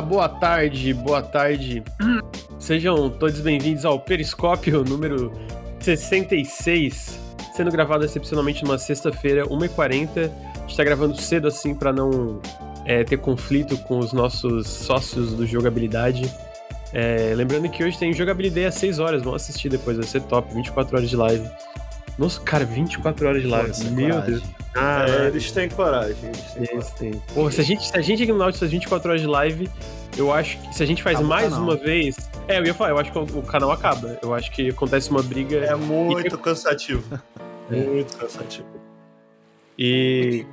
Boa tarde, boa tarde. Sejam todos bem-vindos ao Periscópio número 66, sendo gravado excepcionalmente numa sexta-feira, 1h40. A gente tá gravando cedo assim para não é, ter conflito com os nossos sócios do jogabilidade. É, lembrando que hoje tem jogabilidade às 6 horas, vão assistir depois, vai ser top, 24 horas de live. Nossa, cara, 24 horas de live. Força, Meu coragem. Deus. Ah, É, eles têm coragem. Eles têm Eles coragem. têm. Porra, se a gente, se a gente aqui no Nautilus faz 24 horas de live, eu acho que se a gente faz Acaba mais uma vez. É, eu ia falar, eu acho que o, o canal acaba. Eu acho que acontece uma briga. É muito cansativo. Muito cansativo. E.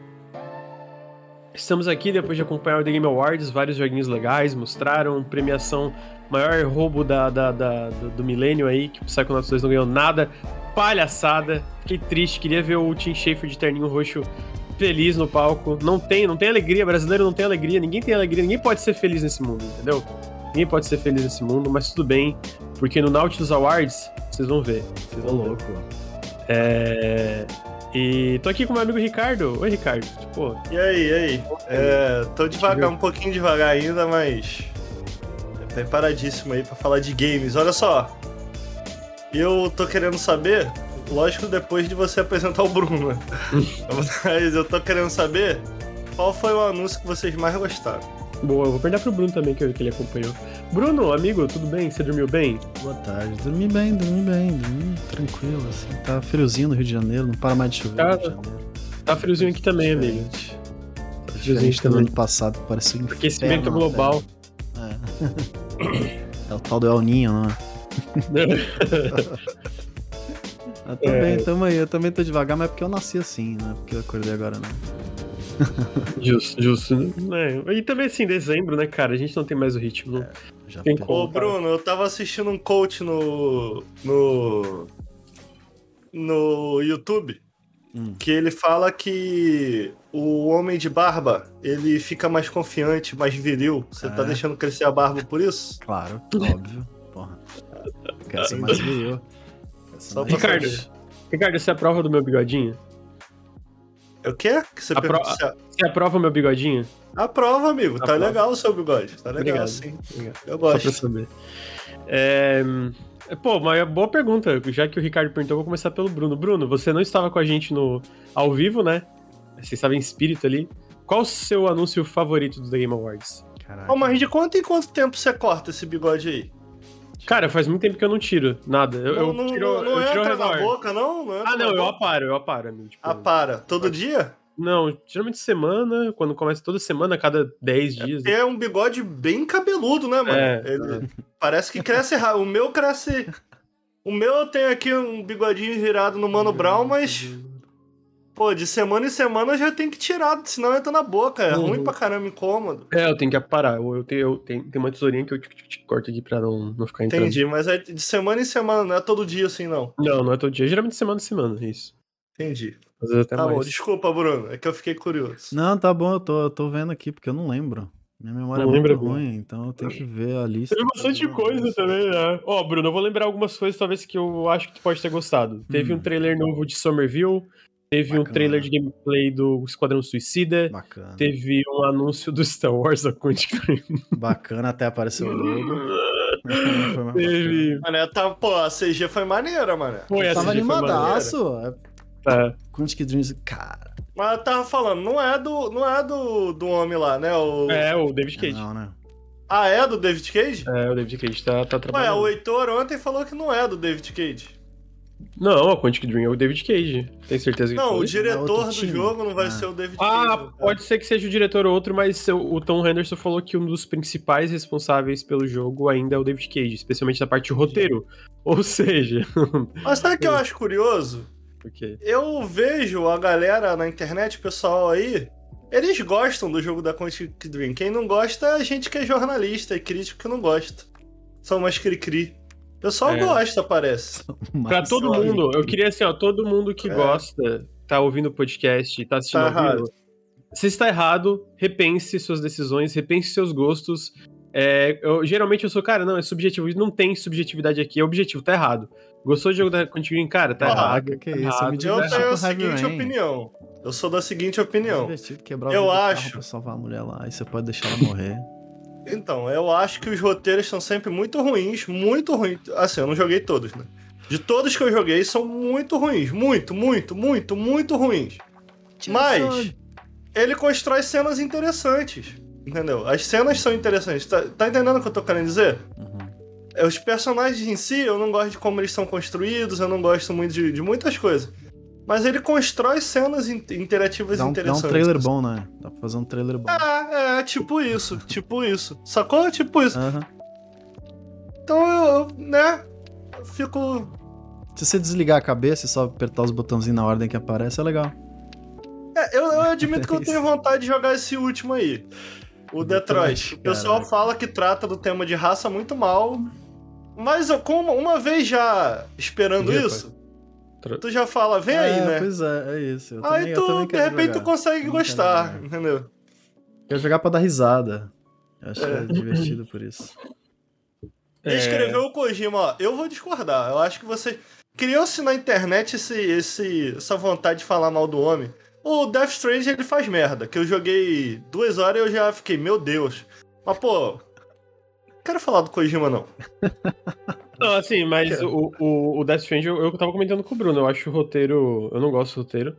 Estamos aqui depois de acompanhar o The Game Awards, vários joguinhos legais, mostraram premiação, maior roubo da, da- da- do, do milênio aí, que o Psychonauts 2 não ganhou nada, palhaçada, fiquei triste, queria ver o Tim Schafer de terninho roxo feliz no palco, não tem, não tem alegria, brasileiro não tem alegria, ninguém tem alegria, ninguém pode ser feliz nesse mundo, entendeu? Ninguém pode ser feliz nesse mundo, mas tudo bem, porque no Nautilus Awards, vocês vão ver, vocês vão louco. É... E tô aqui com o meu amigo Ricardo. Oi, Ricardo. Pô, E aí, e aí? É, tô devagar, um pouquinho devagar ainda, mas. Preparadíssimo aí pra falar de games. Olha só. Eu tô querendo saber, lógico, depois de você apresentar o Bruno, né? Mas eu tô querendo saber qual foi o anúncio que vocês mais gostaram. boa, eu vou perguntar pro Bruno também, que, eu- que ele acompanhou. Bruno, amigo, tudo bem? Você dormiu bem? Boa tarde. Dormi bem, dormi bem, dormi tranquilo, assim. Tá friozinho no Rio de Janeiro, não para mais de chover Tá. no Rio de Janeiro. Tá friozinho aqui também, amigo. Tá friozinho também. ano passado, que parecia um Aquecimento inferno, global. né? É. é o tal do El Ninho, não é? Eu também, tamo aí. Eu também tô devagar, mas é porque eu nasci assim, né? Porque eu acordei agora, não. justo, justo. né? E também, assim, dezembro, né, cara? A gente não tem mais o ritmo. não- Já Tem como. Ô, Bruno, eu tava assistindo um coach no. no. no YouTube. Hum. Que ele fala que o homem de barba ele fica mais confiante, mais viril. Você tá É. deixando crescer a barba por isso? Claro, óbvio. Quero ser mais Só mais Ricardo. Ricardo, você aprova do meu bigodinho? É o quê? Que você A pro- pergunta? Você Você aprova o meu bigodinho? Aprova, amigo. Tá Aprova. legal o seu bigode. Tá legal, Obrigado. sim. Obrigado. Eu Só pra gosto. saber. É... Pô, mas é boa pergunta. Já que o Ricardo perguntou, eu vou começar pelo Bruno. Bruno, você não estava com a gente no ao vivo, né? Você estava em espírito ali. Qual o seu anúncio favorito do The Game Awards? Caraca. Ô, mas de quanto em quanto tempo você corta esse bigode aí? Cara, faz muito tempo que eu não tiro nada. Eu, eu não, não, tiro, não, eu tiro entra na boca, não? não Ah, não, eu boca? aparo, eu aparo, amigo. Tipo, Ah, para. Todo dia? Não, geralmente semana, quando começa toda semana, a cada 10 dias. É um bigode bem cabeludo, né, mano? É, Ele parece que cresce. O meu cresce. O meu eu tenho aqui um bigodinho virado no Mano Brown, mas. Pô, de semana em semana eu já tenho que tirar, senão entra na boca. É Uhum. ruim pra caramba, incômodo. É, eu tenho que aparar. Eu, eu tenho, eu tenho, tem uma tesourinha que eu tic, tic, tic, corto aqui pra não, não ficar entrando. Entendi, mas é de semana em semana, não é todo dia assim, não. Não, não é todo dia. Geralmente semana em semana, isso. Entendi. Às vezes até Tá bom, mais. desculpa, Bruno. É que eu fiquei curioso. Não, tá bom, eu tô, eu tô vendo aqui, porque eu não lembro. Minha memória Não é muito ruim, então eu tenho que ver a lista. Teve bastante coisa também, né? Ó, Bruno, eu vou lembrar algumas coisas talvez que eu acho que tu pode ter gostado. Teve Hum. um trailer novo de Somerville, teve um Bacana. trailer de gameplay do Esquadrão Suicida, Bacana. teve um anúncio do Star Wars da Quantic Dream. Bacana até aparecer o logo. Teve... Mané, tá, pô, a CG foi maneira, mano. Pô, essa Tava animadaço. É Tá. Quantic Dreams, cara. Mas eu tava falando, não é do, não é do, do homem lá, né? O... É, o David Cage. Não, né? Ah, é do David Cage? É, o David Cage tá, tá Ué, trabalhando. o Heitor ontem falou que não é do David Cage. Não, a Quantic Dream é o David Cage. Tem certeza que Não, foi? o é diretor outro do time. jogo não vai Ah. ser o David Cage. Ah, pode ser que seja o diretor ou outro, mas o Tom Henderson falou que um dos principais responsáveis pelo jogo ainda é o David Cage, especialmente na parte de roteiro. Ou seja, Mas sabe o que eu acho curioso? porque Eu vejo a galera na internet, o pessoal aí, eles gostam do jogo da Quantic Dream. Quem não gosta é a gente que é jornalista e crítico que não gosta. São mais cri-cri. O pessoal É. gosta, parece. Pra Mas- todo mundo, eu queria assim, ó, todo mundo que É. gosta, tá ouvindo o podcast, tá assistindo Tá ao vivo, errado. se está errado, repense suas decisões, repense seus gostos. É, eu- geralmente eu sou, cara, não, é subjetivo, não tem subjetividade aqui, é objetivo, tá errado. Gostou do jogo da Dream? Cara, tá Caraca, errado. que tá isso, eu errado. Eu diverti tenho a seguinte opinião. Eu sou da seguinte É opinião. o Eu do carro acho. pra salvar a mulher lá. Aí você pode deixar ela morrer. Então, eu acho que os roteiros são sempre muito ruins, muito ruins. Assim, eu não joguei todos, né? De todos que eu joguei, são muito ruins. Muito, muito, muito, muito ruins. Mas ele constrói cenas interessantes. Entendeu? As cenas são interessantes. Tá, tá entendendo o que eu tô querendo dizer? Uhum. É, Os personagens em si, eu não gosto de como eles são construídos, eu não gosto muito de, de muitas coisas. Mas ele constrói cenas in- interativas Dá um, dá interessantes. um trailer bom, né? Dá pra fazer um trailer bom. É, é, tipo isso, tipo isso. Sacou? Tipo isso. Aham. Então eu, né, eu fico. Se você desligar a cabeça e só apertar os botãozinhos na ordem que aparece, é legal. É, eu, eu admito que eu tenho vontade de jogar esse último aí. O Detroit. O pessoal Caraca. fala que trata do tema de raça muito mal. Mas eu, como uma vez já esperando isso, tu já fala, vem aí, é, né? Pois é, é isso. Eu Aí também, eu tu, também de repente, jogar. tu consegue gostar, entendeu? Quero jogar pra dar risada. Eu acho É. divertido por isso. É. Escreveu o Kojima, ó. Eu vou discordar. Eu acho que você. Criou-se na internet esse, esse, essa vontade de falar mal do homem. O Death Strange ele faz merda. Que eu joguei duas horas e eu já fiquei, meu Deus. Mas, pô. Não quero falar do Kojima, não. Não, assim, mas o, o, o Death Stranding, eu, eu tava comentando com o Bruno, eu acho o roteiro. Eu não gosto do roteiro.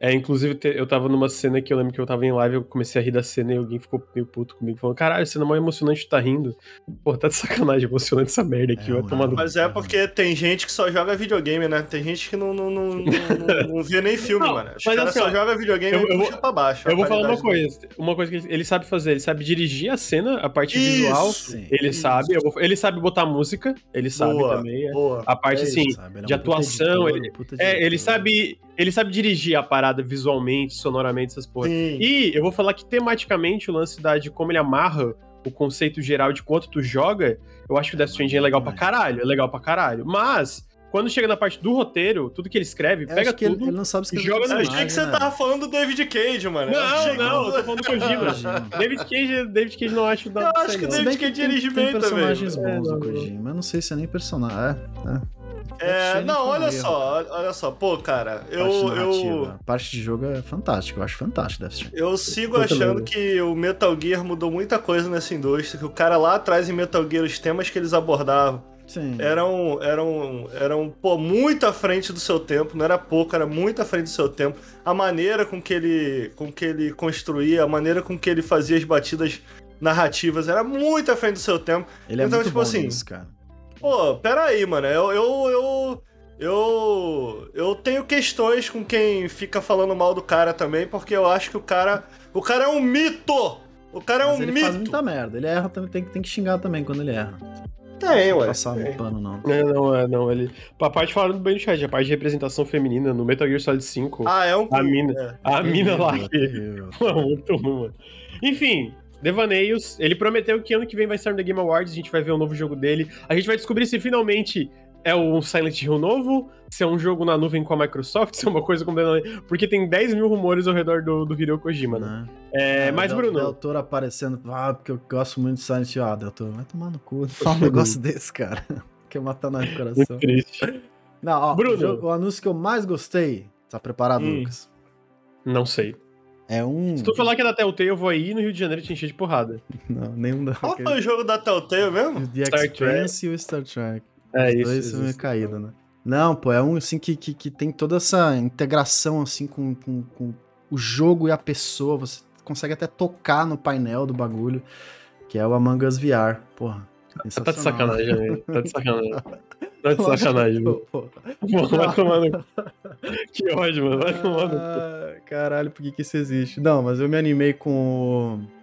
É, inclusive, eu tava numa cena que eu lembro que eu tava em live, eu comecei a rir da cena e alguém ficou meio puto comigo, falando: caralho, cena mó emocionante, tu tá rindo. Pô, tá de sacanagem, emocionante essa merda aqui, É, vai mano. tomar no. Mas é porque tem gente que só joga videogame, né? Tem gente que não, não, não, não, não- vê nem filme, Não, mano. Os mas caras assim, só ó, jogam videogame eu- e eu vou- puxa pra baixo. Eu vou falar uma coisa, uma coisa que ele, ele sabe fazer, ele sabe dirigir a cena, a parte Isso, visual, Sim. ele isso. sabe, eu vou- ele sabe botar música, ele sabe Boa, também. é. Boa. A parte É assim, ele é de atuação, editor, ele- puta é, ele sabe, ele sabe dirigir a parada visualmente, sonoramente, essas porra. Sim. E eu vou falar que tematicamente o lance da, de como ele amarra o conceito geral de quanto tu joga, eu acho que o Death Stranding é legal pra caralho, é legal pra caralho. Mas, quando chega na parte do roteiro, tudo que ele escreve, Eu pega acho que ele, tudo. ele não sabe escrever joga no Eu achei que você né? tava falando do David Cage, mano. Não, não, eu tô falando do Kojima. David Cage, David Cage não acho da Eu acho que não. David Cage tem- dirige tem bem também. personagens É, bons não, do. Kojima, mas não sei se é nem personagem. É, é. É, não, olha só, olha- olha só. Pô, cara, eu, parte eu, parte de jogo é fantástica, eu acho fantástico Death eu sigo Eu achando que o Metal Gear mudou muita coisa nessa indústria, que o cara lá atrás em Metal Gear, os temas que eles abordavam Sim. eram, eram, eram pô, muito à frente do seu tempo, não era pouco, era muito à frente do seu tempo. A maneira com que ele, com que ele construía, a maneira com que ele fazia as batidas narrativas era muito à frente do seu tempo. Ele é então, muito tipo bom assim, nisso, cara. Pô, peraí, mano. Eu, eu, eu, eu, eu tenho questões com quem fica falando mal do cara também, porque eu acho que o cara. O cara é um mito! O cara é Mas um ele mito! faz muita merda. Ele erra também, tem, tem que xingar também quando ele erra. Tem, Não ué. passar tem. no pano, não. É, não, é, não, ele. A parte falando bem no chat, a parte de representação feminina no Metal Gear Solid 5. Ah, é um. A mina. é. a mina lá que. muito ruim, mano. Enfim, Devaneios. Ele prometeu que ano que vem vai estar no The Game Awards, a gente vai ver o novo jogo dele. A gente vai descobrir se finalmente é um Silent Hill novo, se é um jogo na nuvem com a Microsoft, se é uma coisa completamente. Porque tem 10 mil rumores ao redor do, do Hideo Kojima, né? Né? É, Ah, mas, Del, Bruno. Del Toro aparecendo, ah, porque eu gosto muito de Silent Hill. Ah, Del Toro, vai tomar no cu. Fala um negócio desse, cara. Quer matar nós do coração. Muito triste. Não, ó, Bruno. O, jogo- o anúncio que eu mais gostei, tá preparado, Hum. Lucas? Não sei. É um... Se tu falar que é da Telltale, eu vou aí no Rio de Janeiro te encher de porrada. Não, nenhum da... Qual foi o jogo da Telltale mesmo? The Star Expanse e o Star Trek. É Os isso. dois isso, são meio isso. caído, né? Não, pô, é um assim que, que, que tem toda essa integração assim com, com, com o jogo e a pessoa. Você consegue até tocar no painel do bagulho, que é o Among Us VR. Porra. Tá de sensacional. sacanagem, velho. Tá de sacanagem. Tá de sacanagem, que mano. Vai tomar no... Que ódio, mano. Vai tomar no... Ah, Caralho, por que, que isso existe? Não, mas eu me animei com o.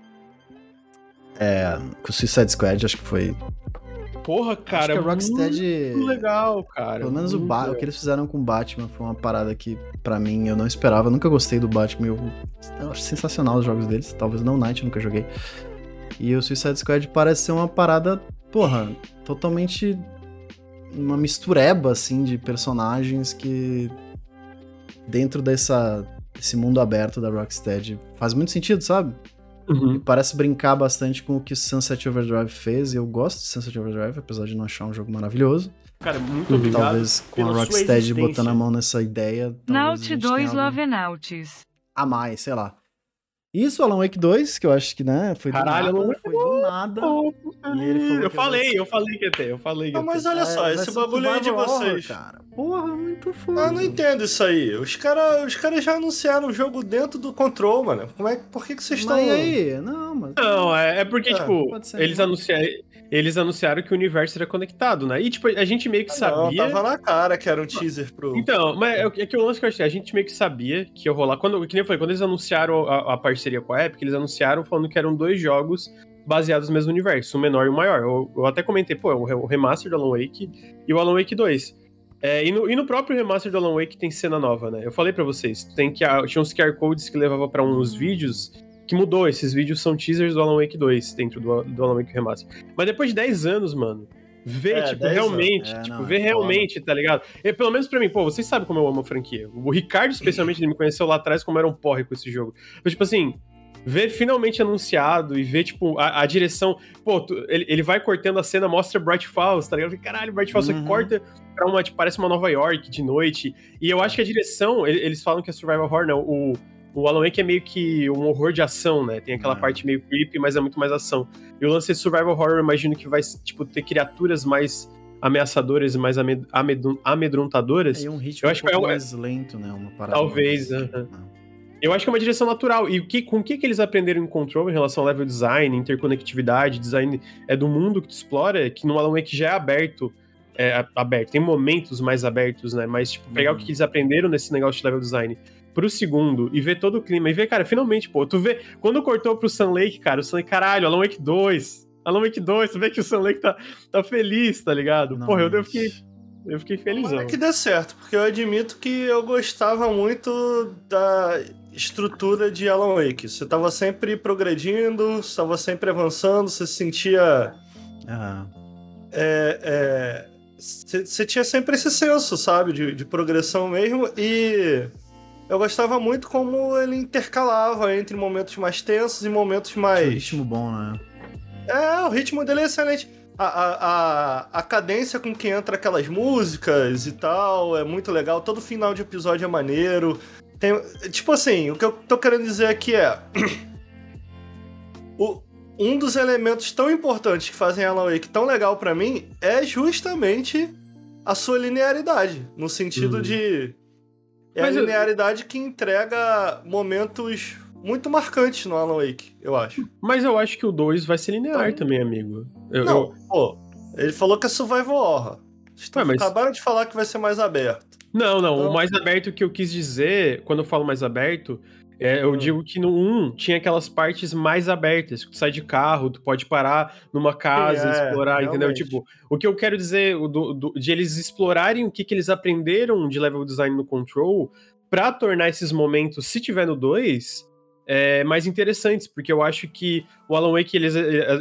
É, com o Suicide Squad, acho que foi. Porra, cara. acho que a Rocksteady. Muito legal, cara. Pelo menos o, ba- o que eles fizeram com o Batman foi uma parada que, pra mim, eu não esperava. Eu nunca gostei do Batman. Eu, eu acho sensacional os jogos deles. Talvez não Night, eu nunca joguei. E o Suicide Squad parece ser uma parada, porra, totalmente uma mistureba, assim, de personagens que dentro dessa, desse mundo aberto da Rocksteady faz muito sentido, sabe? Uhum. Parece brincar bastante com o que Sunset Overdrive fez. E eu gosto de Sunset Overdrive, apesar de não achar um jogo maravilhoso. Cara, muito Uhum. obrigado. Talvez com a Rocksteady botando a mão nessa ideia. Naut gente 2 tenha algo Lovenauts. A mais, sei lá. Isso, Alan Wake 2, que eu acho que, né, foi Caralho, do Alan nada, Wake foi do nada. e ele falou eu falei, eu falei que ia ter, eu falei que ia ter. mas olha só, é, esse bagulho aí de vocês. cara. Porra, muito foda. Eu não entendo isso aí. Os caras os cara já anunciaram o jogo dentro do control, mano. Como é, por que, que vocês estão. aí? Não, mas. Não, é, é porque, é, tipo, eles anunciaram eles anunciaram que o universo era conectado, né? E, tipo, a gente meio que ah, sabia. Não, tava na cara que era um teaser pro. Então, mas é, é que o lance que eu achei, a gente meio que sabia que ia rolar. Quando, que nem eu falei, quando eles anunciaram a, a, parceria com a Epic, eles anunciaram falando que eram dois jogos baseados no mesmo universo, o menor e o maior. Eu, eu até comentei, pô, o, remaster do Alan Wake e o Alan Wake 2. É, e, no, e, no, próprio remaster do Alan Wake tem cena nova, né? Eu falei para vocês, tem que tinha uns QR codes que levava para uns vídeos que mudou. Esses vídeos são teasers do Alan Wake 2 dentro do, do Alan Wake Remaster. Mas depois de 10 anos, mano, ver, é, tipo, realmente, é, tipo, não, ver é realmente, tá ligado? E, pelo menos pra mim, pô, vocês sabem como eu amo a franquia. O Ricardo, especialmente, ele me conheceu lá atrás como era um porre com esse jogo. Mas, tipo assim, ver finalmente anunciado e ver, tipo, a, a direção. Pô, tu, ele, ele vai cortando a cena, mostra Bright Falls, tá ligado? Caralho, Bright Falls, uhum. corta pra uma, tipo, parece uma Nova York de noite. E eu acho que a direção, eles falam que é Survival Horror, não, o o Alan Wake é meio que um horror de ação, né? Tem aquela é. parte meio creepy, mas é muito mais ação. E o lance de survival horror, eu imagino que vai, tipo, ter criaturas mais ameaçadoras e mais amed amedrontadoras. É um ritmo eu acho um pouco é mais lento, né? Uma parada Talvez, uh -huh. Eu acho que é uma direção natural. E que, com o que, que eles aprenderam em Control em relação ao level design, interconectividade, design é do mundo que tu explora, que no Alan Wake já é aberto. É, aberto, tem momentos mais abertos, né? Mas, tipo, pegar o que eles aprenderam nesse negócio de level design pro segundo e ver todo o clima e ver, cara, finalmente, pô, tu vê, quando cortou pro Sun Lake, cara, o Sun Lake, caralho, Alan Wake 2, Alan Wake 2, tu vê que o Sun Lake tá, tá feliz, tá ligado? Não, Porra, eu, eu fiquei. Eu fiquei felizão. É que dê certo, porque eu admito que eu gostava muito da estrutura de Alan Wake. Você tava sempre progredindo, estava sempre avançando, você se sentia. Ah. É, você tinha sempre esse senso, sabe, de, de progressão mesmo. E eu gostava muito como ele intercalava entre momentos mais tensos e momentos mais. ritmo bom, né? É, o ritmo dele é excelente. A, a, a, a, cadência com que entra aquelas músicas e tal é muito legal. Todo final de episódio é maneiro. Tem, tipo assim, o que eu tô querendo dizer aqui é. o, um dos elementos tão importantes que fazem Alan Wake tão legal para mim é justamente a sua linearidade. No sentido uhum. de é Mas a linearidade eu... que entrega momentos muito marcantes no Alan Wake, eu acho. Mas eu acho que o 2 vai ser linear então... também, amigo. Eu, não, eu... pô, ele falou que é survival horror. Estão, mas... Acabaram de falar que vai ser mais aberto. Não, não, então... o mais aberto que eu quis dizer, quando eu falo mais aberto, é, eu hum. digo que no 1 tinha aquelas partes mais abertas, que tu sai de carro, tu pode parar numa casa, é, explorar, realmente. entendeu? Tipo, o que eu quero dizer do, do, de eles explorarem o que, que eles aprenderam de level design no Control para tornar esses momentos, se tiver no 2, é, mais interessantes, porque eu acho que o Alan Wake ele,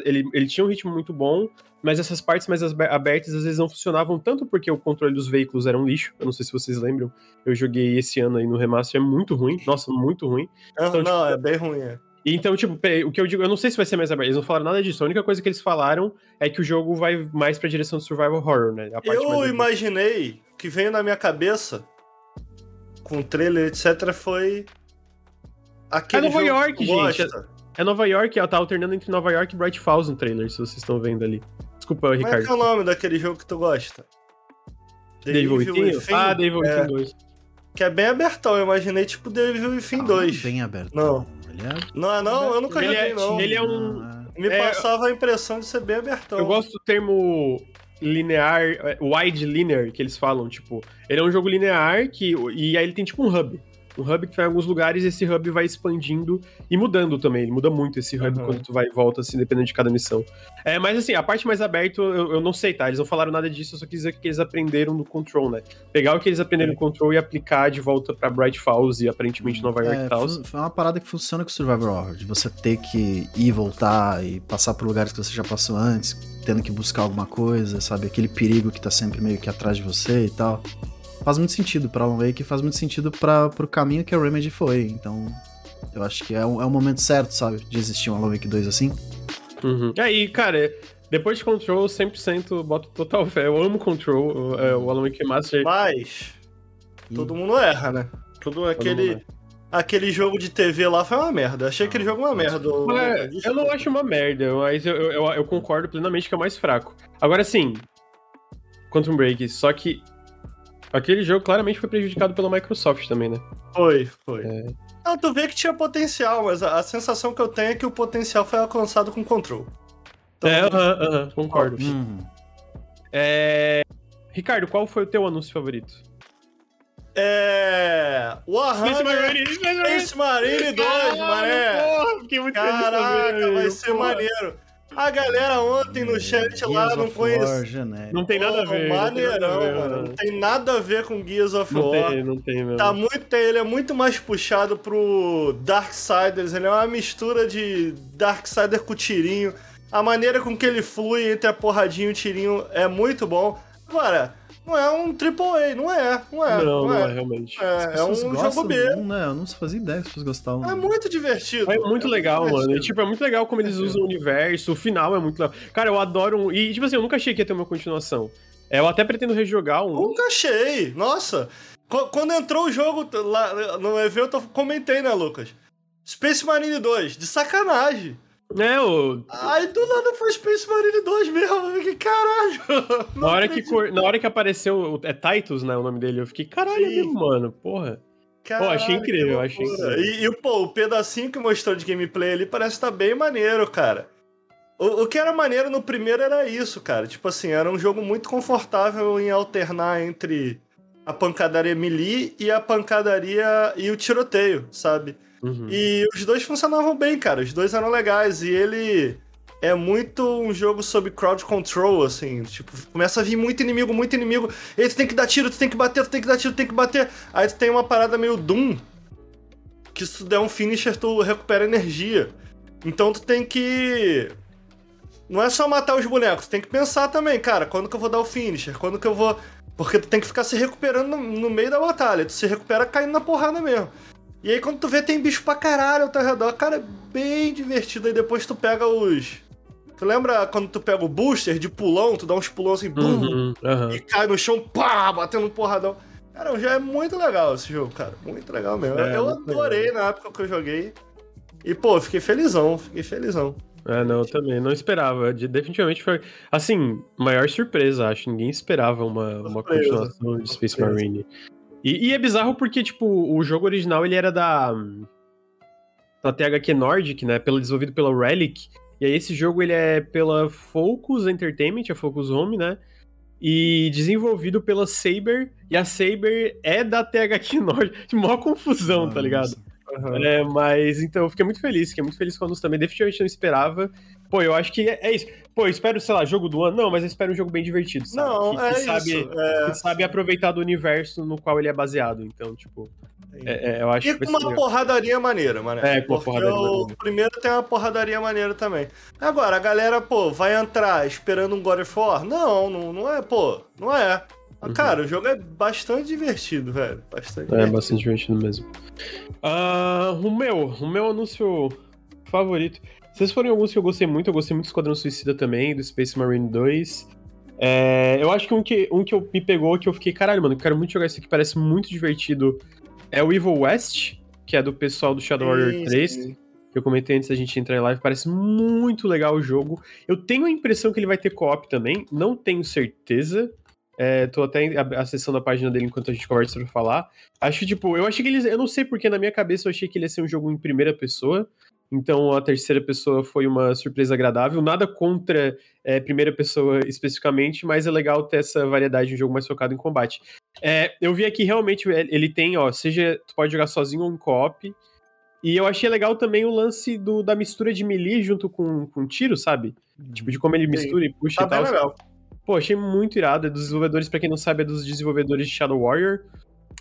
ele, ele tinha um ritmo muito bom, mas essas partes mais abertas às vezes não funcionavam tanto porque o controle dos veículos era um lixo. Eu não sei se vocês lembram. Eu joguei esse ano aí no remaster, é muito ruim. Nossa, muito ruim. Então, não, tipo, é bem ruim, é. Então, tipo, o que eu digo, eu não sei se vai ser mais aberto, eles não falaram nada disso. A única coisa que eles falaram é que o jogo vai mais pra direção do survival horror, né? eu imaginei que veio na minha cabeça, com o trailer, etc, foi aquele é Nova York, gente. É, é Nova York, ela tá alternando entre Nova York e Bright Falls no trailer, se vocês estão vendo ali. Desculpa, Ricardo. Como é que é o nome daquele jogo que tu gosta? Devil Within? Ah, Devil Within é. 2. Que é bem abertão, eu imaginei tipo Devil Within ah, 2. Bem aberto. Não. É... Não é não? Eu nunca ele joguei, é, não. Ele é um... Me é... passava a impressão de ser bem abertão. Eu gosto do termo linear, é, wide linear, que eles falam, tipo, ele é um jogo linear que, e aí ele tem tipo um hub um hub que vai em alguns lugares e esse hub vai expandindo e mudando também. Ele muda muito esse hub uhum. quando tu vai e volta, assim, dependendo de cada missão. É, mas assim, a parte mais aberta eu, eu, não sei, tá? Eles não falaram nada disso, eu só quis dizer que eles aprenderam no Control, né? Pegar o que eles aprenderam é. no Control e aplicar de volta pra Bright Falls e aparentemente Nova York é, e tal. Foi uma parada que funciona com Survivor Horror, de você ter que ir voltar e passar por lugares que você já passou antes, tendo que buscar alguma coisa, sabe? Aquele perigo que tá sempre meio que atrás de você e tal faz muito sentido pra Alan Wake e faz muito sentido para pro caminho que a Remedy foi. Então, eu acho que é o, é o momento certo, sabe, de existir um Alan Wake 2 assim. Uhum. Aí, cara, depois de Control, 100% boto total fé. Eu amo Control, é, o Alan Wake Master. Mas, todo mundo erra, né? Tudo aquele... aquele jogo de TV lá foi uma merda. Achei aquele jogo uma merda. É, eu não acho uma merda, mas eu, eu, eu, concordo plenamente que é o mais fraco. Agora sim, Quantum Break, só que aquele jogo claramente foi prejudicado pela Microsoft também, né? Foi, foi. É... Ah, tu vê que tinha potencial, mas a, a, sensação que eu tenho é que o potencial foi alcançado com Control. Então, é, aham, uh uh -huh, concordo. Hum. É... Ricardo, qual foi o teu anúncio favorito? É. Warhammer Space Marine, Space Marine 2, mané. Porra, fiquei muito Caraca, feliz vai ser porra. maneiro. A galera ontem no chat Gears lá não conhece. Não tem nada a ver. Maneirão, mano. Não tem nada a ver com Gears of não War. Tem, não tem mesmo. Tá muito, ele é muito mais puxado pro Darksiders. Ele é uma mistura de Darksider com tirinho. A maneira com que ele flui entre a porradinha e o tirinho é muito bom. Agora, não é um AAA, não é. Não é, não, não, não é. é. realmente. É, é um jogo B. Não, né? Eu não fazia ideia as pessoas gostavam. É muito divertido. É muito é legal, muito mano. E, tipo, é muito legal como eles usam o universo, o final é muito legal. Cara, eu adoro um... E, tipo assim, eu nunca achei que ia ter uma continuação. É, eu até pretendo rejogar um. Nunca achei. Nossa. Quando entrou o jogo lá no evento, eu comentei, né, Lucas? Space Marine 2, de sacanagem. É, o. Aí do nada foi Space Marine 2 mesmo. Que caralho. Na hora que, cor... Na hora que apareceu. É Titus, né? O nome dele. Eu fiquei, caralho, é mesmo, mano. Porra. Caralho, pô, achei incrível, achei incrível. E, e, pô, o pedacinho que mostrou de gameplay ali parece estar tá bem maneiro, cara. O, o que era maneiro no primeiro era isso, cara. Tipo assim, era um jogo muito confortável em alternar entre a pancadaria melee e a pancadaria e o tiroteio, sabe? Uhum. E os dois funcionavam bem, cara. Os dois eram legais. E ele é muito um jogo sobre crowd control, assim. Tipo, começa a vir muito inimigo, muito inimigo. E aí tu tem que dar tiro, tu tem que bater, tu tem que dar tiro, tu tem que bater. Aí tu tem uma parada meio Doom. Que se tu der um finisher, tu recupera energia. Então tu tem que. Não é só matar os bonecos, tu tem que pensar também, cara, quando que eu vou dar o finisher? Quando que eu vou. Porque tu tem que ficar se recuperando no, no meio da batalha. Tu se recupera caindo na porrada mesmo. E aí quando tu vê, tem bicho pra caralho ao teu redor. Cara, é bem divertido. Aí depois tu pega os. Tu lembra quando tu pega o booster de pulão, tu dá uns pulão assim, bum, uhum, uhum. e cai no chão, pá, batendo um porradão. Cara, já é muito legal esse jogo, cara. Muito legal mesmo. É, eu adorei legal. na época que eu joguei. E, pô, fiquei felizão, fiquei felizão. É, não, eu também. Não esperava. definitivamente foi. Assim, maior surpresa, acho. Ninguém esperava uma, uma continuação de Space Marine. E, e, é bizarro porque, tipo, o jogo original ele era da. da THQ Nordic, né? Pelo, desenvolvido pela Relic. E aí esse jogo ele é pela Focus Entertainment, a Focus Home, né? E desenvolvido pela Saber. E a Saber é da THQ Nordic. Mó confusão, Nossa. tá ligado? Uhum. É, mas então eu fiquei muito feliz, fiquei muito feliz com o também. Definitivamente não esperava. Pô, eu acho que é, é, isso. Pô, eu espero, sei lá, jogo do ano. Não, mas eu espero um jogo bem divertido, sabe? Não, que, é que isso. Sabe, é... Que sabe aproveitar do universo no qual ele é baseado. Então, tipo. É, é, eu acho e com uma ser... porradaria maneira, mano. É, com uma porradaria o maneira. primeiro tem uma porradaria maneira também. Agora, a galera, pô, vai entrar esperando um God of War? Não, não, não é, pô. Não é. Uhum. Cara, o jogo é bastante divertido, velho. Bastante é, divertido. bastante divertido mesmo. Uh, o meu, o meu anúncio favorito. Vocês foram alguns que eu gostei muito, eu gostei muito do Esquadrão Suicida também, do Space Marine 2. É, eu acho que um, que um que eu, me pegou, que eu fiquei, caralho, mano, eu quero muito jogar isso aqui, parece muito divertido, é o Evil West, que é do pessoal do Shadow Warrior 3, sim. que eu comentei antes da gente entrar em live, parece muito legal o jogo. Eu tenho a impressão que ele vai ter co-op também, não tenho certeza, é, tô até acessando a página dele enquanto a gente conversa pra falar. Acho que, tipo, eu achei que eles. Eu não sei porque na minha cabeça eu achei que ele ia ser um jogo em primeira pessoa. Então a terceira pessoa foi uma surpresa agradável. Nada contra é, primeira pessoa especificamente, mas é legal ter essa variedade de um jogo mais focado em combate. É, eu vi aqui realmente ele tem, ó, seja tu pode jogar sozinho ou em co-op. E eu achei legal também o lance do, da mistura de melee junto com, com tiro, sabe? Tipo, de como ele mistura Sim. e puxa tá e tal. Legal. Pô, achei muito irado. É dos desenvolvedores, pra quem não sabe, é dos desenvolvedores de Shadow Warrior.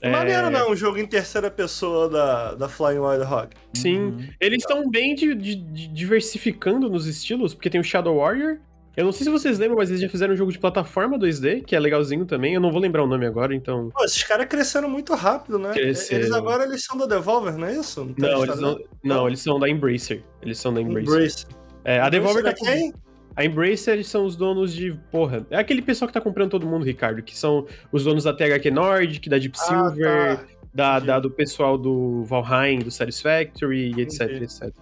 É... Maneiro, não, um jogo em terceira pessoa da, da Flying Wild Hog. Sim. Uhum. Eles estão bem de, de, de diversificando nos estilos, porque tem o Shadow Warrior. Eu não sei se vocês lembram, mas eles já fizeram um jogo de plataforma 2D, que é legalzinho também. Eu não vou lembrar o nome agora, então. Pô, esses caras cresceram muito rápido, né? Cresceram. Eles agora eles são da Devolver, não é isso? Não, não eles não, não, eles são da Embracer. Eles são da Embracer. Embracer. É, a Devolver tá. Quem? A Embracer são os donos de. Porra, é aquele pessoal que tá comprando todo mundo, Ricardo, que são os donos da THQ Nordic, da Deep ah, Silver. Tá. da, da, do pessoal do Valheim, do Satisfactory etc, Entendi. etc.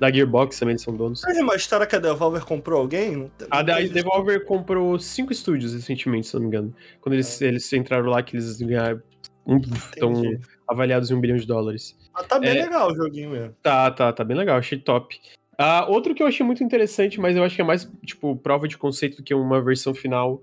Da Gearbox também eles são donos. Mas uma história que a Devolver comprou alguém? A da tem- Devolver comprou cinco estúdios recentemente, se não me engano. Quando eles, eles entraram lá, que eles ganharam. Estão avaliados em um bilhão de dólares. Ah, tá bem É. legal o joguinho mesmo. Tá, tá, tá bem legal, achei top. Ah, outro que eu achei muito interessante, mas eu acho que é mais, tipo, prova de conceito do que uma versão final,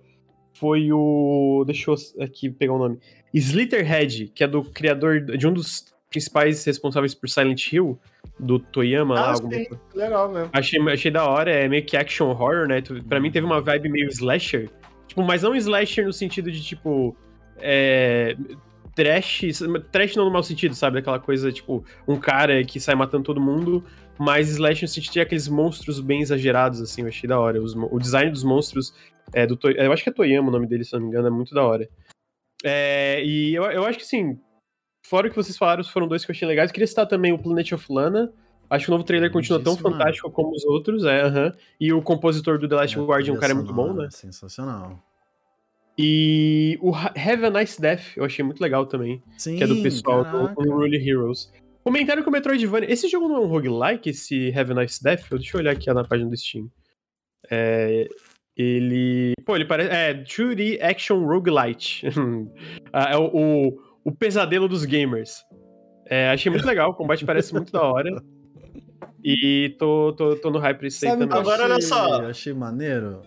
foi o. Deixa eu aqui pegar o nome. Slitterhead, que é do criador, de um dos principais responsáveis por Silent Hill, do Toyama lá, Ah, alguma sim, legal mesmo. Achei, achei da hora, é meio que action horror, né? Pra mim teve uma vibe meio slasher. Tipo, mas não slasher no sentido de, tipo. É. Trash. Trash não no mau sentido, sabe? Aquela coisa, tipo, um cara que sai matando todo mundo. Mas slasher no sentido de aqueles monstros bem exagerados, assim, eu achei da hora. Os o design dos monstros é do Toy- Eu acho que é Toyama o nome dele, se não me engano, é muito da hora. É, e eu, eu acho que, assim, fora o que vocês falaram, foram dois que eu achei legais. Eu queria citar também o Planet of Lana. Acho que o novo trailer continua tão fantástico como os outros, é, aham. E o compositor do The Last Guardian, o cara é muito bom, né? Sensacional. E o Ha- Have a Nice Death, eu achei muito legal também, Sim, que é do pessoal do caraca. Unruly Heroes. Comentaram que o Metroidvania... Esse jogo não é um roguelike, esse Have a Nice Death? Deixa eu olhar aqui na página do Steam. É... Ele... Pô, ele parece... É, 2D Action Roguelite. Ah, é o, o, o pesadelo dos gamers. É, achei muito legal, o combate parece muito da hora. E tô, tô, tô no hype pra isso aí também. Agora, olha só. achei maneiro?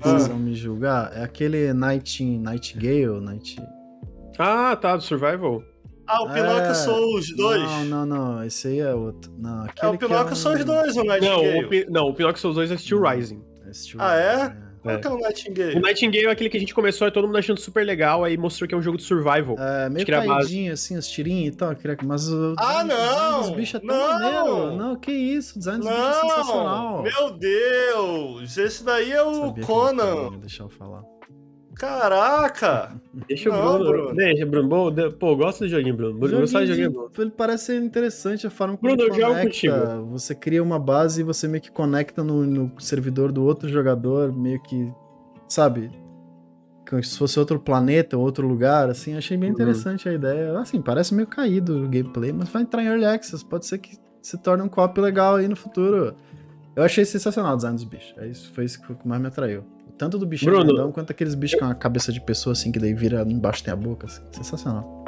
Ah. Vocês vão me julgar? É aquele Night, Nightingale, Night... Ah, tá, do Survival. Ah, o Pinóquio É, são os dois. Não, não, não. Esse aí é outro. Não, é, aquele o Pinóquio que é são os dois, o Não, Nightingale. o, Pi- não, o Pinóquio Souls 2 é Steel Rising. É Steel Ah, é? Rising, Qual que é o Nightingale? O Nightingale é aquele que a gente começou e todo mundo achando super legal, aí mostrou que é um jogo de survival. É, meio caidinho, assim, os tirinhos e tal. Mas o Ah, o não! dos bichos é tão Não! maneiro. Não, que isso, o design dos bichos é Não! sensacional. Meu Deus! Esse daí é o Sabia Conan. ia deixar eu falar. Caraca! Deixa o Não, Bruno. Bruno. Deixa, Bruno. Bom, de- Pô, gosta do joguinho, Bruno. Bruno Joguinho joguinho de- bom. Ele parece ser interessante a forma como Bruno, ele eu conecta. Você cria uma base e você meio que conecta no, no servidor do outro jogador, meio que, sabe? Como se fosse outro planeta, outro lugar, assim. Achei bem Uhum. interessante a ideia. Assim, parece meio caído o gameplay, mas vai entrar em Early Access. Pode ser que se torne um copy legal aí no futuro. Eu achei sensacional o design dos bichos. É isso, foi isso que mais me atraiu. Tanto do bichinho Bruno. grandão, quanto aqueles bichos com a cabeça de pessoa, assim, que daí vira embaixo tem a boca. Assim. Sensacional.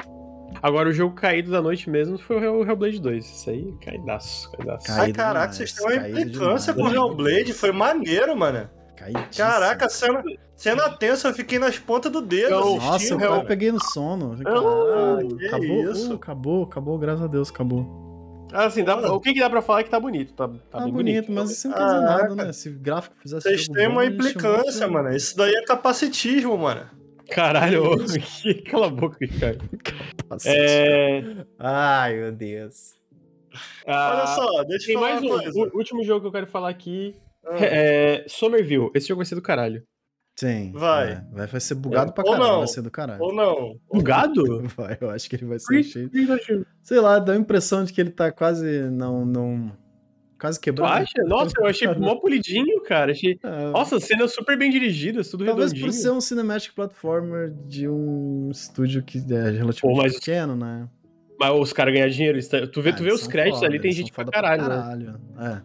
Agora, o jogo caído da noite mesmo foi o Hell- Hellblade 2. Isso aí, caidaço, caidaço. Cai- Ai, Caído caraca, demais, vocês têm uma caído implicância com o Hellblade. Foi maneiro, mano. Caidíssimo. Caraca, cena, cena tensa, eu fiquei nas pontas do dedo assistindo. Nossa, eu, eu peguei no sono. Ah, Caralho, que acabou, isso. uh, acabou, acabou, graças a Deus, acabou. Assim, dá, o que, que dá pra falar é que tá bonito. Tá, tá, Tá, bem bonito, bonito. mas isso não quer dizer Caraca. nada, né? Se o gráfico fizesse Vocês têm uma implicância, mano. Isso daí é capacitismo, mano. Caralho, que- cala a boca, cara. É. Ai, meu Deus. ah, Olha só, deixa eu falar mais uma um. coisa. O último jogo que eu quero falar aqui Ah, é Somerville. Esse jogo vai ser do caralho. Sim. Vai. é, vai, vai ser bugado pra Ou caralho, não. vai ser do caralho. Ou não. Bugado? Vai, eu acho que ele vai ser cheio. Tu Sei lá, dá a impressão de que ele tá quase. Não. não quase quebrando. acha? Nossa, eu achei mó polidinho, cara. Achei... É, Nossa, cenas super bem dirigidas, tudo Talvez redondinho. por ser um cinematic platformer de um estúdio que é relativamente Pô, pequeno, né? Mas os caras ganham dinheiro. tão- Tu vê, Ah, tu vê os créditos foda, ali, tem gente pra caralho, né? caralho. É.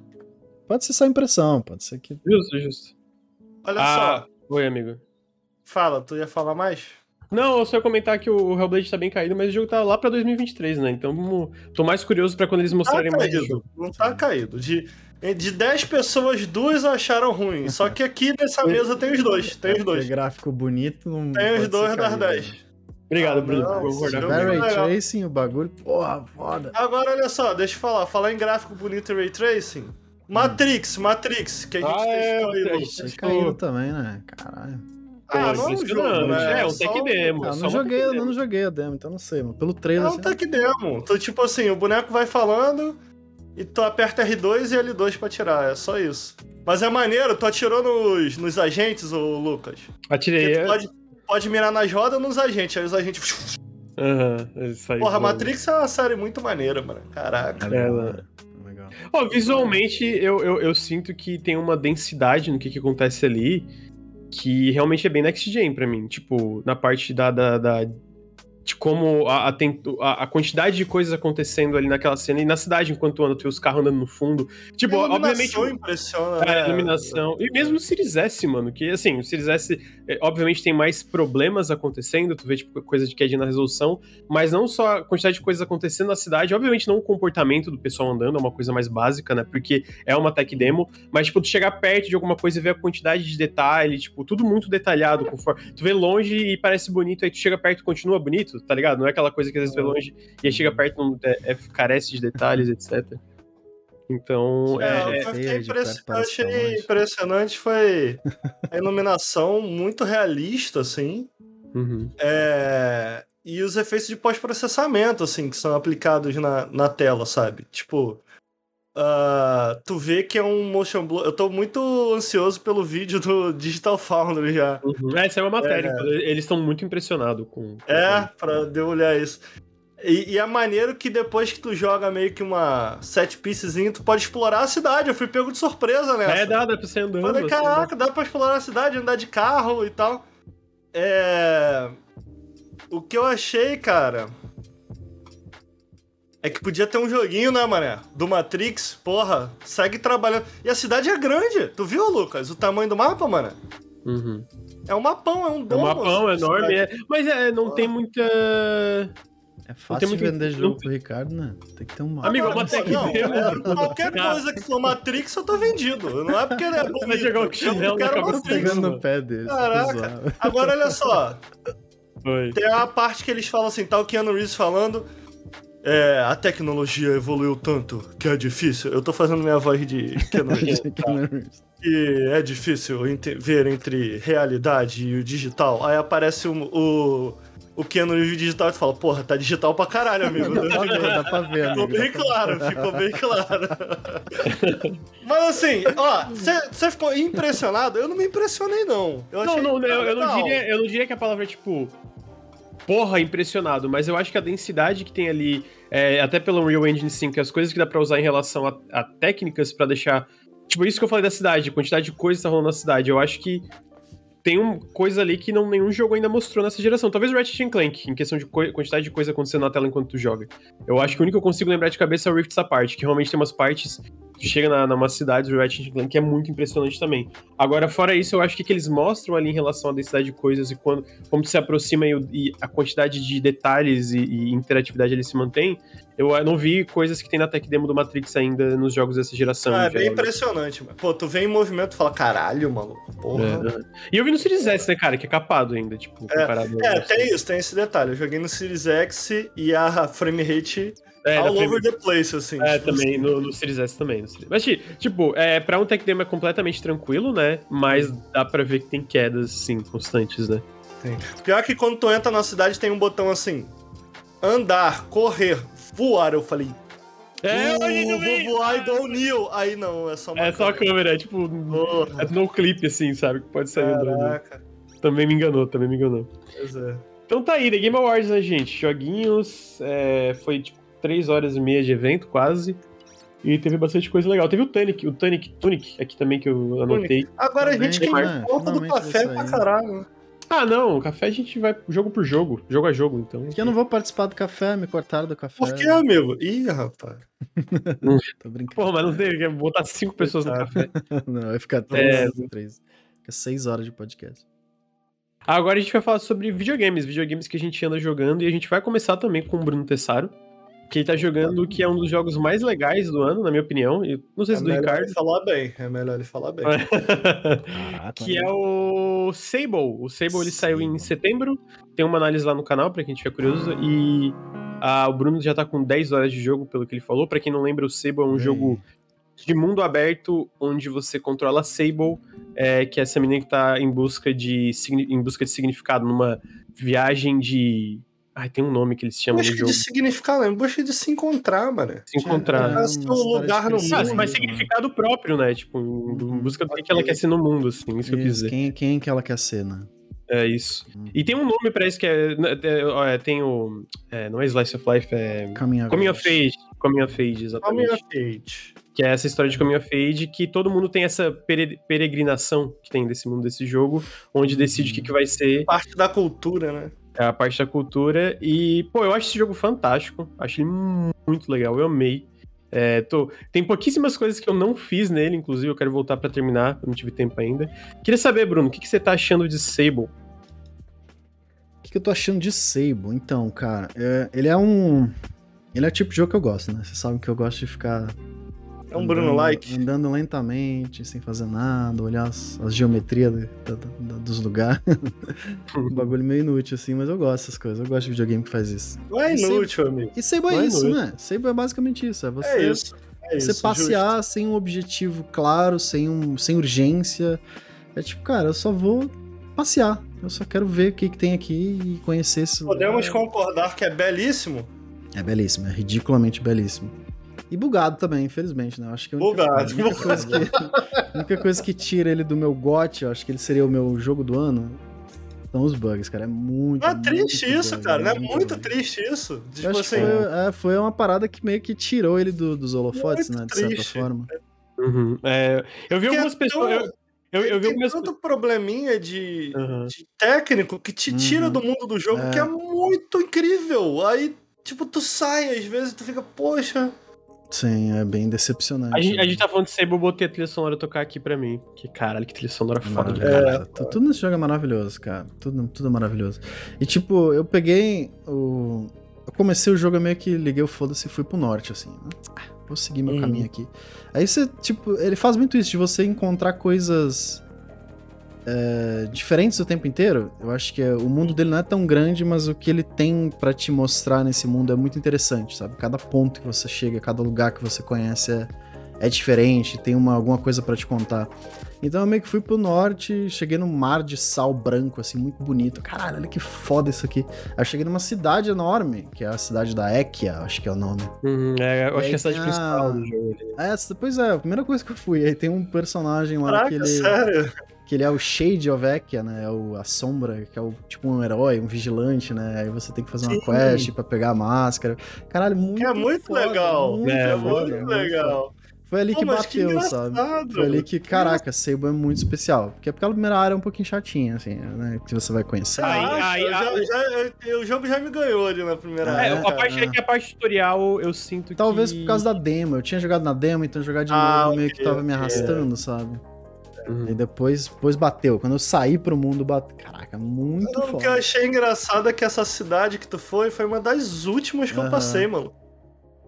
Pode ser só impressão, pode ser que. Justo, justo. Olha Ah, só. Oi, amigo. Fala, tu ia falar mais? Não, eu só ia comentar que o Hellblade tá bem caído, mas o jogo tá lá pra 2023, né? Então vamos- tô mais curioso pra quando eles Tá mostrarem mais. do caído. jogo. Não tá caído. De, de 10 pessoas, duas acharam ruim. Só que aqui nessa mesa tem os dois. Tem os É dois. gráfico bonito. Não Tem os dois das caído, 10. né? Obrigado, Ah, Bruno, não, comigo. tiver é ray tracing, o bagulho, porra, foda. Agora, olha só, deixa eu falar. Falar em gráfico bonito e Ray Tracing. Matrix, Matrix, que a gente Ah, é, aí, a Lu. gente Foi testou. caído também, né? Caralho. Ah, não é um jogo, né? É, um tech demo. Ah, não joguei, eu não joguei a demo, então não sei, mano. Pelo É trailer. um assim, tech demo. Então, tipo assim, o boneco vai falando e tu aperta R2 e L2 pra atirar. É só isso. Mas é maneiro, tu atirou nos, nos agentes, ô Lucas. Atirei. Tu é- pode, pode mirar nas rodas ou nos agentes. Aí os agentes. Aham, isso aí. Porra. Matrix é uma série muito maneira, mano. Caraca. É É, né? Legal. Ó, visualmente, eu, eu, eu sinto que tem uma densidade no que, que acontece ali que realmente é bem next gen pra mim. Tipo, na parte da, da, da- de como a, a, a, quantidade de coisas acontecendo ali naquela cena e na cidade enquanto anda, tem os carros andando no fundo. Tipo, a obviamente. impressiona, é, a iluminação. E mesmo o Series S, mano, que assim, o Series S, é, obviamente, tem mais problemas acontecendo, tu vê, tipo, coisa de queda na resolução, mas não só a quantidade de coisas acontecendo na cidade, obviamente não o comportamento do pessoal andando, é uma coisa mais básica, né? Porque é uma tech demo, mas, tipo, tu chegar perto de alguma coisa e ver a quantidade de detalhe, tipo, tudo muito detalhado, conforme. Tu vê longe e parece bonito, aí tu chega perto e continua bonito tá ligado? Não é aquela coisa que às vezes vê longe e aí chega perto não é, é, carece de detalhes, etc. Então, é. é... O que eu, impress... eu achei impressionante foi a iluminação muito realista, assim. Uhum. É... E os efeitos de pós-processamento, assim, que são aplicados na, na tela, sabe? Tipo, Uh, tu vê que é um motion blur. Eu tô muito ansioso pelo vídeo do Digital Foundry já. Uhum. É, essa é uma matéria. É. Eles estão muito impressionados com. É, pra de olhar isso. E, e é maneiro que depois que tu joga meio que uma set piecezinho, tu pode explorar a cidade. Eu fui pego de surpresa nessa. É, dá, dá pra você andando. Falei, assim, caraca, dá pra explorar a cidade, andar de carro e tal. É. O que eu achei, cara, é que podia ter um joguinho, né, mané? Do Matrix, porra, segue trabalhando. E a cidade é grande. Tu viu, Lucas? O tamanho do mapa, mané? Uhum. É um mapão, é um domo. É um mapão assim, enorme, é. Mas é, não tem muita. É fácil de vender jogo não... pro Ricardo, né? Tem que ter um mapa. Amigo, uma tech não, é, Qualquer coisa que for Matrix, eu tô vendido. Não é porque ele é bonito. Vai jogar o chinelo na cabeça pegando no pé dele. Caraca. Agora, olha só. Oi. Tem a parte que eles falam assim, tá o Keanu Reeves falando é, a tecnologia evoluiu tanto que é difícil. Eu tô fazendo minha voz de Keanu Reeves. que é difícil ver entre realidade e o digital. Aí aparece o, o, o Keanu Reeves digital e tu fala, porra, tá digital pra caralho, amigo. dá, pra ver, dá pra ver, Ficou bem claro, ficou bem claro. Mas assim, ó, você ficou impressionado? Eu não me impressionei, não. Eu não, não, eu, eu, não diria, eu não diria que a palavra é tipo porra, impressionado, mas eu acho que a densidade que tem ali, é, até pelo Unreal Engine 5, as coisas que dá pra usar em relação a, a técnicas para deixar. Tipo, isso que eu falei da cidade, a quantidade de coisas que tá rolando na cidade. Eu acho que tem um, coisa ali que não, nenhum jogo ainda mostrou nessa geração. Talvez Ratchet Clank, em questão de quantidade de coisa acontecendo na tela enquanto tu joga. Eu acho que o único que eu consigo lembrar de cabeça é o Rift Apart, que realmente tem umas partes tu chega na, numa cidade do Ratchet Clank que é muito impressionante também. Agora, fora isso, eu acho que, que eles mostram ali em relação à densidade de coisas e quando, como se aproxima e, e a quantidade de detalhes e, e, interatividade ele se mantém, eu não vi coisas que tem na tech demo do Matrix ainda nos jogos dessa geração. Ah, é bem impressionante, mano. Pô, tu vem em movimento e fala, caralho, mano, porra. É. E eu vi no Series S, né, cara, que é capado ainda, tipo, é, comparado É, tem isso, tem esse detalhe. Eu joguei no Series X e a frame rate é, All over the place, assim. É, tipo, também, assim. no, no Series S também. Series... Mas, tipo, é, pra um tech demo é completamente tranquilo, né? Mas dá pra ver que tem quedas, sim, constantes, né? Tem. Pior que quando tu entra na cidade tem um botão assim, andar, correr, voar. Eu falei, é, uh, vou voar e dou o Neo. Aí não, é só uma É câmera. só a câmera, é tipo, é no clipe, assim, sabe? Que pode sair Caraca. Também me enganou, também me enganou. Pois é. Então tá aí, The Game Awards, né, gente? Joguinhos, é, foi tipo três horas e meia de evento, quase. E teve bastante coisa legal. Teve o Tunic, o Tunic, Tunic aqui também que eu anotei. Agora a gente tem conta do café pra caralho. Ah, não, café a gente vai jogo por jogo, jogo a jogo, então. Porque eu não vou participar do café, me cortaram do café. Por que, amigo? Ih, rapaz. Tô brincando. Pô, mas não tem que botar cinco pessoas no café. não, vai ficar três, é... três. Fica seis horas de podcast. Agora a gente vai falar sobre videogames, videogames que a gente anda jogando e a gente vai começar também com o Bruno Tessaro que ele tá jogando o que é um dos jogos mais legais do ano, na minha opinião. E não sei se é do Ricardo. Ele falar bem, é melhor ele falar bem. ah, tá que é o Sable. O Sable ele saiu em setembro. Tem uma análise lá no canal para quem tiver curioso. E ah, o Bruno já tá com 10 horas de jogo, pelo que ele falou. Para quem não lembra, o Sable é um jogo de mundo aberto onde você controla a Sable, é, que é essa menina que tá em busca de, em busca de significado numa viagem de Ai, tem um nome que eles chamam no jogo. de significar, né? Busca de se encontrar, mano. Se encontrar. É, seu lugar no mundo. Ah, mas significado próprio, né? Tipo, em uhum. busca do okay. que ela quer ser no mundo, assim. Isso que eu quis dizer. Quem, quem que ela quer ser, né? É isso. Hum. E tem um nome pra isso que é. Né, é, é tem o. É, não é Slice of Life, é. Coming of, Coming of Age. Coming of Age, exatamente. Coming of Age. Que é essa história de Coming of Age, que todo mundo tem essa peregrinação que tem desse mundo desse jogo, onde decide o que, que vai ser. Parte da cultura, né? É a parte da cultura. E, pô, eu acho esse jogo fantástico. Acho ele muito legal. Eu amei. É, tô... Tem pouquíssimas coisas que eu não fiz nele, inclusive eu quero voltar para terminar, não tive tempo ainda. Queria saber, Bruno, o que, que você tá achando de Sable? O que, que eu tô achando de Sable? Então, cara, é... ele é um. Ele é o tipo de jogo que eu gosto, né? Vocês sabem que eu gosto de ficar é um Bruno like. Andando lentamente, sem fazer nada, olhar as, as geometrias dos lugares. um bagulho meio inútil, assim, mas eu gosto dessas coisas. Eu gosto de videogame que faz isso. Não é inútil, Sable, amigo. E Sable é, é isso, inútil. né? Sable é basicamente isso. É você, é isso. É você isso, passear justo. sem um objetivo claro, sem, um, sem urgência. É tipo, cara, eu só vou passear. Eu só quero ver o que, que tem aqui e conhecer esse Podemos lugar. concordar que é belíssimo? É belíssimo, é ridiculamente belíssimo. E bugado também, infelizmente, né? Eu acho que a única, bugado, a única, Coisa que, a única coisa que tira ele do meu gote, eu acho que ele seria o meu jogo do ano, são os bugs, cara. É muito. é triste muito isso, bug, cara. Não é muito, muito triste isso. Tipo assim... foi, é, foi uma parada que meio que tirou ele do, dos holofotes, muito né? De triste. certa forma. Uhum. É, eu vi Porque algumas é pessoas. Tão... Eu... Eu, eu vi tem tanto probleminha de, uhum. de, técnico que te tira uhum. do mundo do jogo, é. que é muito incrível. Aí, tipo, tu sai às vezes tu fica, poxa, Sim, é bem decepcionante. A gente, a gente tá falando de Sable, botei a trilha sonora tocar aqui pra mim. Que caralho, que trilha sonora é foda. É, tudo nesse jogo é maravilhoso, cara. Tudo, tudo é maravilhoso. E tipo, eu peguei o. Eu comecei o jogo, eu meio que liguei o foda-se e fui pro norte, assim. Né? Ah, vou seguir meu hum. caminho aqui. Aí você, tipo, ele faz muito isso, de você encontrar coisas é, diferentes o tempo inteiro. Eu acho que é, o mundo dele não é tão grande, mas o que ele tem para te mostrar nesse mundo é muito interessante, sabe? Cada ponto que você chega, cada lugar que você conhece é, é diferente, tem uma, alguma coisa para te contar. Então eu meio que fui pro norte, cheguei num mar de sal branco, assim, muito bonito. Caralho, olha que foda isso aqui. Aí eu cheguei numa cidade enorme, que é a cidade da Ekia, acho que é o nome. Uhum, é, eu acho que é a cidade principal do jogo. É, pois é, a primeira coisa que eu fui. Aí tem um personagem lá Caraca, que ele. Sério? Que ele é o Shade of Ekia, né? É o, a sombra, que é o tipo um herói, um vigilante, né? Aí você tem que fazer uma Sim. quest pra pegar a máscara. Caralho, muito É muito foda, legal. Muito é, foda, muito legal. Foi ali Pô, que bateu, que sabe? Foi ali que, caraca, Sable é muito especial. Porque aquela primeira área é um pouquinho chatinha, assim, né? Que você vai conhecer. Aí, aí, aí, já, já, o jogo já me ganhou ali na primeira é, área. A parte, é. que a parte tutorial eu sinto Talvez que... por causa da demo. Eu tinha jogado na demo, então jogar de ah, novo meio que tava me arrastando, sabe? Uhum. E depois, depois bateu. Quando eu saí pro mundo, bateu. Caraca, muito Não, foda. O que eu achei engraçado é que essa cidade que tu foi foi uma das últimas que uhum. eu passei, mano.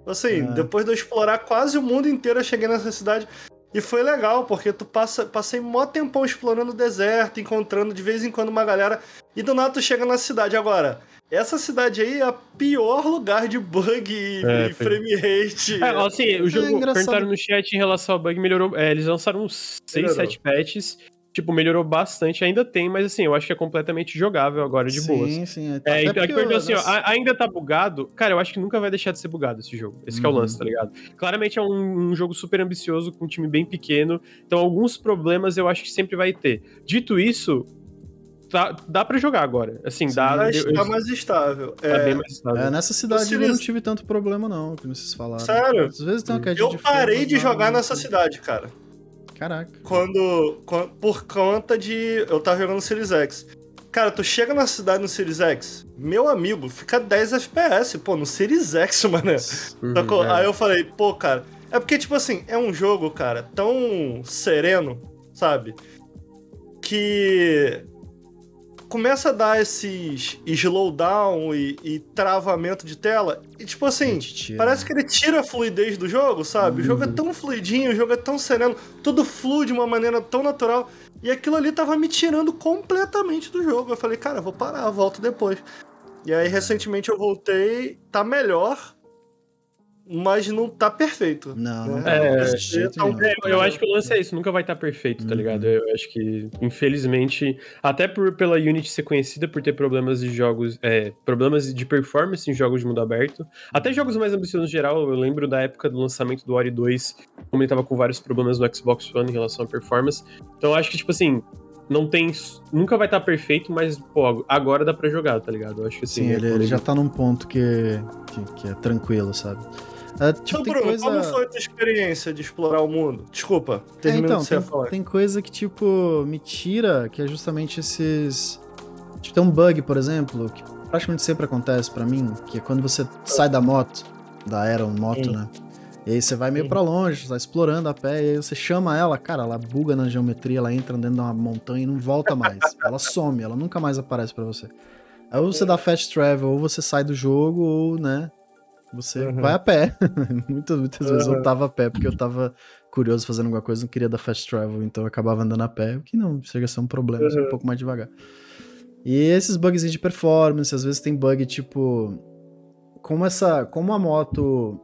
Assim, uhum. depois de eu explorar quase o mundo inteiro, eu cheguei nessa cidade. E foi legal, porque tu passa, passei mó tempão explorando o deserto, encontrando de vez em quando uma galera. E do nada tu chega na cidade. Agora, essa cidade aí é o pior lugar de bug e, é, frame rate. É, assim, o jogo é perguntaram no chat em relação ao bug, melhorou. É, eles lançaram uns 6, 7 patches. Tipo, melhorou bastante, ainda tem, mas assim, eu acho que é completamente jogável agora de sim, boas. Sim, sim. É, é então, aqui perguntou assim, ó, ainda tá bugado? Cara, eu acho que nunca vai deixar de ser bugado esse jogo. Esse uhum. é o lance, tá uhum. ligado? Claramente é um, um, jogo super ambicioso, com um time bem pequeno, então alguns problemas eu acho que sempre vai ter. Dito isso, tá, dá pra jogar agora. Assim, Sim, dá. Tá mais estável. Tá é, bem mais estável. É, nessa cidade eu não tive tanto problema, não, como vocês falaram. Sério? Às vezes tem uma queda Eu parei de jogar nessa cidade, cara. Caraca. Quando, quando. Por conta de. Eu tava jogando Series X. Cara, tu chega na cidade no Series X, meu amigo, fica 10 FPS, pô, no Series X, mano. Uhum, é. Aí eu falei, pô, cara. É porque, tipo assim, é um jogo, cara, tão sereno, sabe? Que começa a dar esses slowdown e, e travamento de tela. E tipo assim, parece que ele tira a fluidez do jogo, sabe? Uhum. O jogo é uhum. tão fluidinho, o jogo é tão sereno, tudo flui de uma maneira tão natural. E aquilo ali tava me tirando completamente do jogo. Eu falei, cara, vou parar, volto depois. E aí, recentemente eu voltei, tá melhor, mas não tá perfeito. Não, não tá. É, é, eu acho que o lance é isso, nunca vai estar tá perfeito, tá uhum. ligado? Eu acho que, infelizmente, até por, pela Unity ser conhecida por ter problemas de jogos, é, problemas de performance em jogos de mundo aberto, até jogos mais ambiciosos no geral, eu lembro da época do lançamento do Ori 2, como ele tava com vários problemas no Xbox One em relação à performance. Então eu acho que, tipo assim, não tem. Nunca vai estar tá perfeito, mas, pô, agora dá pra jogar, tá ligado? Eu acho que assim, Sim, ele, ele já tá num ponto que, que, que é tranquilo, sabe? É, tipo, então, Bruno, coisa... como foi a tua experiência de explorar o mundo? Desculpa, termina é, então, tem, falar. tem coisa que, tipo, me tira, que é justamente esses... Tipo, tem um bug, por exemplo, que praticamente sempre acontece para mim, que é quando você sai da moto, da Aeron Moto, Sim. né? E aí você vai meio para longe, tá explorando a pé, e aí você chama ela, cara, ela buga na geometria, ela entra dentro de uma montanha e não volta mais. ela some, ela nunca mais aparece para você. Aí ou você dá fast travel, ou você sai do jogo, ou, né, você uhum. vai a pé. muitas, muitas uhum. vezes eu tava a pé, porque eu tava curioso fazendo alguma coisa, não queria dar fast travel, então eu acabava andando a pé, o que não chega a ser um problema, uhum. um pouco mais devagar. E esses bugs de performance, às vezes tem bug tipo. Como essa. Como a moto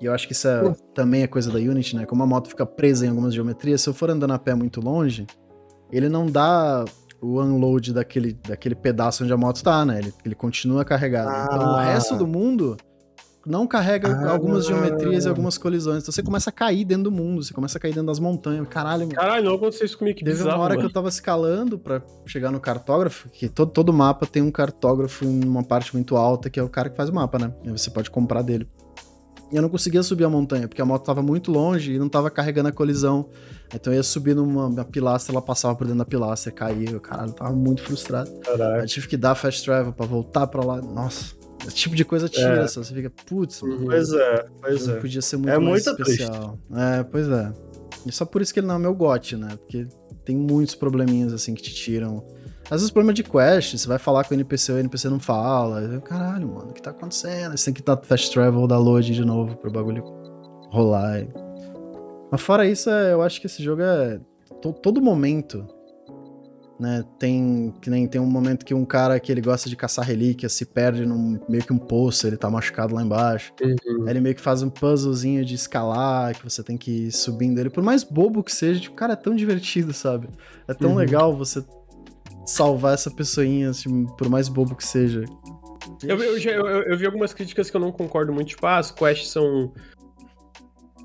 e eu acho que isso é, também é coisa da Unity, né? Como a moto fica presa em algumas geometrias, se eu for andando a pé muito longe, ele não dá o unload daquele, daquele pedaço onde a moto tá, né? Ele, ele continua carregado. Ah. Então o resto do mundo não carrega ah. algumas geometrias e algumas colisões. Então você começa a cair dentro do mundo, você começa a cair dentro das montanhas. Caralho, Caralho, não aconteceu isso comigo, que Teve bizarro, uma hora mano. que eu tava escalando para chegar no cartógrafo, que todo, todo mapa tem um cartógrafo em uma parte muito alta, que é o cara que faz o mapa, né? E você pode comprar dele. E eu não conseguia subir a montanha, porque a moto tava muito longe e não tava carregando a colisão. Então eu ia subir numa pilastra, ela passava por dentro da pilastra, caía. Eu, caralho, tava muito frustrado. Caraca. Aí tive que dar fast travel pra voltar pra lá. Nossa, esse tipo de coisa tira, é. só. Você fica, putz, uhum. Pois é, pois é. Podia ser muito é mais especial. Triste. É, pois é. E só por isso que ele não é meu gote, né? Porque tem muitos probleminhas assim que te tiram às vezes problema de quest, você vai falar com o NPC, o NPC não fala. Eu, Caralho, mano, o que tá acontecendo? Você tem que dar fast travel, dar load de novo pro bagulho rolar. Mas fora isso, é, eu acho que esse jogo é. todo momento. Né, tem que nem tem um momento que um cara que ele gosta de caçar relíquias se perde num meio que um poço, ele tá machucado lá embaixo. Uhum. Aí ele meio que faz um puzzlezinho de escalar, que você tem que ir subindo ele. Por mais bobo que seja, tipo, cara, é tão divertido, sabe? É tão uhum. legal você salvar essa pessoinha, assim, por mais bobo que seja. Eu, eu, eu, eu, vi algumas críticas que eu não concordo muito, tipo, ah, as quests são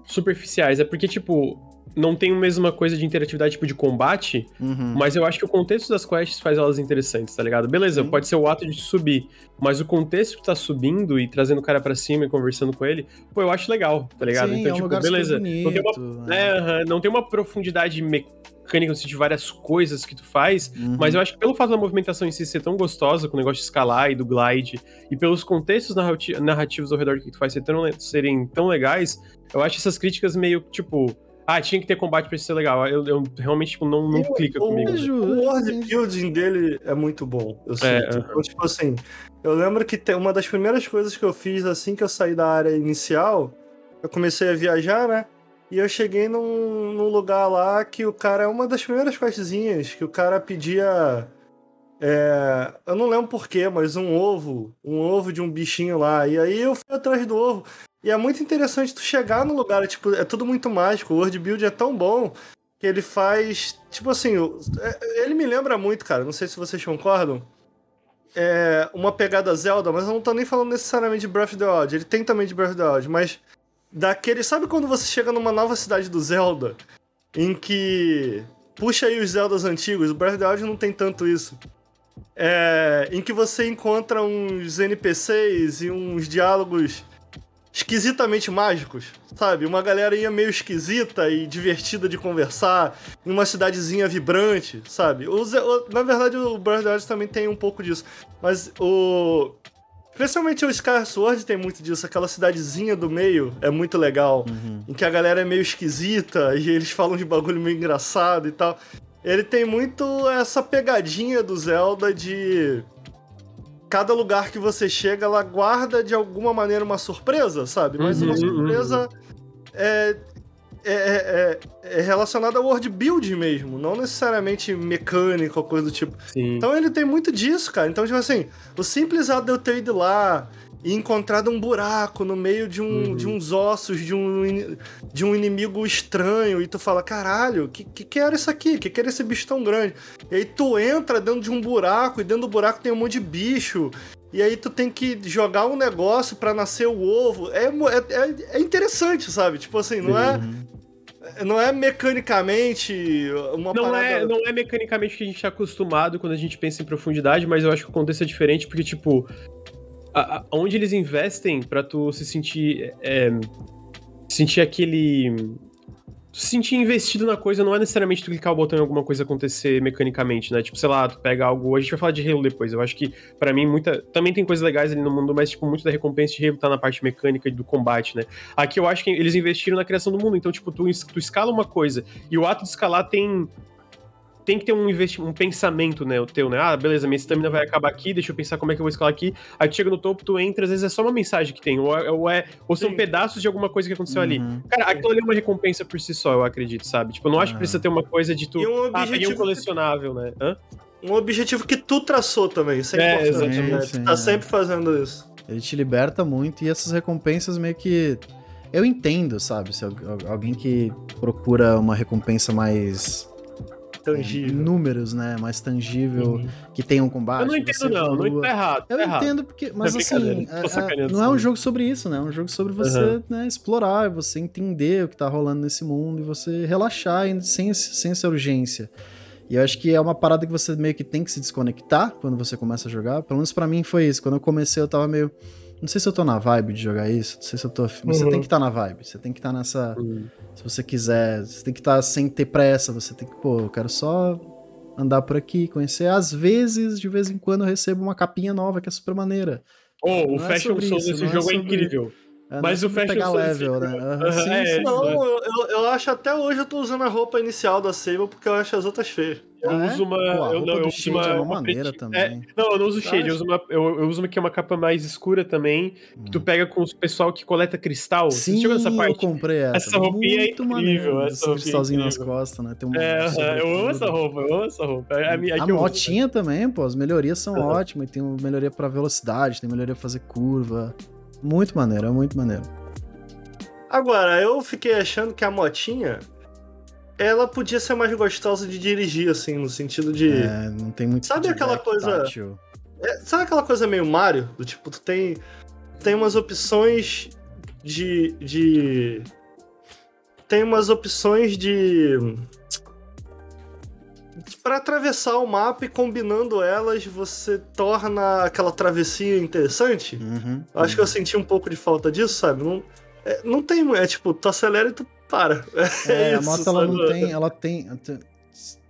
superficiais. É porque, tipo, não tem a mesma coisa de interatividade, tipo, de combate, uhum. mas eu acho que o contexto das quests faz elas interessantes, tá ligado? Beleza, Sim. pode ser o ato de subir, mas o contexto que tá subindo e trazendo o cara para cima e conversando com ele, pô, eu acho legal, tá ligado? Sim, então, é um tipo, beleza. Bonito, não, tem uma, é. não tem uma profundidade mecânica de várias coisas que tu faz, uhum. mas eu acho que pelo fato da movimentação em si ser tão gostosa, com o negócio de escalar e do glide, e pelos contextos narrati narrativos ao redor do que tu faz ser tão, serem tão legais, eu acho essas críticas meio, tipo, ah, tinha que ter combate pra isso ser legal. Eu, eu realmente, tipo, não, não eu, clica comigo. O world building dele é muito bom, eu sei. É, então, tipo assim, eu lembro que tem uma das primeiras coisas que eu fiz assim que eu saí da área inicial, eu comecei a viajar, né? E eu cheguei num, num, lugar lá que o cara. Uma das primeiras questzinhas que o cara pedia. É, eu não lembro porquê, mas um ovo. Um ovo de um bichinho lá. E aí eu fui atrás do ovo. E é muito interessante tu chegar no lugar, tipo, é tudo muito mágico. O world build é tão bom que ele faz. Tipo assim, é, ele me lembra muito, cara. Não sei se vocês concordam. É uma pegada Zelda, mas eu não tô nem falando necessariamente de Breath of the Wild. Ele tem também de Breath of the Wild, mas daquele. Sabe quando você chega numa nova cidade do Zelda? Em que. Puxa aí os Zeldas antigos, o Breath of the Wild não tem tanto isso. É, em que você encontra uns NPCs e uns diálogos esquisitamente mágicos, sabe? Uma galerinha meio esquisita e divertida de conversar, em uma cidadezinha vibrante, sabe? O, o, na verdade, o the Wild também tem um pouco disso. Mas o. Especialmente o Sky Sword tem muito disso, aquela cidadezinha do meio é muito legal, uhum. em que a galera é meio esquisita e eles falam de bagulho meio engraçado e tal. Ele tem muito essa pegadinha do Zelda de cada lugar que você chega, ela guarda de alguma maneira uma surpresa, sabe? Mas uhum, uma surpresa uhum. é, é, é, é relacionado ao world building mesmo, não necessariamente mecânico ou coisa do tipo. Sim. Então ele tem muito disso, cara. Então, tipo assim, o simples ato de eu ter ido lá e encontrado um buraco no meio de, um, uhum. de uns ossos de um, de um inimigo estranho e tu fala, caralho, que, que que era isso aqui? Que que era esse bicho tão grande? E aí tu entra dentro de um buraco e dentro do buraco tem um monte de bicho e aí tu tem que jogar um negócio para nascer o ovo. É, é, é, interessante, sabe? Tipo assim, não é. Não é mecanicamente uma não parada... É, não é mecanicamente que a gente tá acostumado quando a gente pensa em profundidade, mas eu acho que o contexto é diferente, porque, tipo, a, onde eles investem para tu se sentir. É, sentir aquele se sentir investido na coisa não é necessariamente tu clicar o botão e alguma coisa acontecer mecanicamente, né? Tipo, sei lá, tu pega algo. A gente vai falar de Halo depois. Eu acho que, para mim, muita. Também tem coisas legais ali no mundo, mas, tipo, muito da recompensa de Halo tá na parte mecânica e do combate, né? Aqui eu acho que eles investiram na criação do mundo. Então, tipo, tu, tu escala uma coisa e o ato de escalar tem tem que ter um, um pensamento, né, o teu, né? Ah, beleza, minha estamina vai acabar aqui, deixa eu pensar como é que eu vou escalar aqui. Aí tu chega no topo, tu entra, às vezes é só uma mensagem que tem, ou, é, ou, é, ou são Sim. pedaços de alguma coisa que aconteceu uhum. ali. Cara, aquilo ali é uma recompensa por si só, eu acredito, sabe? Tipo, eu não acho que precisa ter uma coisa de tu. E um ah, objetivo ah, um colecionável, né? Hã? Um objetivo que tu traçou também, isso é, é importante, né? Tu tá é. sempre fazendo isso. Ele te liberta muito e essas recompensas meio que. Eu entendo, sabe? Se alguém que procura uma recompensa mais tangível. números, né? Mais tangível, uhum. que tem um combate. Eu não entendo, não, não entendo errado. Eu tá entendo porque. Mas assim, é, é, não é um jogo sobre isso, né? É um jogo sobre você uhum. né, explorar, você entender o que tá rolando nesse mundo e você relaxar sem, sem essa urgência. E eu acho que é uma parada que você meio que tem que se desconectar quando você começa a jogar. Pelo menos para mim foi isso. Quando eu comecei, eu tava meio. Não sei se eu tô na vibe de jogar isso, não sei se eu tô. Uhum. Você tem que estar tá na vibe, você tem que estar tá nessa. Uhum. Se você quiser, você tem que estar tá sem ter pressa, você tem que, pô, eu quero só andar por aqui, conhecer. Às vezes, de vez em quando, eu recebo uma capinha nova que é super maneira. Oh, o é Fashion Soul desse jogo é, é incrível. É, mas o Fashion pegar level, né? Uhum, sim, é, sim. Não, eu, eu, acho até hoje eu tô usando a roupa inicial da Sable porque eu acho as outras feias. Eu ah, uso uma. Pô, eu, não, eu uso uma, é uma, uma maneira também. É, não, eu não uso shade, eu uso uma, eu, eu, uso uma que é uma capa mais escura também. Hum. Que tu hum. pega com o pessoal que coleta cristal. Sim, Você chegou nessa parte? Eu comprei essa. Essa roupinha é incrível. Maneiro, essa cristalzinho nas costas, né? Tem um é, eu amo essa roupa, eu amo essa roupa. É, a, a, a motinha também, pô, as melhorias são uhum. ótimas. Tem melhoria pra velocidade, tem melhoria pra fazer curva. Muito maneiro, é muito maneiro. Agora, eu fiquei achando que a motinha ela podia ser mais gostosa de dirigir, assim, no sentido de. É, não tem muito. Sabe aquela coisa. É, sabe aquela coisa meio Mario? Do tipo, tu tem. Tem umas opções de. de. Tem umas opções de. Para atravessar o mapa e combinando elas, você torna aquela travessia interessante. Uhum, Acho uhum. que eu senti um pouco de falta disso, sabe? Não, é, não tem, é tipo, tu acelera e tu para. É, é a moto ela não tem, ela tem,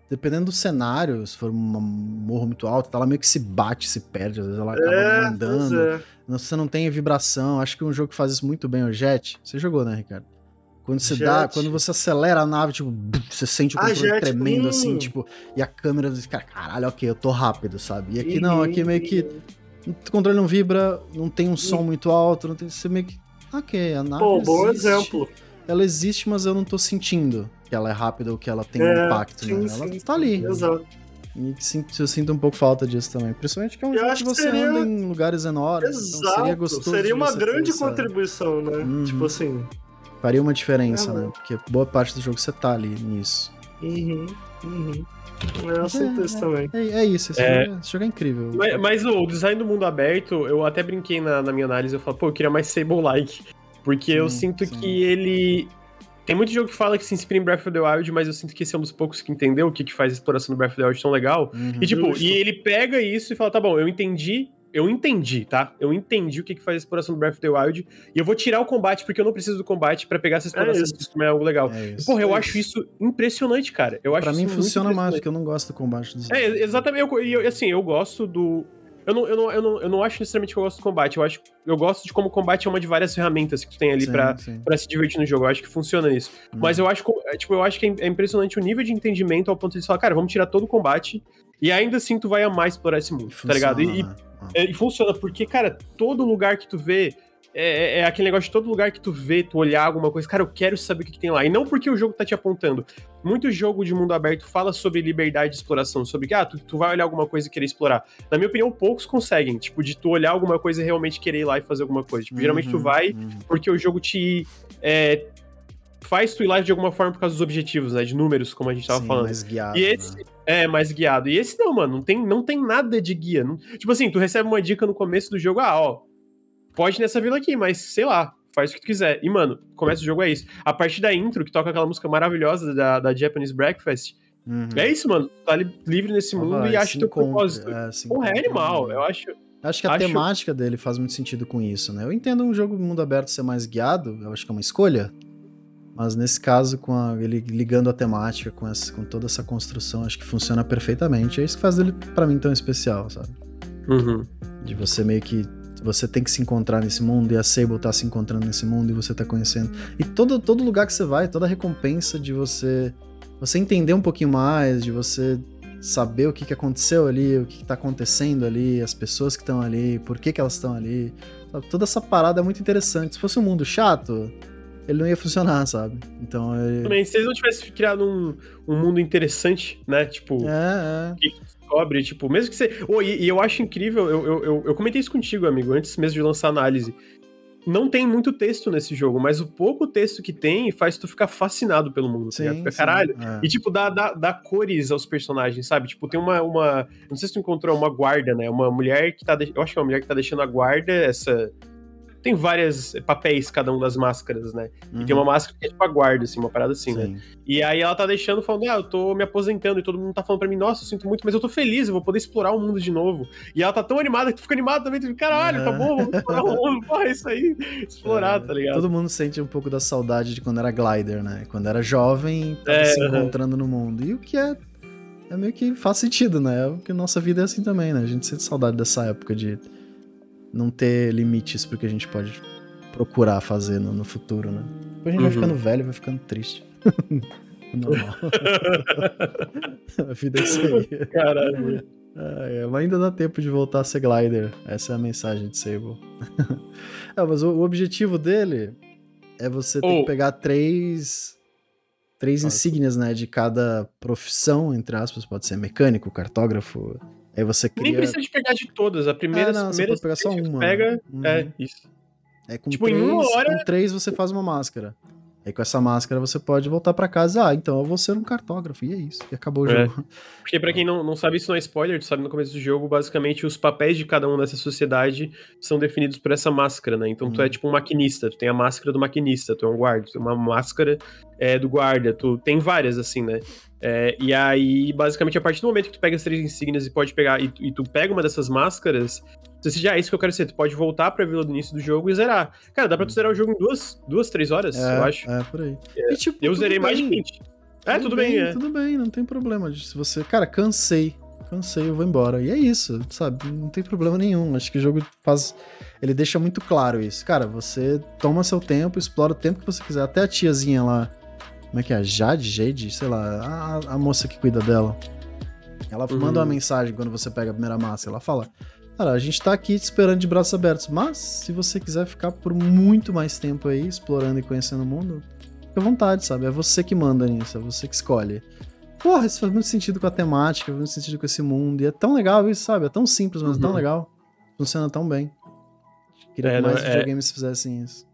dependendo do cenário, se for um morro muito alto, ela meio que se bate, se perde, às vezes ela acaba é, andando. É. Você não tem vibração. Acho que um jogo que faz isso muito bem é o Jet. Você jogou, né, Ricardo? Quando você Jet. dá, quando você acelera a nave, tipo, você sente o ah, controle ah, tremendo hum. assim, tipo, e a câmera fica, caralho, ok, eu tô rápido, sabe? E aqui não, aqui meio que o controle não vibra, não tem um som muito alto, não tem, você meio que Ok, a nave. Pô, bom exemplo. Ela existe, mas eu não tô sentindo que ela é rápida ou que ela tem é, um impacto. Sim, né? Ela sim, tá ali. Exato. E eu sinto um pouco falta disso também. Principalmente que é um eu jogo que você seria... anda em lugares enormes. Exato. Então seria gostoso. Seria uma grande contribuição, né? Uhum. Tipo assim. Faria uma diferença, é, né? Porque boa parte do jogo você tá ali nisso. Uhum. Uhum. Eu aceito é, isso também. É, é isso, esse, é... Jogo, esse, jogo, é incrível. Mas, mas, o design do mundo aberto, eu até brinquei na, na minha análise, eu falo, pô, eu queria mais Sable-like. Porque sim, eu sinto sim. que ele. Tem muito jogo que fala que se inspira em Breath of the Wild, mas eu sinto que esse é um dos poucos que entendeu o que, que faz a exploração do Breath of the Wild tão legal. Uhum, e tipo, justo. e ele pega isso e fala, tá bom, eu entendi eu entendi, tá? Eu entendi o que, que faz a exploração do Breath of the Wild. E eu vou tirar o combate, porque eu não preciso do combate para pegar essa exploração. É isso. é algo legal. É isso, Porra, eu é acho isso impressionante, cara. Eu acho pra mim funciona mais, porque eu não gosto do combate dos. É, exatamente. Eu, eu, assim, eu gosto do. Eu não, eu, não, eu, não, eu não acho necessariamente que eu gosto do combate. Eu acho eu gosto de como o combate é uma de várias ferramentas que tu tem ali para pra, se divertir no jogo. Eu acho que funciona nisso. Hum. Mas eu acho, é, tipo, eu acho que é impressionante o nível de entendimento ao ponto de falar, cara, vamos tirar todo o combate e ainda assim tu vai amar explorar esse mundo, funciona, tá ligado? E, e, e, funciona, porque, cara, todo lugar que tu vê é, é, é, aquele negócio de todo lugar que tu vê, tu olhar alguma coisa, cara, eu quero saber o que, que, tem lá. E não porque o jogo tá te apontando. Muito jogo de mundo aberto fala sobre liberdade de exploração, sobre que, ah, tu, tu vai olhar alguma coisa e querer explorar. Na minha opinião, poucos conseguem, tipo, de tu olhar alguma coisa e realmente querer ir lá e fazer alguma coisa. Tipo, uhum, geralmente tu uhum, vai uhum. porque o jogo te. É, faz tu ir lá de alguma forma por causa dos objetivos, né? De números, como a gente tava Sim, falando. Mais guiado, e esse né? é mais guiado. E esse não, mano, não tem, não tem nada de guia. Não, tipo assim, tu recebe uma dica no começo do jogo, ah, ó, pode nessa vila aqui, mas sei lá, faz o que tu quiser. E, mano, começa o jogo é isso. A partir da intro, que toca aquela música maravilhosa da, da Japanese Breakfast, uhum. é isso, mano. Tá livre nesse mundo ah, e acha teu propósito. É, Porra, é animal. Eu acho. Acho que a acho... temática dele faz muito sentido com isso, né? Eu entendo um jogo mundo aberto ser mais guiado, eu acho que é uma escolha. Mas nesse caso, com a, ele ligando a temática, com, essa, com toda essa construção, acho que funciona perfeitamente. É isso que faz ele, para mim, tão especial, sabe? Uhum. De você meio que. Você tem que se encontrar nesse mundo e a Sable tá se encontrando nesse mundo e você tá conhecendo. E todo, todo lugar que você vai, toda a recompensa de você. Você entender um pouquinho mais, de você saber o que, que aconteceu ali, o que, que tá acontecendo ali, as pessoas que estão ali, por que, que elas estão ali. Sabe? Toda essa parada é muito interessante. Se fosse um mundo chato, ele não ia funcionar, sabe? Então. Ele... Também, se eles não tivessem criado um, um mundo interessante, né? Tipo. É, é. Que descobre, tipo, mesmo que você. Oh, e, e eu acho incrível, eu, eu, eu, eu comentei isso contigo, amigo, antes mesmo de lançar a análise não tem muito texto nesse jogo, mas o pouco texto que tem faz tu ficar fascinado pelo mundo. Tá sim, tá fica, caralho. é. E, tipo, dá, dá, dá cores aos personagens, sabe? Tipo, tem uma, uma. Não sei se tu encontrou uma guarda, né? Uma mulher que tá. De... Eu acho que é uma mulher que tá deixando a guarda, essa tem vários papéis cada um das máscaras, né? Uhum. E tem uma uhum. máscara que é tipo a guarda, assim, uma parada assim, né? Sim. né? E aí ela tá deixando, falando, ah, eu tô me aposentando, e todo mundo tá falando pra mim, nossa, eu sinto muito, mas eu tô feliz, eu vou poder explorar o mundo de novo. E ela tá tão animada que tu fica animado também, tu fica, caralho, é. tá bom, vamos explorar o mundo, porra, isso aí, explorar, é. tá ligado? Todo mundo sente um pouco da saudade de quando era glider, né? Quando era jovem, tava é, se encontrando no mundo. E o que é é meio que faz sentido, né? É porque nossa vida é assim também, né? A gente sente saudade dessa época de não ter limites porque a gente pode procurar fazer no, no futuro, né? Depois a gente uhum. vai ficando velho, vai ficando triste. Normal. a vida é isso aí. Caralho. É, mas ainda dá tempo de voltar a ser glider. Essa é a mensagem de Sable. é, mas o, o, objetivo dele é você ter que pegar três três insígnias, né, de cada profissão, entre aspas, pode ser mecânico, cartógrafo, Aí você cria... Nem precisa de pegar de todas. A primeira, é, não, primeira você pode pegar só uma. Pega, uhum. é isso. É com tipo, três, em uma hora... com três você faz uma máscara. Aí com essa máscara você pode voltar para casa. Ah, então eu vou ser um cartógrafo. E é isso. E acabou o é. jogo. Porque pra quem não, não sabe, isso não é spoiler, tu sabe no começo do jogo, basicamente os papéis de cada um dessa sociedade são definidos por essa máscara, né? Então hum. tu é uhum. tipo um maquinista, tu tem a máscara do maquinista, tu é um guarda, tu tem uma máscara é, do guarda, tu tem várias assim, né? É, e aí, basicamente, a partir do momento que tu pega as três insígnias e pode pegar, e, e tu pega uma dessas máscaras, você decide, ah, é isso que eu quero ser. Tu pode voltar pra vila do início do jogo e zerar. Cara, dá pra tu zerar o jogo em duas, duas três horas, é, eu acho. É, por aí. É, e, tipo, eu zerei bem. mais de 20. É, tudo, tudo bem, bem é. Tudo bem, não tem problema. Se você, cara, cansei, cansei, eu vou embora. E é isso, sabe? Não tem problema nenhum. Acho que o jogo faz. Ele deixa muito claro isso. Cara, você toma seu tempo, explora o tempo que você quiser. Até a tiazinha lá como é que é? Jade? Jade? Sei lá, a, a moça que cuida dela. Ela uhum. manda uma mensagem quando você pega a primeira massa. Ela fala: Cara, a gente tá aqui te esperando de braços abertos, mas se você quiser ficar por muito mais tempo aí, explorando e conhecendo o mundo, fica à vontade, sabe? É você que manda nisso, é você que escolhe. Porra, isso faz muito sentido com a temática, faz muito sentido com esse mundo. E é tão legal isso, sabe? É tão simples, mas uhum. é tão uhum. legal. Funciona tão bem. Queria é, que mais não, é videogames fizessem isso.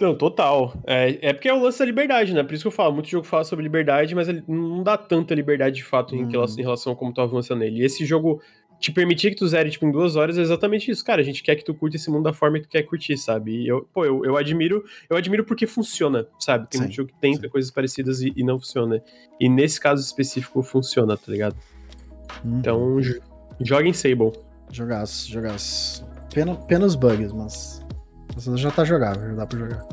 Não, total. É, é porque é o lance da liberdade, né? Por isso que eu falo, muito jogo fala sobre liberdade, mas ele não dá tanta liberdade de fato em, relação, em relação a como tu avança nele. E esse jogo te permitir que tu zere, tipo, em duas horas é exatamente isso. Cara, a gente quer que tu curta esse mundo da forma que tu quer curtir, sabe? E eu, pô, eu, eu admiro, eu admiro porque funciona, sabe? Tem sim, muito jogo que tenta sim. coisas parecidas e, e, não funciona. E nesse caso específico funciona, tá ligado? Uhum. Então, joga em Sable. Jogaço, jogaço. Pena, pena os bugs, mas já tá jogável, já dá pra jogar.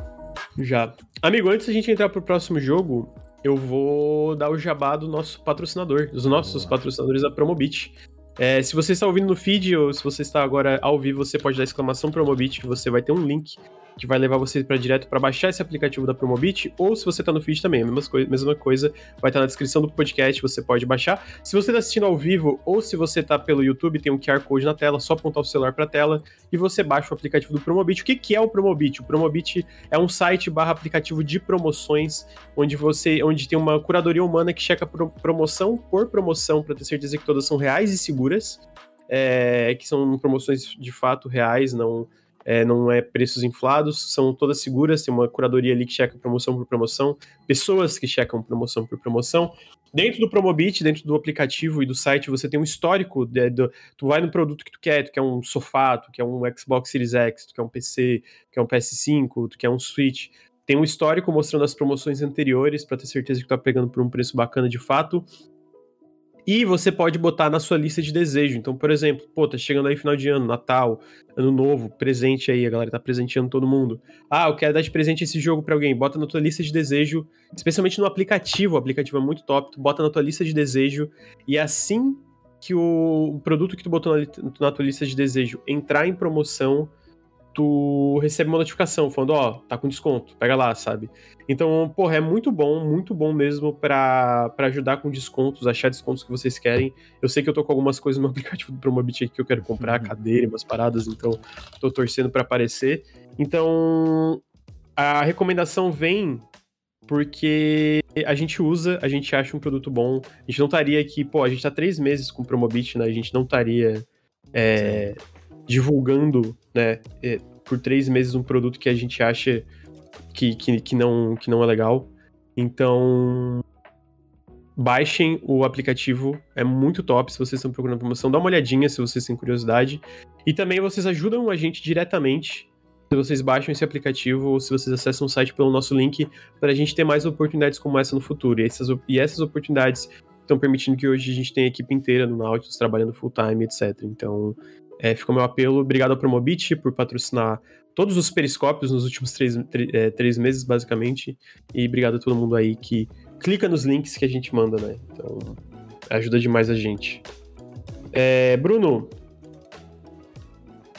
Já. Amigo, antes da gente entrar pro próximo jogo, eu vou dar o jabá do nosso patrocinador, dos nossos Boa. patrocinadores da Promobit. É, se você está ouvindo no feed ou se você está agora ao vivo, você pode dar exclamação Promobit, que você vai ter um link que vai levar você para direto para baixar esse aplicativo da Promobit, ou se você está no feed também, a mesma coisa, mesma coisa, vai estar tá na descrição do podcast, você pode baixar. Se você está assistindo ao vivo ou se você está pelo YouTube, tem um QR Code na tela, só apontar o celular para a tela e você baixa o aplicativo do Promobit. O que, que é o Promobit? O Promobit é um site barra aplicativo de promoções, onde você, onde tem uma curadoria humana que checa promoção por promoção para ter certeza que todas são reais e seguras. É, que são promoções de fato reais, não é, não é preços inflados, são todas seguras, tem uma curadoria ali que checa promoção por promoção, pessoas que checam promoção por promoção. Dentro do Promobit, dentro do aplicativo e do site, você tem um histórico, de, de, tu vai no produto que tu quer, tu quer um sofá, tu quer um Xbox Series X, tu quer um PC, tu quer um PS5, tu quer um Switch, tem um histórico mostrando as promoções anteriores para ter certeza que tu tá pegando por um preço bacana de fato. E você pode botar na sua lista de desejo. Então, por exemplo, pô, tá chegando aí final de ano, Natal, Ano Novo, presente aí, a galera tá presenteando todo mundo. Ah, eu quero dar de presente esse jogo para alguém. Bota na tua lista de desejo, especialmente no aplicativo. O aplicativo é muito top. Tu bota na tua lista de desejo e assim que o produto que tu botou na, na tua lista de desejo entrar em promoção, tu recebe uma notificação falando, ó, oh, tá com desconto, pega lá, sabe? Então, porra, é muito bom, muito bom mesmo para ajudar com descontos, achar descontos que vocês querem. Eu sei que eu tô com algumas coisas no aplicativo do Promobit aqui que eu quero comprar, uhum. cadeira, umas paradas, então tô torcendo para aparecer. Então, a recomendação vem porque a gente usa, a gente acha um produto bom. A gente não estaria aqui, pô, a gente tá três meses com o Promobit, né? A gente não estaria é, divulgando, né, é, por três meses um produto que a gente acha que, que, que, não, que não é legal. Então, baixem o aplicativo, é muito top se vocês estão procurando promoção. Dá uma olhadinha se vocês têm curiosidade. E também vocês ajudam a gente diretamente se vocês baixam esse aplicativo ou se vocês acessam o site pelo nosso link para a gente ter mais oportunidades como essa no futuro. E essas, e essas oportunidades estão permitindo que hoje a gente tenha a equipe inteira no Nautilus trabalhando full time, etc. Então, é, fica o meu apelo. Obrigado ao Promobit por patrocinar todos os periscópios nos últimos três, é, três meses, basicamente. E obrigado a todo mundo aí que clica nos links que a gente manda, né? Então, ajuda demais a gente. É, Bruno.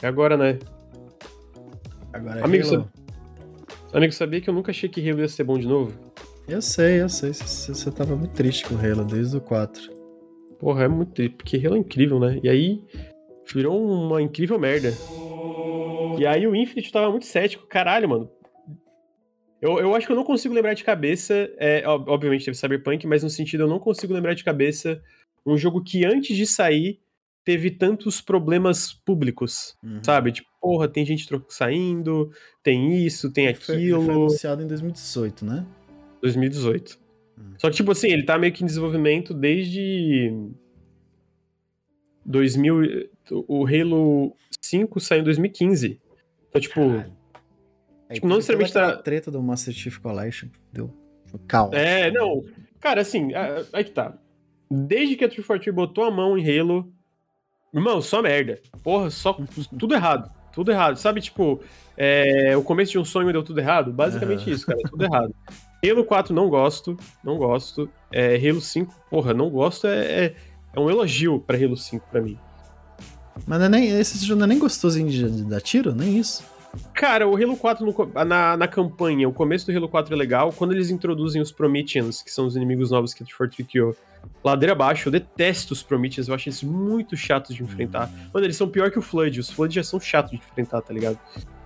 É agora, né? Agora é amigo, Halo. amigo, sabia que eu nunca achei que Halo ia ser bom de novo? Eu sei, eu sei. Você tava muito triste com Halo desde o 4. Porra, é muito triste, porque Halo é incrível, né? E aí, virou uma incrível merda. E aí o Infinite tava muito cético. Caralho, mano. Eu, eu acho que eu não consigo lembrar de cabeça. É, obviamente teve Cyberpunk, mas no sentido eu não consigo lembrar de cabeça um jogo que antes de sair teve tantos problemas públicos, uhum. sabe? Tipo, porra, tem gente saindo, tem isso, tem aquilo. Foi, foi anunciado em 2018, né? 2018. Uhum. Só que, tipo assim, ele tá meio que em desenvolvimento desde 2000, o Halo 5 saiu em 2015. Então, tipo. tipo, não necessariamente tá. treta do Master Chief Collection. Deu calma. É, não. Cara, assim, aí que tá. Desde que a 343 botou a mão em Halo. Irmão, só merda. Porra, só. tudo errado. Tudo errado. Sabe, tipo, é, o começo de um sonho deu tudo errado? Basicamente isso, cara. Tudo errado. Halo 4 não gosto. Não gosto. É, Halo 5, porra, não gosto. É, é, é um elogio pra Halo 5 pra mim. Mas não é nem, esse jogo não é nem gostosinho de, de dar tiro, nem isso. Cara, o Halo 4 no, na, na campanha, o começo do Halo 4 é legal. Quando eles introduzem os Prometheans, que são os inimigos novos que a Fortnite criou, ladeira abaixo, eu detesto os Prometheans, eu acho eles muito chatos de enfrentar. Hum. Mano, eles são pior que o Flood, os Flood já são chatos de enfrentar, tá ligado?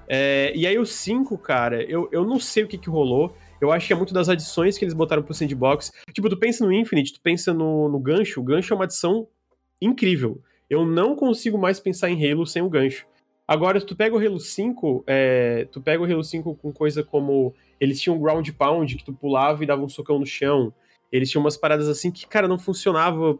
É, e aí o 5, cara, eu, eu não sei o que que rolou. Eu acho que é muito das adições que eles botaram pro sandbox. Tipo, tu pensa no Infinite, tu pensa no, no gancho, o gancho é uma adição incrível. Eu não consigo mais pensar em Halo sem o gancho. Agora, se tu pega o Halo 5, é, tu pega o Halo 5 com coisa como. Eles tinham um ground pound que tu pulava e dava um socão no chão. Eles tinham umas paradas assim que, cara, não funcionava.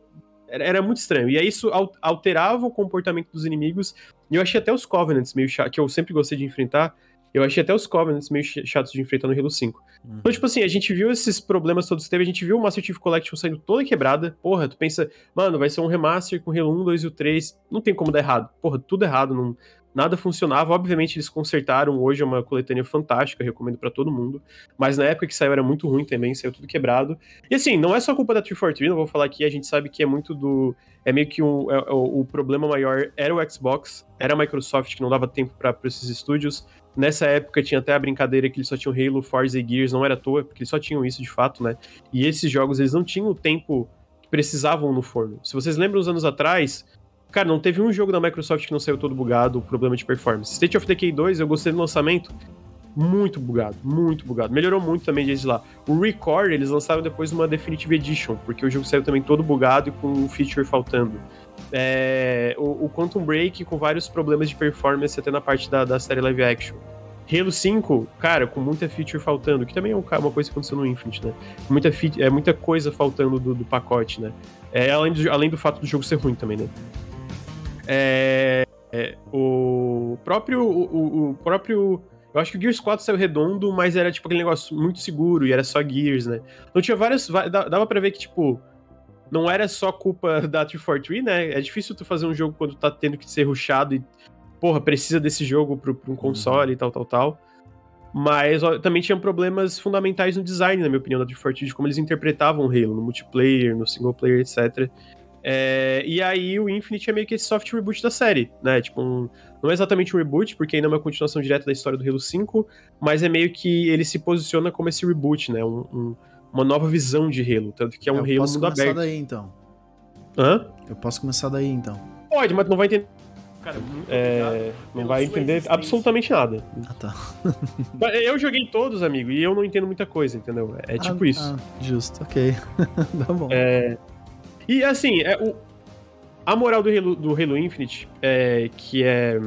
Era, era muito estranho. E aí isso alterava o comportamento dos inimigos. E eu achei até os Covenants meio chato, que eu sempre gostei de enfrentar. Eu achei até os Covenants meio chatos de enfrentar no Halo 5. Uhum. Então, tipo assim, a gente viu esses problemas todos que teve, a gente viu o Master Chief Collection saindo toda quebrada. Porra, tu pensa, mano, vai ser um remaster com o Halo 1, 2 e o 3. Não tem como dar errado. Porra, tudo errado. Não, nada funcionava. Obviamente, eles consertaram. Hoje é uma coletânea fantástica, recomendo para todo mundo. Mas na época que saiu era muito ruim também, saiu tudo quebrado. E assim, não é só culpa da 343, não vou falar aqui, a gente sabe que é muito do. É meio que um, é, o, o problema maior era o Xbox, era a Microsoft que não dava tempo para esses estúdios. Nessa época tinha até a brincadeira que eles só tinham Halo, Forza e Gears, não era à toa, porque eles só tinham isso de fato, né? E esses jogos eles não tinham o tempo que precisavam no forno. Se vocês lembram uns anos atrás, cara, não teve um jogo da Microsoft que não saiu todo bugado, problema de performance. State of Decay 2, eu gostei do lançamento, muito bugado, muito bugado. Melhorou muito também desde lá. O Record, eles lançaram depois uma Definitive Edition, porque o jogo saiu também todo bugado e com um feature faltando. É, o, o, Quantum Break com vários problemas de performance até na parte da, da série live action. Halo 5, cara, com muita feature faltando, que também é uma coisa que aconteceu no Infinite, né? Muita, é, muita coisa faltando do, do pacote, né? É, além, do, além do fato do jogo ser ruim também, né? É, é, o próprio. O, o, próprio. Eu acho que o Gears 4 saiu redondo, mas era tipo aquele negócio muito seguro e era só Gears, né? Então tinha várias. Dava pra ver que, tipo, não era só culpa da 343, né? É difícil tu fazer um jogo quando tá tendo que ser rushado e, porra, precisa desse jogo pro, pro um console uhum. e tal, tal, tal. Mas ó, também tinham problemas fundamentais no design, na minha opinião, da 343, de como eles interpretavam o Halo, no multiplayer, no single player, etc. É, e aí o Infinite é meio que esse soft reboot da série, né? Tipo, um, não é exatamente um reboot, porque ainda é uma continuação direta da história do Halo 5, mas é meio que ele se posiciona como esse reboot, né? Um, um, uma nova visão de Halo, tanto que é um Eu Halo posso mundo aberto. daí, então. Hã? Eu posso começar daí, então. Pode, mas não vai entender. Cara, é, não vai entender absolutamente nada. Ah, tá. eu joguei todos, amigo, e eu não entendo muita coisa, entendeu? É tipo ah, isso. Ah, justo, ok. tá bom. É, e assim, é, o, a moral do Halo, do Halo Infinite é que é.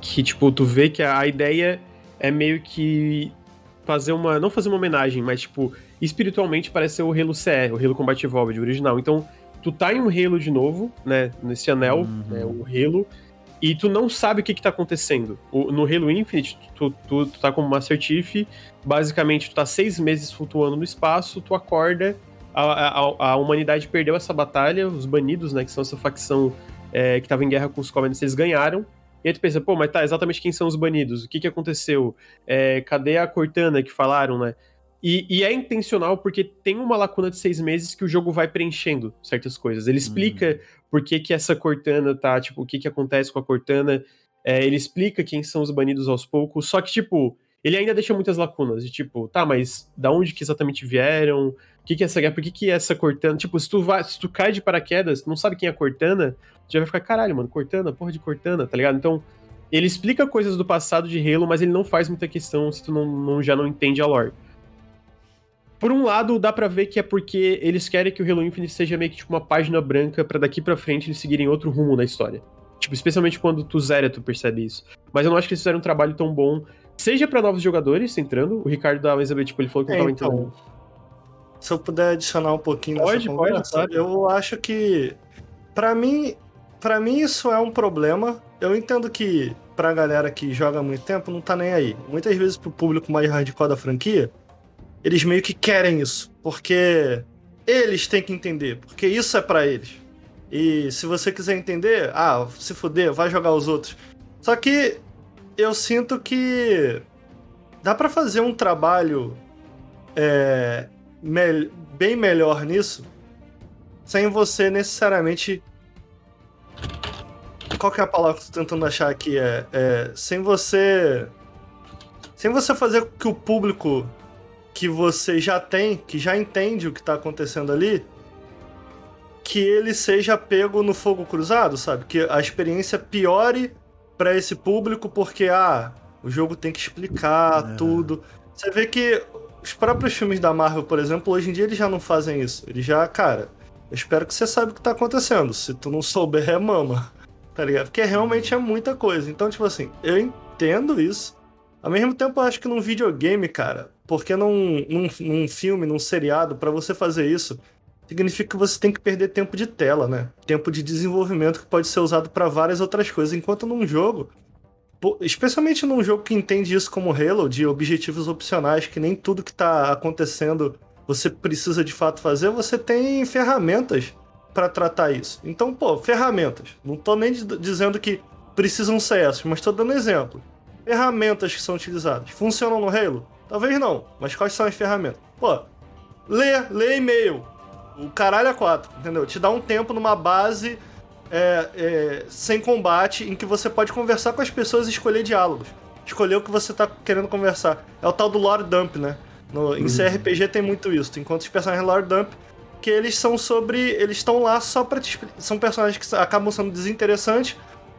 Que, tipo, tu vê que a, a ideia é meio que fazer uma. Não fazer uma homenagem, mas, tipo, espiritualmente parece ser o Halo CE, o Halo Combat Evolved original. Então, tu tá em um Halo de novo, né? Nesse anel, uhum. né, o Halo, e tu não sabe o que que tá acontecendo. O, no Halo Infinite, tu, tu, tu tá como Master Chief, basicamente tu tá seis meses flutuando no espaço, tu acorda, a, a, a humanidade perdeu essa batalha, os banidos, né, que são essa facção é, que tava em guerra com os Covenants, eles ganharam, e aí tu pensa, pô, mas tá, exatamente quem são os banidos? O que que aconteceu? É, cadê a Cortana que falaram, né? E, e, é intencional porque tem uma lacuna de seis meses que o jogo vai preenchendo certas coisas. Ele explica uhum. por que, que essa Cortana tá, tipo, o que que acontece com a Cortana. É, ele explica quem são os banidos aos poucos. Só que, tipo, ele ainda deixa muitas lacunas. De tipo, tá, mas da onde que exatamente vieram? Que que é essa guerra? Por que que é essa Cortana? Tipo, se tu, vai, se tu cai de paraquedas, não sabe quem é a Cortana, tu já vai ficar, caralho, mano, Cortana, porra de Cortana, tá ligado? Então, ele explica coisas do passado de Halo, mas ele não faz muita questão se tu não, não já não entende a lore. Por um lado, dá para ver que é porque eles querem que o Halo Infinite seja meio que tipo uma página branca para daqui para frente eles seguirem outro rumo na história. Tipo, especialmente quando tu zera, tu percebe isso. Mas eu não acho que eles fizeram um trabalho tão bom, seja para novos jogadores entrando. O Ricardo da Elizabeth, tipo, ele falou que é, não tava então, entrando. Se eu puder adicionar um pouquinho pode, nessa conversa, pode, eu acho que para mim, para mim isso é um problema. Eu entendo que pra galera que joga há muito tempo não tá nem aí. Muitas vezes pro público mais hardcore da franquia, eles meio que querem isso, porque eles têm que entender, porque isso é para eles. E se você quiser entender, ah, se fuder, vai jogar os outros. Só que eu sinto que dá para fazer um trabalho é, me bem melhor nisso, sem você necessariamente. Qual que é a palavra que eu tô tentando achar aqui? É, é sem você. Sem você fazer com que o público que você já tem, que já entende o que tá acontecendo ali, que ele seja pego no fogo cruzado, sabe? Que a experiência piore para esse público porque ah, o jogo tem que explicar é. tudo. Você vê que os próprios filmes da Marvel, por exemplo, hoje em dia eles já não fazem isso. Eles já, cara, eu espero que você saiba o que tá acontecendo. Se tu não souber, é mama. Tá ligado? Porque realmente é muita coisa. Então, tipo assim, eu entendo isso. Ao mesmo tempo, eu acho que num videogame, cara, porque num, num, num filme, num seriado, para você fazer isso, significa que você tem que perder tempo de tela, né? Tempo de desenvolvimento que pode ser usado para várias outras coisas. Enquanto num jogo, especialmente num jogo que entende isso como Halo, de objetivos opcionais, que nem tudo que tá acontecendo você precisa de fato fazer, você tem ferramentas para tratar isso. Então, pô, ferramentas. Não tô nem dizendo que precisam ser essas, mas tô dando exemplo. Ferramentas que são utilizadas. Funcionam no Halo? Talvez não, mas quais são as ferramentas? Pô, lê, lê e-mail. O caralho é quatro, entendeu? Te dá um tempo numa base é, é, sem combate em que você pode conversar com as pessoas e escolher diálogos. Escolher o que você tá querendo conversar. É o tal do lore dump, né? No, em uhum. CRPG tem muito isso. Encontra os personagens lore dump que eles são sobre. Eles estão lá só pra te. São personagens que acabam sendo desinteressantes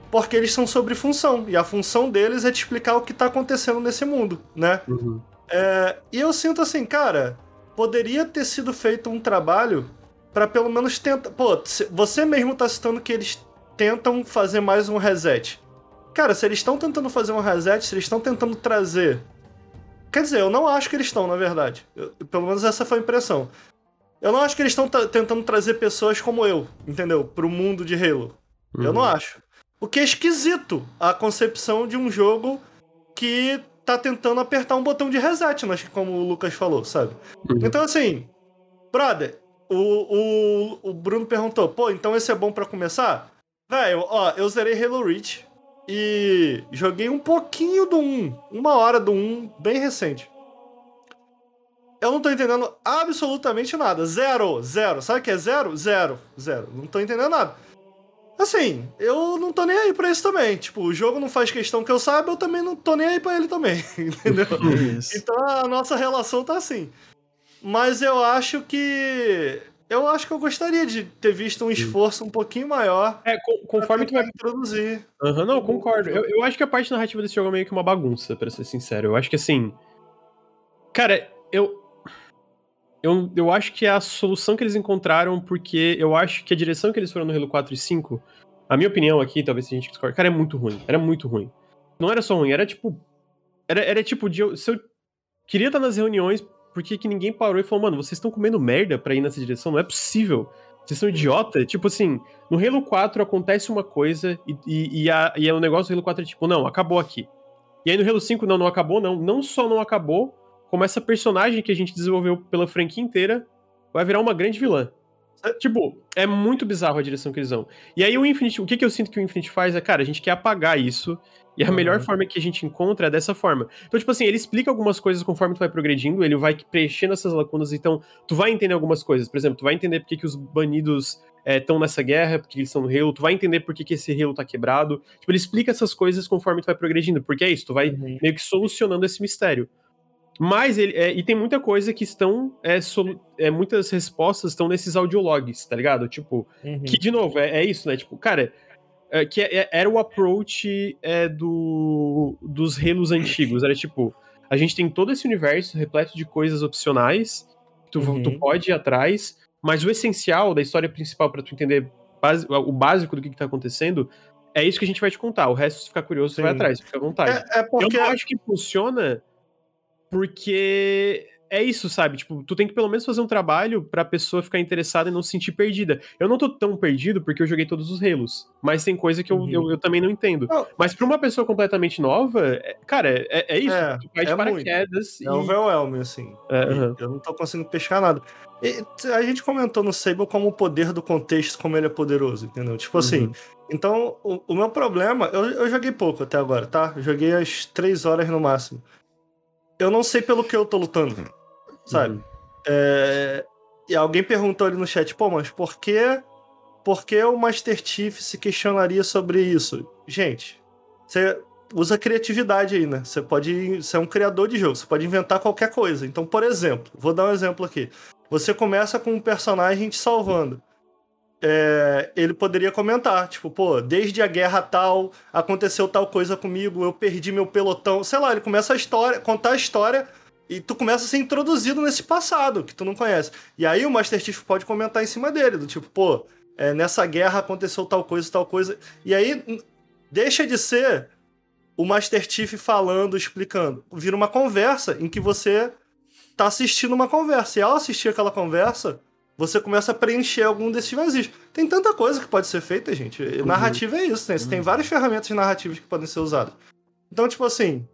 porque eles são sobre função. E a função deles é te explicar o que tá acontecendo nesse mundo, né? Uhum. É, e eu sinto assim, cara, poderia ter sido feito um trabalho para pelo menos tentar. Pô, você mesmo tá citando que eles tentam fazer mais um reset. Cara, se eles estão tentando fazer um reset, se eles estão tentando trazer. Quer dizer, eu não acho que eles estão, na verdade. Eu, pelo menos essa foi a impressão. Eu não acho que eles estão tentando trazer pessoas como eu, entendeu? Pro mundo de Halo. Uhum. Eu não uhum. acho. O que é esquisito a concepção de um jogo que tá tentando apertar um botão de reset, mas como o Lucas falou, sabe? Uhum. Então, assim, brother, o, o, o Bruno perguntou, pô, então esse é bom para começar? Velho, ó, eu zerei Halo Reach e joguei um pouquinho do 1, uma hora do 1, bem recente. Eu não tô entendendo absolutamente nada. Zero, zero. Sabe o que é zero? Zero, zero. Não tô entendendo nada. Assim, eu não tô nem aí pra isso também. Tipo, o jogo não faz questão que eu saiba, eu também não tô nem aí pra ele também. Entendeu? Isso. Então a nossa relação tá assim. Mas eu acho que. Eu acho que eu gostaria de ter visto um esforço um pouquinho maior. É, conforme tu vai introduzir. Aham, uhum, não, concordo. Eu, eu acho que a parte narrativa desse jogo é meio que uma bagunça, para ser sincero. Eu acho que assim. Cara, eu, eu, eu acho que é a solução que eles encontraram, porque eu acho que a direção que eles foram no Halo 4 e 5, a minha opinião aqui, talvez a gente discorde, cara, é muito ruim. Era muito ruim. Não era só ruim, era tipo. Era, era tipo, de, se eu queria estar nas reuniões, por que, que ninguém parou e falou, mano, vocês estão comendo merda pra ir nessa direção? Não é possível. Vocês são idiota? Tipo assim, no Halo 4 acontece uma coisa e, e, e, a, e o negócio do Halo 4 é tipo, não, acabou aqui. E aí no Halo 5, não, não acabou, não. Não só não acabou, como essa personagem que a gente desenvolveu pela franquia inteira vai virar uma grande vilã. É, tipo, é muito bizarro a direção que eles vão. E aí o Infinite, o que, que eu sinto que o Infinite faz é, cara, a gente quer apagar isso. E a uhum. melhor forma que a gente encontra é dessa forma. Então, tipo assim, ele explica algumas coisas conforme tu vai progredindo, ele vai preenchendo essas lacunas, então tu vai entender algumas coisas. Por exemplo, tu vai entender por que, os banidos estão é, nessa guerra, porque eles estão no Halo, tu vai entender por que, que esse Halo tá quebrado. Tipo, ele explica essas coisas conforme tu vai progredindo, porque é isso, tu vai uhum. meio que solucionando esse mistério. Mas ele. É, e tem muita coisa que estão. É, é, muitas respostas estão nesses audiologs, tá ligado? Tipo. Uhum. Que, de novo, é, é, isso, né? Tipo, cara. É, que é, é, era o approach do, dos relos antigos. Era tipo. A gente tem todo esse universo repleto de coisas opcionais. Tu, uhum. tu pode ir atrás. Mas o essencial da história principal para tu entender base, o básico do que, que tá acontecendo. É isso que a gente vai te contar. O resto, se ficar curioso, Sim. você vai atrás, fica à vontade. É, porque... Eu não acho que funciona porque é isso, sabe? Tipo, tu tem que pelo menos fazer um trabalho pra pessoa ficar interessada e não se sentir perdida. Eu não tô tão perdido porque eu joguei todos os relos, mas tem coisa que eu, uhum. eu, eu, também não entendo. Não. Mas pra uma pessoa completamente nova, é, cara, é, é isso. É, tu de é paraquedas. Muito. É e... É overwhelming, assim. É, uhum. Eu não tô conseguindo pescar nada. E a gente comentou no Sable como o poder do contexto, como ele é poderoso, entendeu? Tipo assim, uhum. então, o, o, meu problema, eu, eu joguei pouco até agora, tá? Eu joguei as três horas no máximo eu não sei pelo que eu tô lutando, sabe? Uhum. É... E alguém perguntou ali no chat, pô, mas por que, por que o Master Chief se questionaria sobre isso? Gente, você usa criatividade aí, né? Você pode ser um criador de jogo, você pode inventar qualquer coisa. Então, por exemplo, vou dar um exemplo aqui. Você começa com um personagem te salvando é, ele poderia comentar, tipo, pô, desde a guerra tal, aconteceu tal coisa comigo, eu perdi meu pelotão. Sei lá, ele começa a história, contar a história e tu começa a ser introduzido nesse passado que tu não conhece. E aí o Master Chief pode comentar em cima dele, do tipo, pô, é, nessa guerra aconteceu tal coisa, tal coisa. E aí deixa de ser o Master Chief falando, explicando. Vira uma conversa em que você tá assistindo uma conversa. E ao assistir aquela conversa, você começa a preencher algum desses vazios. Tem tanta coisa que pode ser feita, gente. Uhum. Narrativa é isso, né? Você uhum. tem várias ferramentas narrativas que podem ser usadas. Então, tipo assim,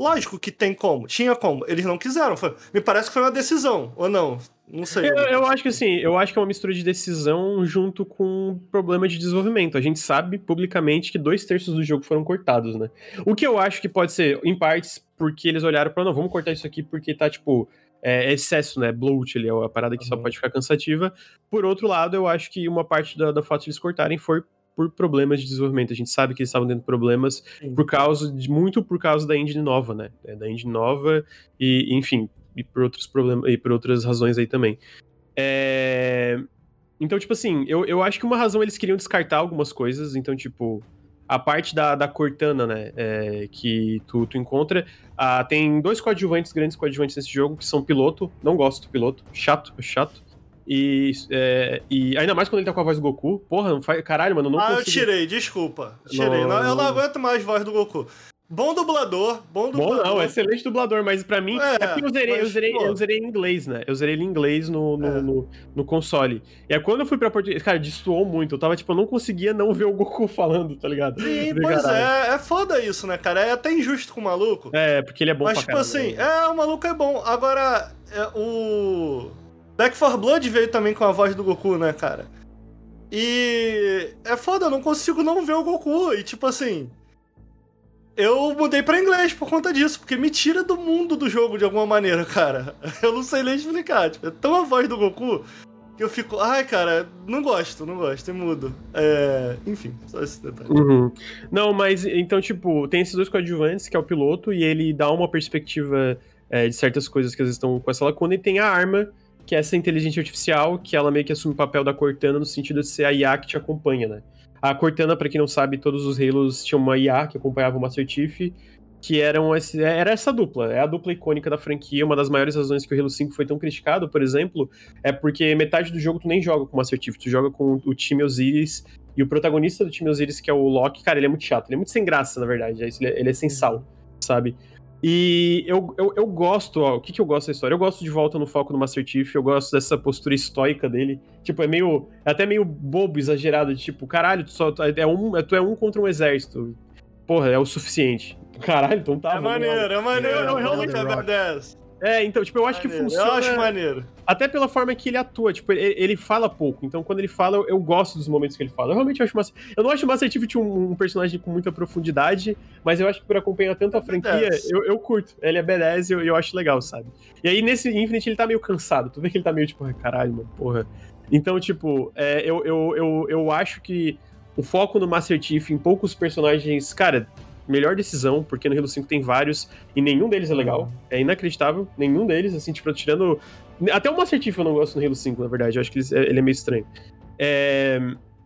lógico que tem como. Tinha como. Eles não quiseram. Foi, me parece que foi uma decisão, ou não? Não sei. Eu, eu, acho que assim, eu acho que é uma mistura de decisão junto com problema de desenvolvimento. A gente sabe publicamente que dois terços do jogo foram cortados, né? O que eu acho que pode ser, em partes, porque eles olharam para não, vamos cortar isso aqui porque tá, tipo, é, excesso, né? Bloat ali, é a parada que uhum. só pode ficar cansativa. Por outro lado, eu acho que uma parte da, da fato de eles cortarem foi por problemas de desenvolvimento. A gente sabe que eles estavam tendo problemas Sim. por causa de, muito por causa da engine nova, né? É, da engine nova e, enfim, e por outros problemas e por outras razões aí também. É... Então, tipo assim, eu, eu acho que uma razão eles queriam descartar algumas coisas, então, tipo, a parte da, da Cortana, né, é, que tu, tu encontra, ah, tem dois coadjuvantes, grandes coadjuvantes nesse jogo, que são piloto, não gosto do piloto, chato, chato. E, é, e ainda mais quando ele tá com a voz do Goku, porra, não faz, caralho, mano, não Ah, eu tirei, desculpa, tirei, não, eu não aguento mais voz do Goku. Bom dublador, bom dublador. Bom não, excelente dublador, mas para mim. É, é porque eu zerei, mas, eu, zerei, eu zerei em inglês, né? Eu zerei ele em inglês no, no, é. no, no, console. E aí quando eu fui pra português, cara, destoou muito. Eu tava, tipo, eu não conseguia não ver o Goku falando, tá ligado? Sim, pois é, é foda isso, né, cara? É até injusto com o maluco. É, porque ele é bom mas, pra Mas, tipo assim, né? é, o maluco é bom. Agora, é, o Back 4 Blood veio também com a voz do Goku, né, cara? E é foda, eu não consigo não ver o Goku. E tipo assim, eu mudei pra inglês por conta disso, porque me tira do mundo do jogo de alguma maneira, cara. Eu não sei nem explicar. Tipo, é tão a voz do Goku que eu fico, ai, cara, não gosto, não gosto, e mudo. É, enfim, só esse detalhe. Uhum. Não, mas então, tipo, tem esses dois coadjuvantes, que é o piloto, e ele dá uma perspectiva é, de certas coisas que às vezes estão com essa lacuna, e tem a arma, que é essa inteligência artificial, que ela meio que assume o papel da Cortana no sentido de ser a IA que te acompanha, né? A Cortana, para quem não sabe, todos os Halos tinham uma IA que acompanhava o Master Chief, que eram esse, era essa dupla, é a dupla icônica da franquia. Uma das maiores razões que o Halo 5 foi tão criticado, por exemplo, é porque metade do jogo tu nem joga com o Master Chief, tu joga com o time Osiris. E o protagonista do time Osiris, que é o Loki, cara, ele é muito chato, ele é muito sem graça, na verdade. Ele é, ele é sem sal, sabe? E eu, eu, eu gosto, ó, o que, que eu gosto da história? Eu gosto de volta no foco do Master Chief, eu gosto dessa postura estoica dele. Tipo, é meio. É até meio bobo, exagerado, de tipo, caralho, tu, só, é um, tu é um contra um exército. Porra, é o suficiente. Caralho, então tá. É maneiro, é maneiro, é, realmente é badass. É, então, tipo, eu acho maneiro. que funciona. Eu acho maneiro. Até pela forma que ele atua, tipo, ele, ele fala pouco. Então, quando ele fala, eu, eu, gosto dos momentos que ele fala. Eu realmente acho massa. Eu não acho o Master Chief um, um, personagem com muita profundidade, mas eu acho que por acompanhar tanto a franquia, eu, eu curto. Ele é badass e eu, eu acho legal, sabe? E aí, nesse Infinite, ele tá meio cansado. Tu vê que ele tá meio, tipo, caralho, mano, porra. Então, tipo, é, eu, eu, eu, eu acho que o foco no Master Chief em poucos personagens, cara, melhor decisão, porque no Halo 5 tem vários e nenhum deles é legal. É inacreditável, nenhum deles, assim, tipo, tirando. Até o Master Chief eu não gosto no Halo 5, na verdade. Eu acho que ele é meio estranho. É...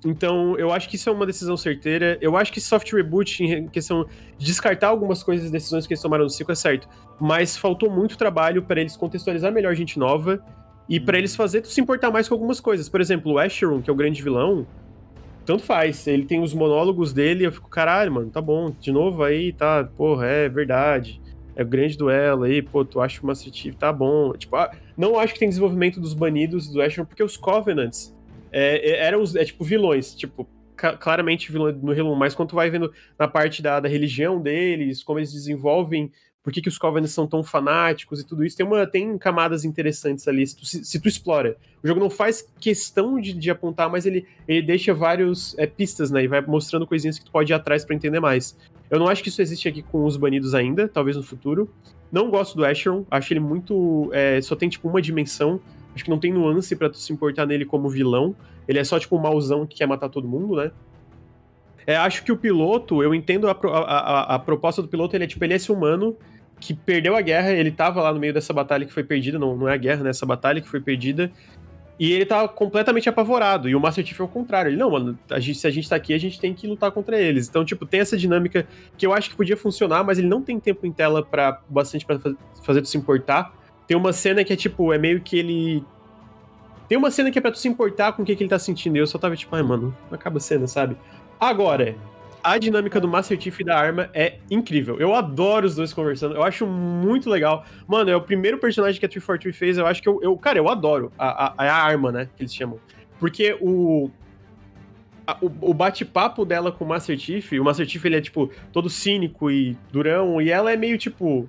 Então, eu acho que isso é uma decisão certeira. Eu acho que soft reboot, em questão de descartar algumas coisas, decisões que eles tomaram no 5 é certo. Mas faltou muito trabalho para eles contextualizar melhor gente nova e para eles fazer se importar mais com algumas coisas. Por exemplo, o Asheron, que é o grande vilão, tanto faz. Ele tem os monólogos dele, eu fico, caralho, mano, tá bom, de novo aí, tá, porra, é verdade. É o grande duelo aí, pô, tu acha o Master Chief, tá bom. Tipo, ah, não acho que tem desenvolvimento dos banidos do Asher, porque os Covenants é, é, eram os, é, tipo, vilões, tipo, claramente vilão no Halo 1, mas quando tu vai vendo na parte da, da religião deles, como eles desenvolvem por que, que os Covenants são tão fanáticos e tudo isso. Tem, uma, tem camadas interessantes ali, se tu, se, se tu explora. O jogo não faz questão de, de apontar, mas ele, ele deixa várias é, pistas, né? E vai mostrando coisinhas que tu pode ir atrás para entender mais. Eu não acho que isso existe aqui com os banidos ainda, talvez no futuro. Não gosto do Asheron, acho ele muito. É, só tem tipo uma dimensão. Acho que não tem nuance para tu se importar nele como vilão. Ele é só tipo um mauzão que quer matar todo mundo, né? É, acho que o piloto, eu entendo a, a, a, a, proposta do piloto, ele é tipo, ele é esse humano que perdeu a guerra, ele tava lá no meio dessa batalha que foi perdida, não, não é a guerra, né? Essa batalha que foi perdida. E ele tava completamente apavorado. E o Master Chief é o contrário. Ele, não, mano, a gente, se a gente tá aqui, a gente tem que lutar contra eles. Então, tipo, tem essa dinâmica que eu acho que podia funcionar, mas ele não tem tempo em tela para bastante para fazer tu se importar. Tem uma cena que é tipo, é meio que ele. Tem uma cena que é pra tu se importar com o que, que ele tá sentindo. E eu só tava tipo, ai, mano, acaba a cena, sabe? Agora, a dinâmica do Master Chief e da arma é incrível. Eu adoro os dois conversando. Eu acho muito legal. Mano, é o primeiro personagem que a 343 fez. Eu acho que eu. eu cara, eu adoro a, a, a arma, né? Que eles chamam. Porque o. O bate-papo dela com o Master Chief, o Master Chief ele é, tipo, todo cínico e durão, e ela é meio tipo.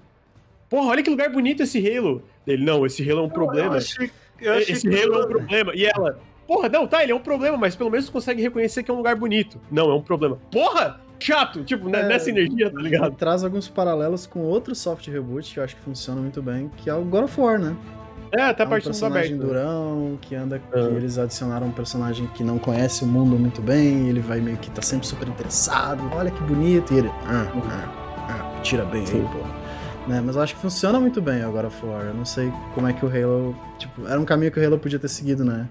Porra, olha que lugar bonito esse Halo. Ele, não, esse Halo é um problema. Eu achei, eu achei esse Halo é um problema. E ela, Porra, não, tá, ele é um problema, mas pelo menos consegue reconhecer que é um lugar bonito. Não, é um problema. Porra! Chato! Tipo, né, é, nessa energia, tá ligado? Traz alguns paralelos com outro soft reboot que eu acho que funciona muito bem, que é o God of War, né? É, até a é parte um personagem aberto. durão, que anda. Que ah. eles adicionaram um personagem que não conhece o mundo muito bem, ele vai meio que tá sempre super interessado. Olha que bonito, e ele. Ah, ah, ah, tira bem Sim. aí, pô. Né, mas eu acho que funciona muito bem agora of War. Eu não sei como é que o Halo. Tipo, era um caminho que o Halo podia ter seguido, né?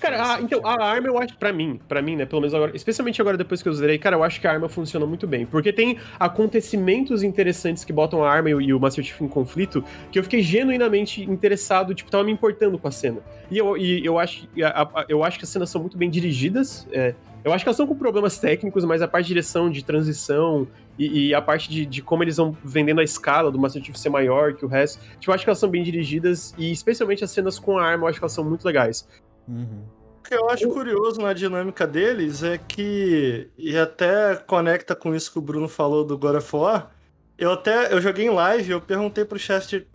Cara, a, então, a arma eu acho, pra mim, para mim, né, pelo menos agora, especialmente agora depois que eu zerei, cara, eu acho que a arma funciona muito bem. Porque tem acontecimentos interessantes que botam a arma e, e o Master Chief em conflito, que eu fiquei genuinamente interessado, tipo, tava me importando com a cena. E eu, e eu, acho, a, a, eu acho que as cenas são muito bem dirigidas, é, eu acho que elas estão com problemas técnicos, mas a parte de direção, de transição e, e a parte de, de, como eles vão vendendo a escala do Master Chief ser maior que o resto, tipo, eu acho que elas são bem dirigidas e especialmente as cenas com a arma, eu acho que elas são muito legais. Uhum. O que eu acho curioso na dinâmica deles é que, e até conecta com isso que o Bruno falou do God of War, eu até eu joguei em live, eu perguntei pro Chester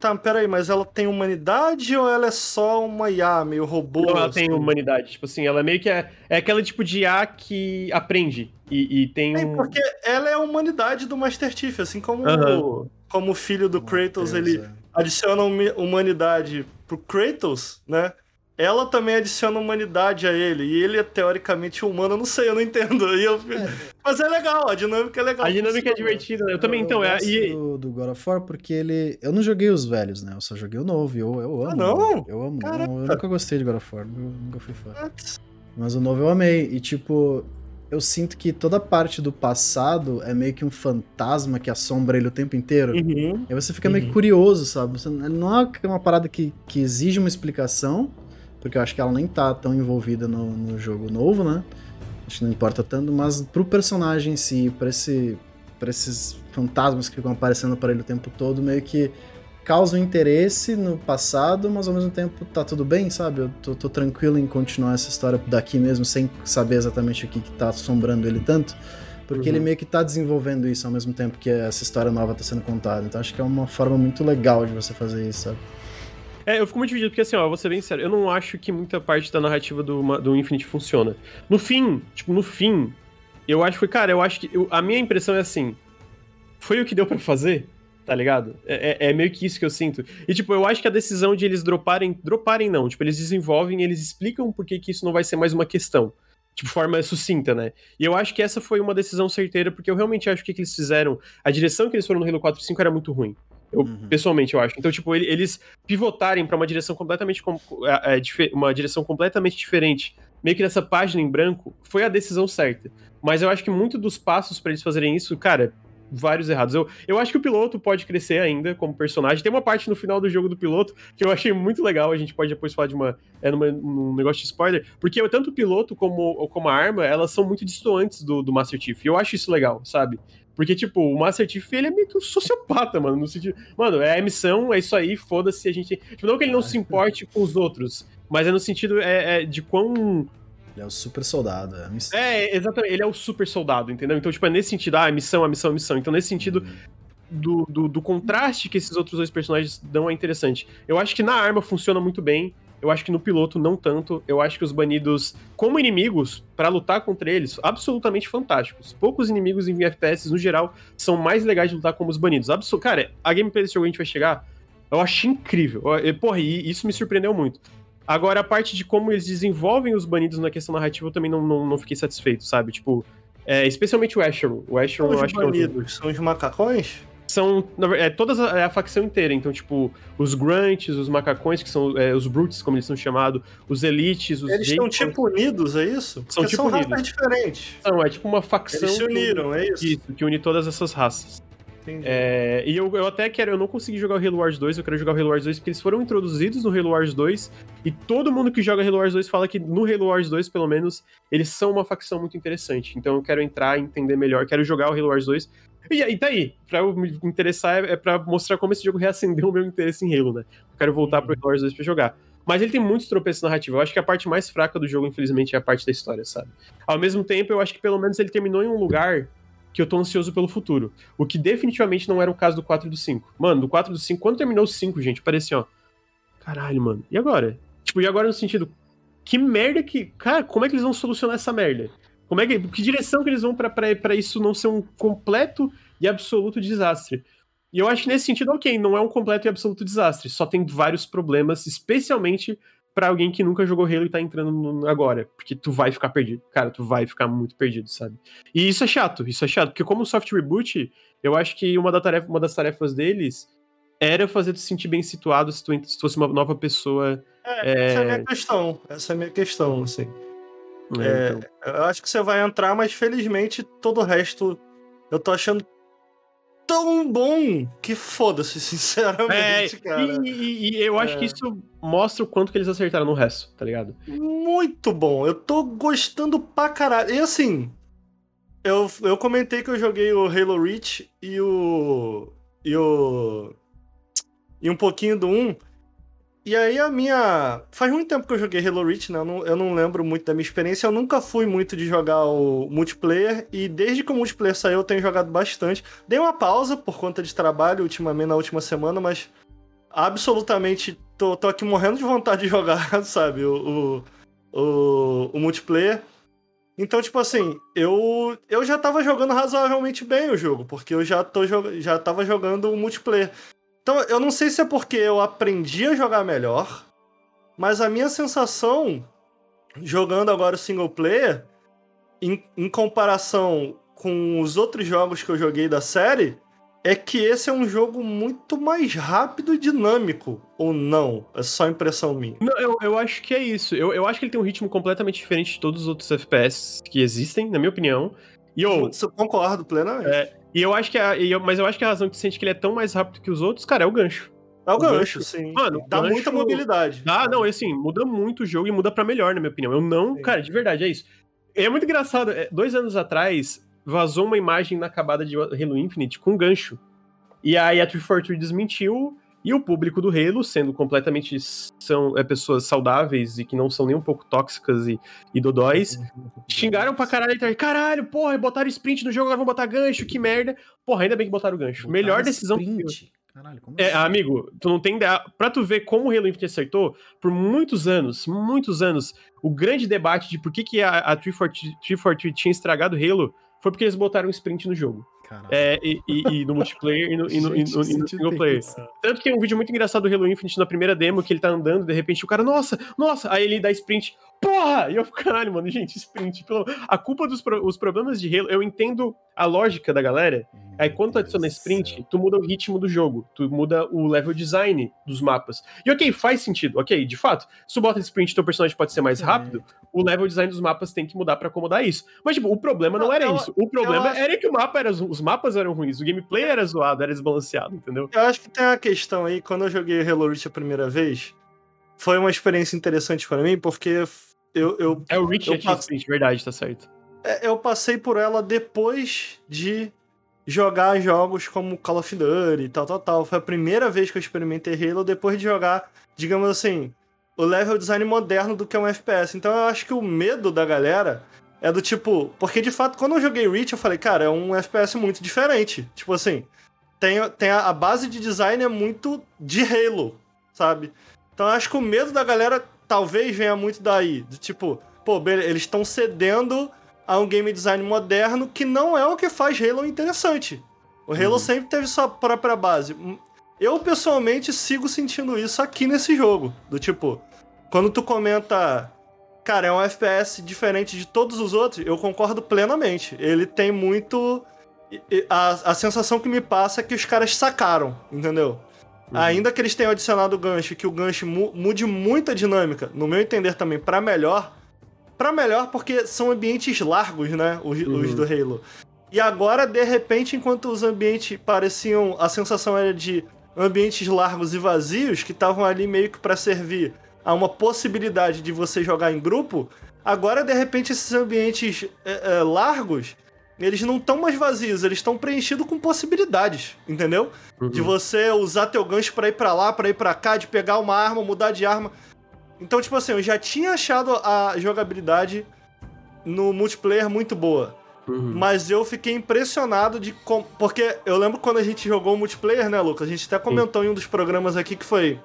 Tá, peraí, mas ela tem humanidade ou ela é só uma IA, meio robô? Não, ela assim? tem humanidade. Tipo assim, ela meio que é, é aquele tipo de IA que aprende. E, e tem É, um. porque ela é a humanidade do Master Chief, assim como, Aham. como o filho do Kratos, Deus, ele é. adiciona humanidade pro Kratos, né? Ela também adiciona humanidade a ele, e ele é teoricamente humano, eu não sei, eu não entendo. E eu fico- Mas é legal, a dinâmica é legal. A dinâmica é divertida, né? Eu também, então, eu é. gosto E, do, do God of War porque ele. Eu não joguei os velhos, né? Eu só joguei o novo. Eu, eu amo. Ah, não? Eu amo. Caraca. Eu nunca gostei de God of War. Eu nunca fui fã. Mas o novo eu amei. E tipo, eu sinto que toda parte do passado é meio que um fantasma que assombra ele o tempo inteiro. Uhum. E você fica meio Uhum. curioso, sabe? Você, não é uma parada que, que exige uma explicação, porque eu acho que ela nem tá tão envolvida no, no jogo novo, né? Acho que não importa tanto, mas pro personagem em si, pra, esse, pra esses fantasmas que ficam aparecendo para ele o tempo todo, meio que causa um interesse no passado, mas ao mesmo tempo tá tudo bem, sabe? Eu tô, tô tranquilo em continuar essa história daqui mesmo, sem saber exatamente o que, que tá assombrando ele tanto. Porque Uhum. ele meio que tá desenvolvendo isso ao mesmo tempo que essa história nova tá sendo contada. Então acho que é uma forma muito legal de você fazer isso, sabe? É, eu fico muito dividido, porque assim, ó, vou ser bem sério, eu não acho que muita parte da narrativa do, do Infinite funciona. No fim, tipo, no fim, eu acho que, cara, eu acho que. eu- a minha impressão é assim. Foi o que deu pra fazer, tá ligado? É, é- é meio que isso que eu sinto. E, tipo, eu acho que a decisão de eles droparem. Droparem não, tipo, eles desenvolvem, eles explicam por que isso não vai ser mais uma questão. Tipo, forma sucinta, né? E eu acho que essa foi uma decisão certeira, porque eu realmente acho que o que eles fizeram. A direção que eles foram no Halo 4 e 5 era muito ruim. Eu, Uhum. Pessoalmente, eu acho. Então, tipo, ele- eles pivotarem pra uma direção completamente. com- é, é, uma direção completamente diferente, meio que nessa página em branco, foi a decisão certa. Mas eu acho que muito dos passos pra eles fazerem isso, cara, vários errados. Eu, eu acho que o piloto pode crescer ainda como personagem. Tem uma parte no final do jogo do piloto que eu achei muito legal. A gente pode depois falar de uma. É numa, num negócio de spoiler. Porque tanto o piloto como, como a arma, elas são muito distantes do, do Master Chief. E eu acho isso legal, sabe? Porque, tipo, o Master Chief, ele é meio que um sociopata, mano. No sentido. Mano, é a missão, é isso aí, foda-se, a gente. Tipo, não que ele não se importe com os outros, mas é no sentido é, é de quão. Ele é o super soldado. É, a missão. É, exatamente, ele é o super soldado, entendeu? Então, tipo, é nesse sentido, ah, é missão, é missão, é missão. Então, nesse sentido do, do, do contraste que esses outros dois personagens dão é interessante. Eu acho que na arma funciona muito bem. Eu acho que no piloto não tanto. Eu acho que os banidos, como inimigos, pra lutar contra eles, absolutamente fantásticos. Poucos inimigos em FPS, no geral, são mais legais de lutar como os banidos. Absu Cara, a gameplay desse jogo a gente vai chegar. Eu achei incrível. Porra, e isso me surpreendeu muito. Agora, a parte de como eles desenvolvem os banidos na questão narrativa, eu também não, não, não fiquei satisfeito, sabe? Tipo, é, especialmente o Asheron. O Asheron, eu os acho que é o- banidos, são os macacões? São é, todas a, é a facção inteira. Então, tipo, os Grunts, os macacões, que são é, os Brutes, como eles são chamados, os Elites, os Eles estão tipo unidos, é isso? Porque São tipo são raças unidos. diferentes. são, é tipo uma facção. Eles se que- uniram, é isso? Isso, que une todas essas raças. Entendi. É, e eu, eu até quero, eu não consegui jogar o Halo Wars 2, eu quero jogar o Halo Wars 2 porque eles foram introduzidos no Halo Wars 2 e todo mundo que joga Halo Wars 2 fala que no Halo Wars 2, pelo menos, eles são uma facção muito interessante. Então eu quero entrar e entender melhor, quero jogar o Halo Wars 2. E, e tá aí, pra eu me interessar é, é pra mostrar como esse jogo reacendeu o meu interesse em Halo, né? Eu quero voltar pro Halo Wars 2 pra jogar. Mas ele tem muitos tropeços narrativos. Eu acho que a parte mais fraca do jogo, infelizmente, é a parte da história, sabe? Ao mesmo tempo, eu acho que pelo menos ele terminou em um lugar que eu tô ansioso pelo futuro. O que definitivamente não era o caso do 4 e do 5. Mano, do 4 e do 5, quando terminou o 5, gente, parecia, ó. Caralho, mano. E agora? Tipo, e agora no sentido. Que merda que. Cara, como é que eles vão solucionar essa merda? Como é que. Que direção que eles vão pra isso não ser um completo e absoluto desastre? E eu acho que nesse sentido, ok, não é um completo e absoluto desastre. Só tem vários problemas, especialmente pra alguém que nunca jogou Halo e tá entrando no- agora. Porque tu vai ficar perdido. Cara, tu vai ficar muito perdido, sabe? E isso é chato, isso é chato. Porque como soft reboot, eu acho que uma, da tarefa, uma das tarefas deles era fazer tu se sentir bem situado se tu, se tu fosse uma nova pessoa. É, é- Essa é a minha questão. Essa é a minha questão, assim. né? É, Então, Eu acho que você vai entrar, mas felizmente todo o resto eu tô achando tão bom que foda-se, sinceramente, cara. É, e, e- e eu acho É. que isso mostra o quanto que eles acertaram no resto, tá ligado? Muito bom. Eu tô gostando pra caralho. E assim, eu, eu comentei que eu joguei o Halo Reach e o. E o. E um pouquinho do 1. E aí a minha. Faz muito tempo que eu joguei Halo Reach, né? Eu não, eu não lembro muito da minha experiência. Eu nunca fui muito de jogar o multiplayer. E desde que o multiplayer saiu, eu tenho jogado bastante. Dei uma pausa por conta de trabalho ultimamente, na última semana, mas absolutamente. Tô, tô aqui morrendo de vontade de jogar, sabe? O, o, o, o multiplayer. Então, tipo assim, eu, eu já tava jogando razoavelmente bem o jogo, porque eu já, tô, já tava jogando o multiplayer. Então, eu não sei se é porque eu aprendi a jogar melhor, mas a minha sensação, jogando agora o single player, em, em comparação com os outros jogos que eu joguei da série, é que esse é um jogo muito mais rápido e dinâmico, ou não? É só impressão minha? Não, eu, eu acho que é isso. Eu, eu acho que ele tem um ritmo completamente diferente de todos os outros FPS que existem, na minha opinião. E eu, concordo plenamente. É, e eu acho que a, eu, mas eu acho que a razão que sente que ele é tão mais rápido que os outros, cara, é o gancho. É o, o gancho, gancho, sim. Mano, dá gancho, muita mobilidade. Dá, não, assim, muda muito o jogo e muda para melhor, na minha opinião. Eu não, sim. cara, de verdade, é isso. É muito engraçado. É, dois anos atrás, vazou uma imagem na acabada de Halo Infinite com gancho. E aí a 343 desmentiu, e o público do Halo, sendo completamente são é, pessoas saudáveis e que não são nem um pouco tóxicas e, e dodóis, xingaram pra caralho. Caralho, porra, botaram sprint no jogo, agora vão botar gancho, que merda. Porra, ainda bem que botaram gancho. Botaram Melhor decisão sprint. Caralho, como é, assim? amigo, tu não tem ideia. Pra tu ver como o Halo Infinite acertou, por muitos anos, muitos anos, o grande debate de por que, que a, a 343 tinha estragado o Halo foi porque eles botaram sprint no jogo. É, e, e, e, no multiplayer e no, e no, Gente, no, no single player. Tanto que é um vídeo muito engraçado do Halo Infinite na primeira demo, que ele tá andando, de repente o cara, nossa, nossa, aí ele dá sprint, porra! E eu fico, caralho, mano, gente, sprint. Pelo... A culpa dos pro... os problemas de Halo, eu entendo a lógica da galera. Hum, aí quando tu adiciona sprint, tu muda o ritmo do jogo, tu muda o level design dos mapas. E ok, faz sentido, ok, de fato. Se tu bota sprint, teu personagem pode ser mais rápido, o level design dos mapas tem que mudar para acomodar isso. Mas, tipo, o problema não, não era eu, isso. O problema acho... era que o mapa era, os mapas eram ruins, o gameplay era zoado, era desbalanceado, entendeu? Eu acho que tem uma questão aí, quando eu joguei Halo Reach a primeira vez, foi uma experiência interessante para mim, porque eu, eu, é o Reach é passe... verdade, tá certo. É, eu passei por ela depois de jogar jogos como Call of Duty e tal, tal, tal. Foi a primeira vez que eu experimentei Halo depois de jogar, digamos assim, o level design moderno do que é um FPS. Então eu acho que o medo da galera é do tipo. Porque de fato, quando eu joguei Reach, eu falei, cara, é um FPS muito diferente. Tipo assim, tem, tem a, a base de design é muito de Halo, sabe? Então eu acho que o medo da galera talvez venha muito daí. Do tipo, pô, eles estão cedendo a um game design moderno que não é o que faz Halo interessante. O Halo uhum. sempre teve sua própria base. Eu, pessoalmente, sigo sentindo isso aqui nesse jogo. Do tipo, quando tu comenta, cara, é um FPS diferente de todos os outros, eu concordo plenamente. Ele tem muito. A, a sensação que me passa é que os caras sacaram, entendeu? Uhum. Ainda que eles tenham adicionado o gancho, que o gancho mu mude muito a dinâmica, no meu entender também, para melhor. para melhor porque são ambientes largos, né? Os, uhum. os, do Halo. E agora, de repente, enquanto os ambientes pareciam. A sensação era de ambientes largos e vazios, que estavam ali meio que para servir a uma possibilidade de você jogar em grupo. Agora, de repente, esses ambientes é, é, largos eles não estão mais vazios, eles estão preenchidos com possibilidades, entendeu? Uhum. De você usar teu gancho para ir para lá, para ir para cá, de pegar uma arma, mudar de arma. Então, tipo assim, eu já tinha achado a jogabilidade no multiplayer muito boa. Uhum. Mas eu fiquei impressionado de como. Porque eu lembro quando a gente jogou o multiplayer, né, Lucas? A gente até comentou Sim. em um dos programas aqui que foi.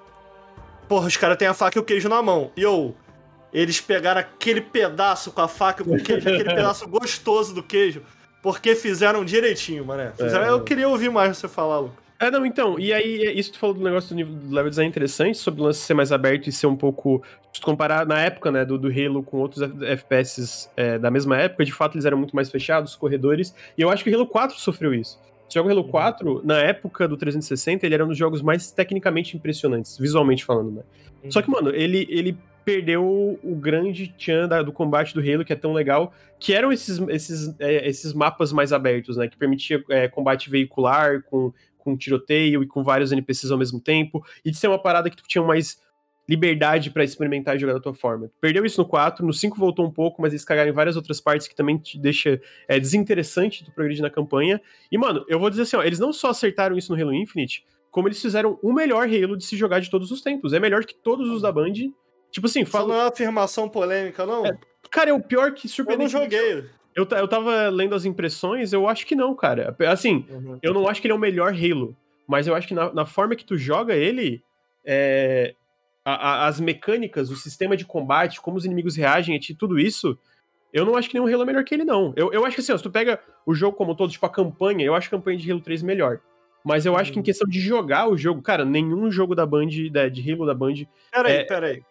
Porra, os caras têm a faca e o queijo na mão. E eu. Eles pegaram aquele pedaço com a faca e o queijo, aquele pedaço gostoso do queijo. Porque fizeram direitinho, mané. Fizeram... É. Eu queria ouvir mais você falar, Lucas. É, não, então, e aí, isso tu falou do negócio do, nível, do level design interessante, sobre o lance ser mais aberto e ser um pouco. Se tu comparar na época, né, do, do Halo com outros FPS é, da mesma época, de fato eles eram muito mais fechados, corredores, e eu acho que o Halo 4 sofreu isso. O jogo Halo 4, uhum. na época do 360, ele era um dos jogos mais tecnicamente impressionantes, visualmente falando, né? Uhum. Só que, mano, ele, ele perdeu o grande tchan do combate do Halo, que é tão legal, que eram esses, esses, é, esses mapas mais abertos, né? Que permitia é, combate veicular, com, com tiroteio e com vários NPCs ao mesmo tempo, e de ser uma parada que tu tinha mais liberdade para experimentar e jogar da tua forma. Perdeu isso no 4, no 5 voltou um pouco, mas eles cagaram em várias outras partes que também te deixa é, desinteressante tu progredir na campanha. E, mano, eu vou dizer assim, ó, eles não só acertaram isso no Halo Infinite, como eles fizeram o melhor Halo de se jogar de todos os tempos. É melhor que todos os da Band, Tipo assim, fala. Isso não é uma afirmação polêmica, não? É, cara, é o pior que surpreendente. Eu não joguei. Eu, eu tava lendo as impressões, eu acho que não, cara. Assim, uhum. eu não acho que ele é o melhor Halo. Mas eu acho que na, na, forma que tu joga ele, é, a, a, as mecânicas, o sistema de combate, como os inimigos reagem, e tudo isso, eu não acho que nenhum Halo é melhor que ele, não. Eu, eu acho que assim, ó, se tu pega o jogo como todo, tipo a campanha, eu acho a campanha de Halo 3 melhor. Mas eu acho que em uhum. questão de jogar o jogo, cara, nenhum jogo da Band, da, de Halo da Band. Peraí, é... peraí.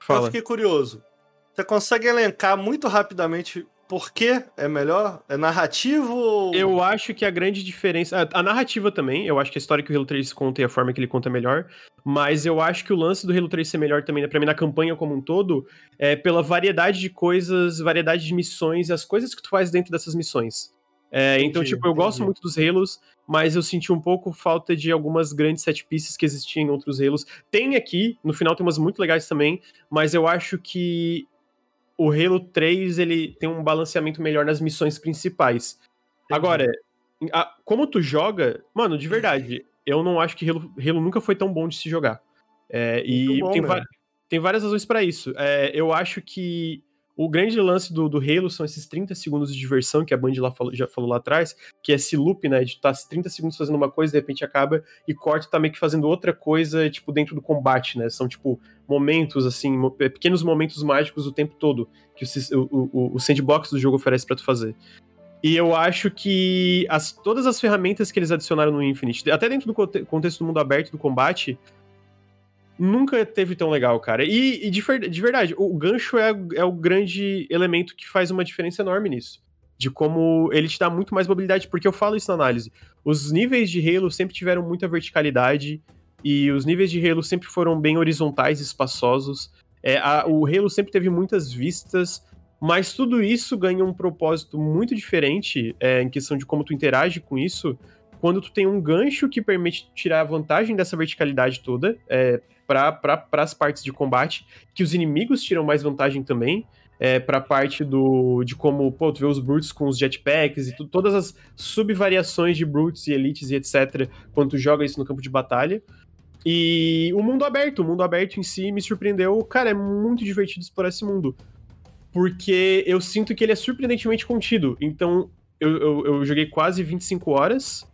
Fala. Eu fiquei curioso. Você consegue elencar muito rapidamente por que é melhor? É narrativo? Eu acho que a grande diferença. A, a, narrativa também, eu acho que a história que o Halo 3 conta e a forma que ele conta é melhor. Mas eu acho que o lance do Halo 3 ser melhor também, né, pra mim, na campanha como um todo, é pela variedade de coisas, variedade de missões e as coisas que tu faz dentro dessas missões. É, entendi, então, tipo, eu entendi. gosto muito dos Halos, mas eu senti um pouco falta de algumas grandes set pieces que existiam em outros Halos. Tem aqui, no final tem umas muito legais também, mas eu acho que o Halo 3 ele tem um balanceamento melhor nas missões principais. Agora, a, como tu joga, mano, de verdade, eu não acho que Halo, Halo nunca foi tão bom de se jogar. É, e bom, tem, né? tem, várias razões para isso. É, eu acho que o grande lance do, do Halo são esses 30 segundos de diversão que a Band lá falou, já falou lá atrás, que é esse loop, né? De estar tá 30 segundos fazendo uma coisa, de repente acaba e corta tá meio que fazendo outra coisa, tipo, dentro do combate, né? São, tipo, momentos, assim, é, pequenos momentos mágicos o tempo todo que o, o, o sandbox do jogo oferece para tu fazer. E eu acho que as, todas as ferramentas que eles adicionaram no Infinite, até dentro do contexto do mundo aberto do combate, nunca teve tão legal, cara. E, e de, de, verdade, o gancho é, é o grande elemento que faz uma diferença enorme nisso. De como ele te dá muito mais mobilidade, porque eu falo isso na análise. Os níveis de Halo sempre tiveram muita verticalidade, e os níveis de Halo sempre foram bem horizontais espaçosos. É, a, o Halo sempre teve muitas vistas, mas tudo isso ganha um propósito muito diferente é, em questão de como tu interage com isso, quando tu tem um gancho que permite tirar a vantagem dessa verticalidade toda é, para as partes de combate, que os inimigos tiram mais vantagem também, é, para a parte do de como, pô, tu vê os Brutes com os jetpacks e tu, todas as subvariações de Brutes e Elites e etc, quando tu joga isso no campo de batalha. E o mundo aberto, o mundo aberto em si me surpreendeu. Cara, é muito divertido explorar esse mundo. Porque eu sinto que ele é surpreendentemente contido. Então, eu, eu, eu joguei quase 25 horas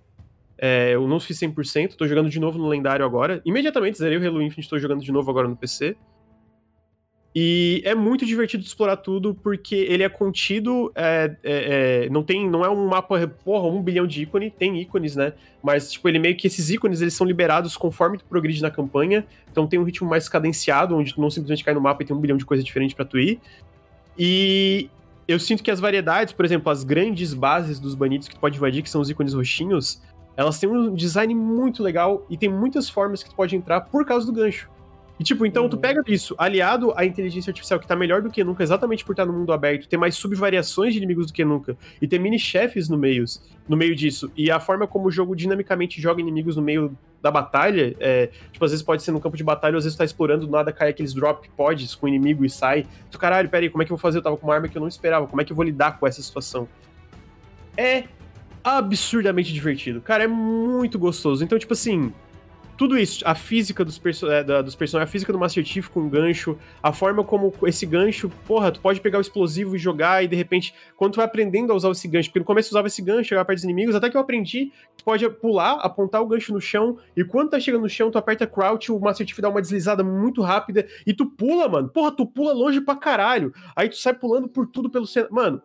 é, eu não fiz 100%, tô jogando de novo no lendário agora. Imediatamente zerei o Halo Infinite, tô jogando de novo agora no PC. E é muito divertido explorar tudo, porque ele é contido, é, é, é, não tem, não é um mapa, porra, um bilhão de ícones, tem ícones, né? Mas, tipo, ele meio que esses ícones, eles são liberados conforme tu progride na campanha, então tem um ritmo mais cadenciado, onde tu não simplesmente cai no mapa e tem um bilhão de coisas diferentes para tu ir. E eu sinto que as variedades, por exemplo, as grandes bases dos banidos que tu pode invadir, que são os ícones roxinhos, elas têm um design muito legal e tem muitas formas que tu pode entrar por causa do gancho. E tipo, então uhum. tu pega isso, aliado à inteligência artificial que tá melhor do que nunca, exatamente por estar no mundo aberto, ter mais subvariações de inimigos do que nunca, e ter mini-chefes no meio, no meio disso, e a forma como o jogo dinamicamente joga inimigos no meio da batalha, é, tipo, às vezes pode ser no campo de batalha, às vezes tu tá explorando, do nada cai aqueles drop pods com o inimigo e sai. Tu, caralho, peraí, como é que eu vou fazer? Eu tava com uma arma que eu não esperava, como é que eu vou lidar com essa situação? É absurdamente divertido. Cara, é muito gostoso. Então, tipo assim, tudo isso, a física dos, perso é, da, dos personagens, a física do Master Chief com gancho, a forma como esse gancho, porra, tu pode pegar o explosivo e jogar, e de repente, quando tu vai aprendendo a usar esse gancho, porque no começo tu usava esse gancho, chegar perto dos inimigos, até que eu aprendi, tu pode pular, apontar o gancho no chão, e quando tá chegando no chão, tu aperta crouch, o Master Chief dá uma deslizada muito rápida, e tu pula, mano, porra, tu pula longe pra caralho, aí tu sai pulando por tudo pelo cenário, mano,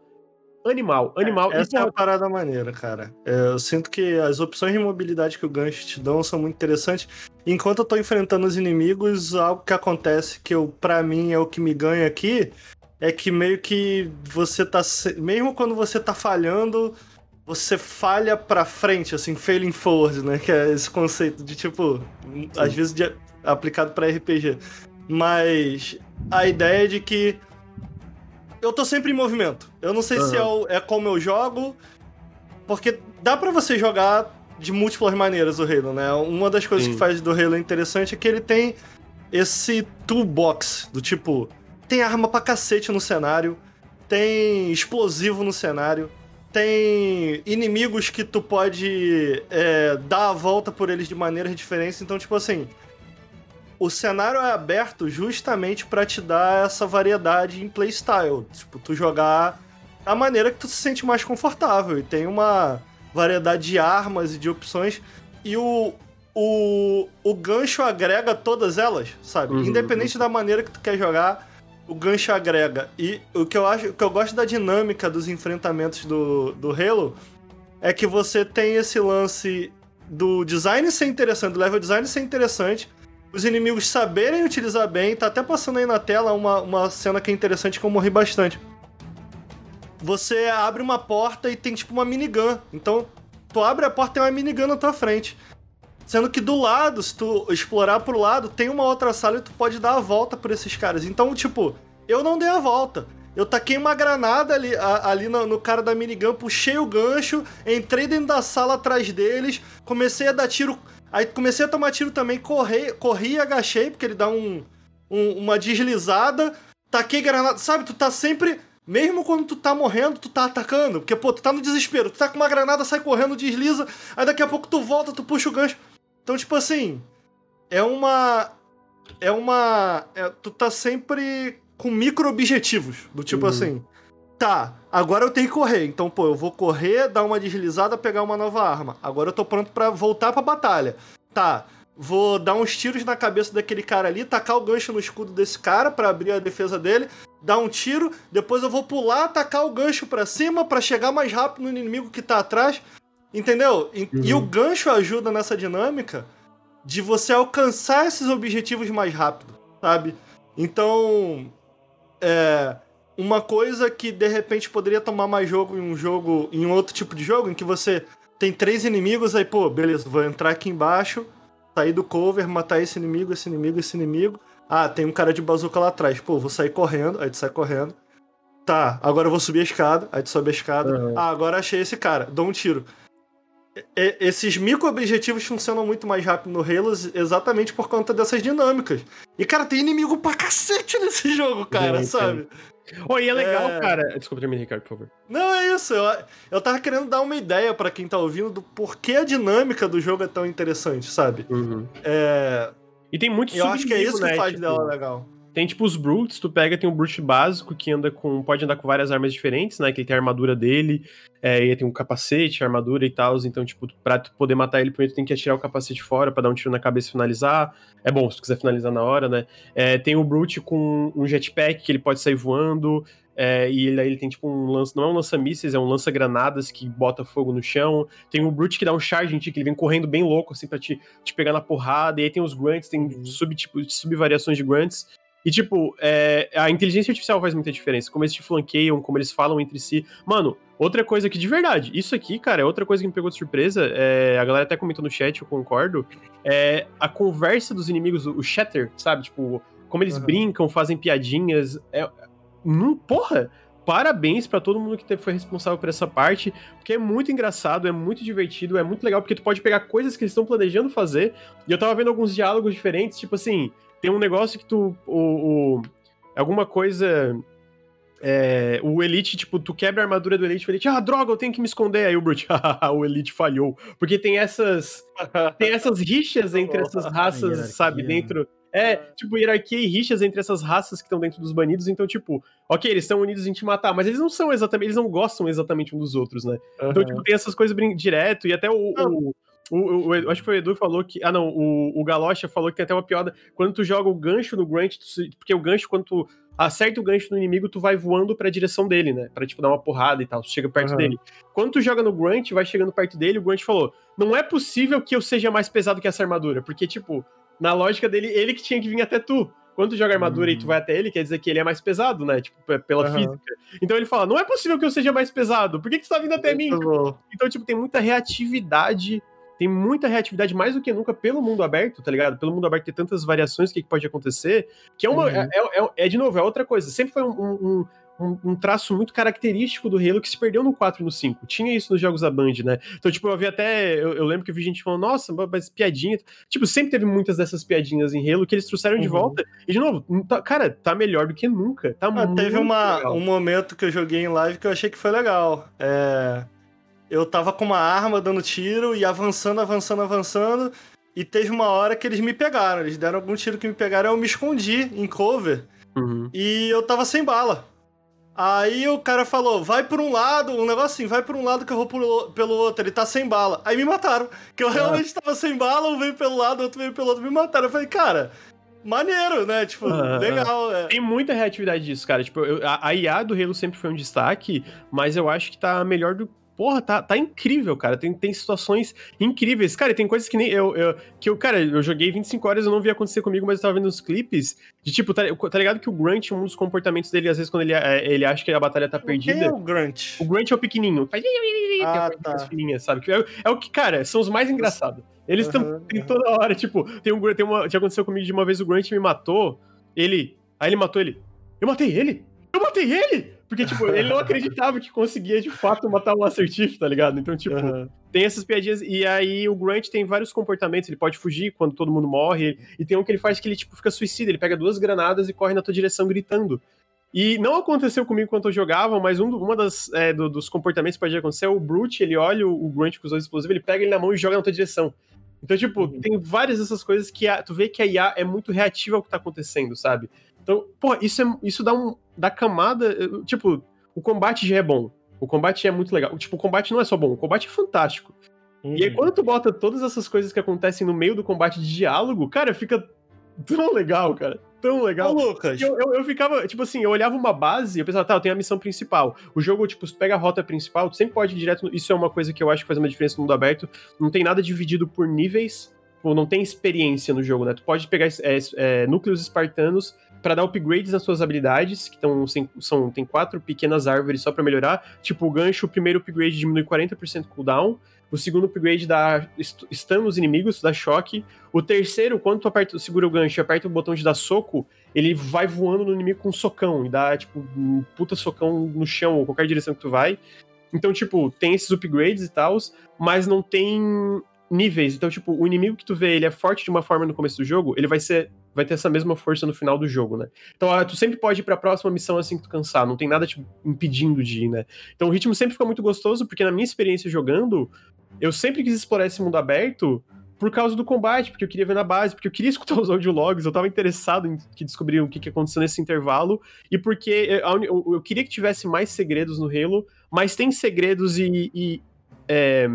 animal, animal. É, essa é, é uma parada maneira, cara. É, eu sinto que as opções de mobilidade que o gancho te dão são muito interessantes. Enquanto eu tô enfrentando os inimigos, algo que acontece que eu, para mim é o que me ganha aqui, é que meio que você tá mesmo quando você tá falhando, você falha pra frente, assim, failing forward, né? Que é esse conceito de tipo, Sim. às vezes de, aplicado para RPG. Mas a ideia é de que eu tô sempre em movimento. Eu não sei uhum. se é, o, é como eu jogo, porque dá para você jogar de múltiplas maneiras o Halo, né? Uma das coisas Sim. que faz do Halo interessante é que ele tem esse toolbox do tipo, tem arma pra cacete no cenário, tem explosivo no cenário, tem inimigos que tu pode é, dar a volta por eles de maneiras diferentes. Então, tipo assim, o cenário é aberto justamente para te dar essa variedade em playstyle. Tipo, tu jogar da maneira que tu se sente mais confortável. E tem uma variedade de armas e de opções. E o, o, o gancho agrega todas elas, sabe? Uhum. Independente da maneira que tu quer jogar, o gancho agrega. E o que eu acho, o que eu gosto da dinâmica dos enfrentamentos do, do Halo é que você tem esse lance do design ser interessante, do level design ser interessante, os inimigos saberem utilizar bem, tá até passando aí na tela uma, uma cena que é interessante que eu morri bastante. Você abre uma porta e tem tipo uma minigun. Então, tu abre a porta e tem uma minigun na tua frente. Sendo que do lado, se tu explorar pro lado, tem uma outra sala e tu pode dar a volta por esses caras. Então, tipo, eu não dei a volta. Eu taquei uma granada ali, a, ali no, no, cara da minigun, puxei o gancho, entrei dentro da sala atrás deles, comecei a dar tiro. Aí comecei a tomar tiro também, corri, corri e agachei, porque ele dá um, um, uma deslizada. Taquei granada. Sabe, tu tá sempre. Mesmo quando tu tá morrendo, tu tá atacando. Porque, pô, tu tá no desespero. Tu tá com uma granada, sai correndo, desliza. Aí daqui a pouco tu volta, tu puxa o gancho. Então, tipo assim. É uma. É uma. É, tu tá sempre com micro objetivos. Do tipo uhum. assim, tá, agora eu tenho que correr. Então, pô, eu vou correr, dar uma deslizada, pegar uma nova arma. Agora eu tô pronto para voltar pra batalha. Tá, vou dar uns tiros na cabeça daquele cara ali, tacar o gancho no escudo desse cara para abrir a defesa dele, dar um tiro, depois eu vou pular, tacar o gancho para cima para chegar mais rápido no inimigo que tá atrás. Entendeu? E, uhum. e o gancho ajuda nessa dinâmica de você alcançar esses objetivos mais rápido, sabe? Então, é, uma coisa que de repente poderia tomar mais jogo em um jogo, em um outro tipo de jogo, em que você tem três inimigos, aí, pô, beleza, vou entrar aqui embaixo, sair do cover, matar esse inimigo, esse inimigo, esse inimigo. Ah, tem um cara de bazuca lá atrás. Pô, vou sair correndo, aí tu sai correndo. Tá, agora eu vou subir a escada, aí tu sobe a escada. Uhum. Ah, agora achei esse cara, dou um tiro. E, esses micro-objetivos funcionam muito mais rápido no Halo exatamente por conta dessas dinâmicas. E, cara, tem inimigo pra cacete nesse jogo, cara, sabe? Oh, e é legal, é... cara. Desculpa, termine, Ricardo, por favor. Não, é isso. Eu, eu tava querendo dar uma ideia para quem tá ouvindo do porquê a dinâmica do jogo é tão interessante, sabe? Uhum. É... E tem muitos Eu acho que é isso né? que faz tipo... dela legal. Tem tipo os Brutes, tu pega, tem um Brute básico que anda com. pode andar com várias armas diferentes, né? Que ele tem a armadura dele, é, ele tem um capacete, armadura e tal. Então, tipo, pra tu poder matar ele, primeiro tu tem que atirar o capacete fora para dar um tiro na cabeça e finalizar. É bom, se tu quiser finalizar na hora, né? É, tem o Brute com um jetpack que ele pode sair voando. É, e ele, ele tem tipo um lança, não é um lança-mísseis, é um lança-granadas que bota fogo no chão. Tem o Brute que dá um charge em ti, que ele vem correndo bem louco, assim, pra te, te pegar na porrada. E aí tem os Grunts, tem uhum. sub, tipo, sub-variações de Grunts. E, tipo, é, a inteligência artificial faz muita diferença. Como eles te flanqueiam, como eles falam entre si. Mano, outra coisa que, de verdade, isso aqui, cara, é outra coisa que me pegou de surpresa. É, a galera até comentou no chat, eu concordo. É a conversa dos inimigos, o chatter, sabe? Tipo, como eles uhum. brincam, fazem piadinhas. É, num, porra! Parabéns para todo mundo que foi responsável por essa parte, porque é muito engraçado, é muito divertido, é muito legal, porque tu pode pegar coisas que eles estão planejando fazer. E eu tava vendo alguns diálogos diferentes, tipo assim, tem um negócio que tu. O, o alguma coisa. É, o Elite, tipo, tu quebra a armadura do Elite, o Elite, ah, droga, eu tenho que me esconder. Aí o Brute, o Elite falhou. Porque tem essas. tem essas rixas entre essas raças, sabe, dentro. É, tipo, hierarquia e rixas entre essas raças que estão dentro dos banidos, então, tipo, ok, eles estão unidos em te matar, mas eles não são exatamente, eles não gostam exatamente um dos outros, né? Uhum. Então, tipo, tem essas coisas direto, e até o, o, o, o, acho que foi o Edu que falou que. Ah, não, o, o Galocha falou que tem até uma piada. Quando tu joga o gancho no Grunt, tu, porque o gancho, quando tu acerta o gancho no inimigo, tu vai voando pra direção dele, né? Pra, tipo, dar uma porrada e tal. Tu chega perto uhum. dele. Quando tu joga no Grunt, vai chegando perto dele, o Grunt falou: Não é possível que eu seja mais pesado que essa armadura. Porque, tipo, na lógica dele, ele que tinha que vir até tu. Quando tu joga armadura uhum. e tu hum. vai até ele, quer dizer que ele é mais pesado, né? Tipo, pela uhum. física. Então ele fala: Não é possível que eu seja mais pesado. Por que, que tu tá vindo até Muito mim? Bom. Então, tipo, tem muita reatividade tem muita reatividade mais do que nunca pelo mundo aberto, tá ligado? Pelo mundo aberto ter tantas variações que, que pode acontecer, que é uma. Uhum. É, é, é, de novo, é outra coisa. Sempre foi um, um, um, um, traço muito característico do Halo que se perdeu no 4 e no 5. Tinha isso nos jogos da Band, né? Então, tipo, eu vi até. Eu, eu lembro que eu vi gente falando, nossa, mas piadinha. Tipo, sempre teve muitas dessas piadinhas em Halo que eles trouxeram uhum. de volta. E, de novo, tá, cara, tá melhor do que nunca. Tá ah, muito Teve uma, legal. um momento que eu joguei em live que eu achei que foi legal. É eu tava com uma arma dando tiro e avançando, avançando, avançando. E teve uma hora que eles me pegaram. Eles deram algum tiro que me pegaram. Eu me escondi em cover. Uhum. E eu tava sem bala. Aí o cara falou, vai por um lado, um negócio assim, vai por um lado que eu vou pelo, pelo outro, ele tá sem bala. Aí me mataram, que eu realmente ah. tava sem bala, um veio pelo lado, outro veio pelo outro, me mataram. Eu falei, cara, maneiro, né? Tipo, ah, legal. É. Tem muita reatividade disso, cara. Tipo, eu, a, a IA do Halo sempre foi um destaque, mas eu acho que tá melhor do porra, tá, tá incrível, cara. Tem, tem situações incríveis. Cara, tem coisas que nem eu, eu. Que eu, cara, eu joguei 25 horas, eu não vi acontecer comigo, mas eu tava vendo os clipes. De tipo, tá, tá ligado que o Grunt, um dos comportamentos dele, às vezes, quando ele, é, ele acha que a batalha tá perdida. Quem é o Grunt? O Grunt é o pequenininho. Ah, tá. Sabe? É, é, o que, cara, são os mais engraçados. Eles estão uhum, uhum. toda hora, tipo, tem um tem uma, já aconteceu comigo de uma vez o Grunt me matou, ele, aí ele matou ele. Eu matei ele? Eu matei ele? Porque, tipo, ele não acreditava que conseguia de fato matar um assertivo, tá ligado? Então, tipo, uhum. tem essas piadinhas. E aí o Grunt tem vários comportamentos. Ele pode fugir quando todo mundo morre. E tem um que ele faz que ele, tipo, fica suicida. Ele pega duas granadas e corre na tua direção gritando. E não aconteceu comigo quando eu jogava, mas um uma das, é, do, dos comportamentos que pode acontecer é o Brute, ele olha o, o Grunt com os dois explosivos, ele pega ele na mão e joga na tua direção. Então, tipo, uhum. tem várias dessas coisas que a, tu vê que a IA é muito reativa ao que tá acontecendo, sabe? Então, pô, isso, é, isso dá um. dá camada. Tipo, o combate já é bom. O combate é muito legal. Tipo, o combate não é só bom, o combate é fantástico. Uhum. E aí, uhum. quando tu bota todas essas coisas que acontecem no meio do combate de diálogo, cara, fica tão legal, cara. Tão legal. Ô, Lucas. Eu, eu, eu, ficava, tipo assim, eu olhava uma base e eu pensava, tá, eu tenho a missão principal. O jogo, tipo, se tu pega a rota principal, tu sempre pode ir direto. No... Isso é uma coisa que eu acho que faz uma diferença no mundo aberto. Não tem nada dividido por níveis. Tipo, não tem experiência no jogo, né? Tu pode pegar é, é, núcleos espartanos para dar upgrades nas suas habilidades, que tão, são, tem quatro pequenas árvores só para melhorar. Tipo, o gancho, o primeiro upgrade diminui 40% cooldown. O segundo upgrade dá stun nos inimigos, dá choque. O terceiro, quando tu aperta, segura o gancho e aperta o botão de dar soco, ele vai voando no inimigo com um socão e dá, tipo, um puta socão no chão ou qualquer direção que tu vai. Então, tipo, tem esses upgrades e tal, mas não tem níveis. Então, tipo, o inimigo que tu vê, ele é forte de uma forma no começo do jogo, ele vai ser vai ter essa mesma força no final do jogo, né? Então, ah, tu sempre pode ir pra próxima missão assim que tu cansar, não tem nada te impedindo de ir, né? Então, o ritmo sempre fica muito gostoso, porque na minha experiência jogando, eu sempre quis explorar esse mundo aberto por causa do combate, porque eu queria ver na base, porque eu queria escutar os audiologs, eu tava interessado em que descobrir o que, que aconteceu nesse intervalo, e porque eu, eu, eu, queria que tivesse mais segredos no Halo, mas tem segredos e. e é,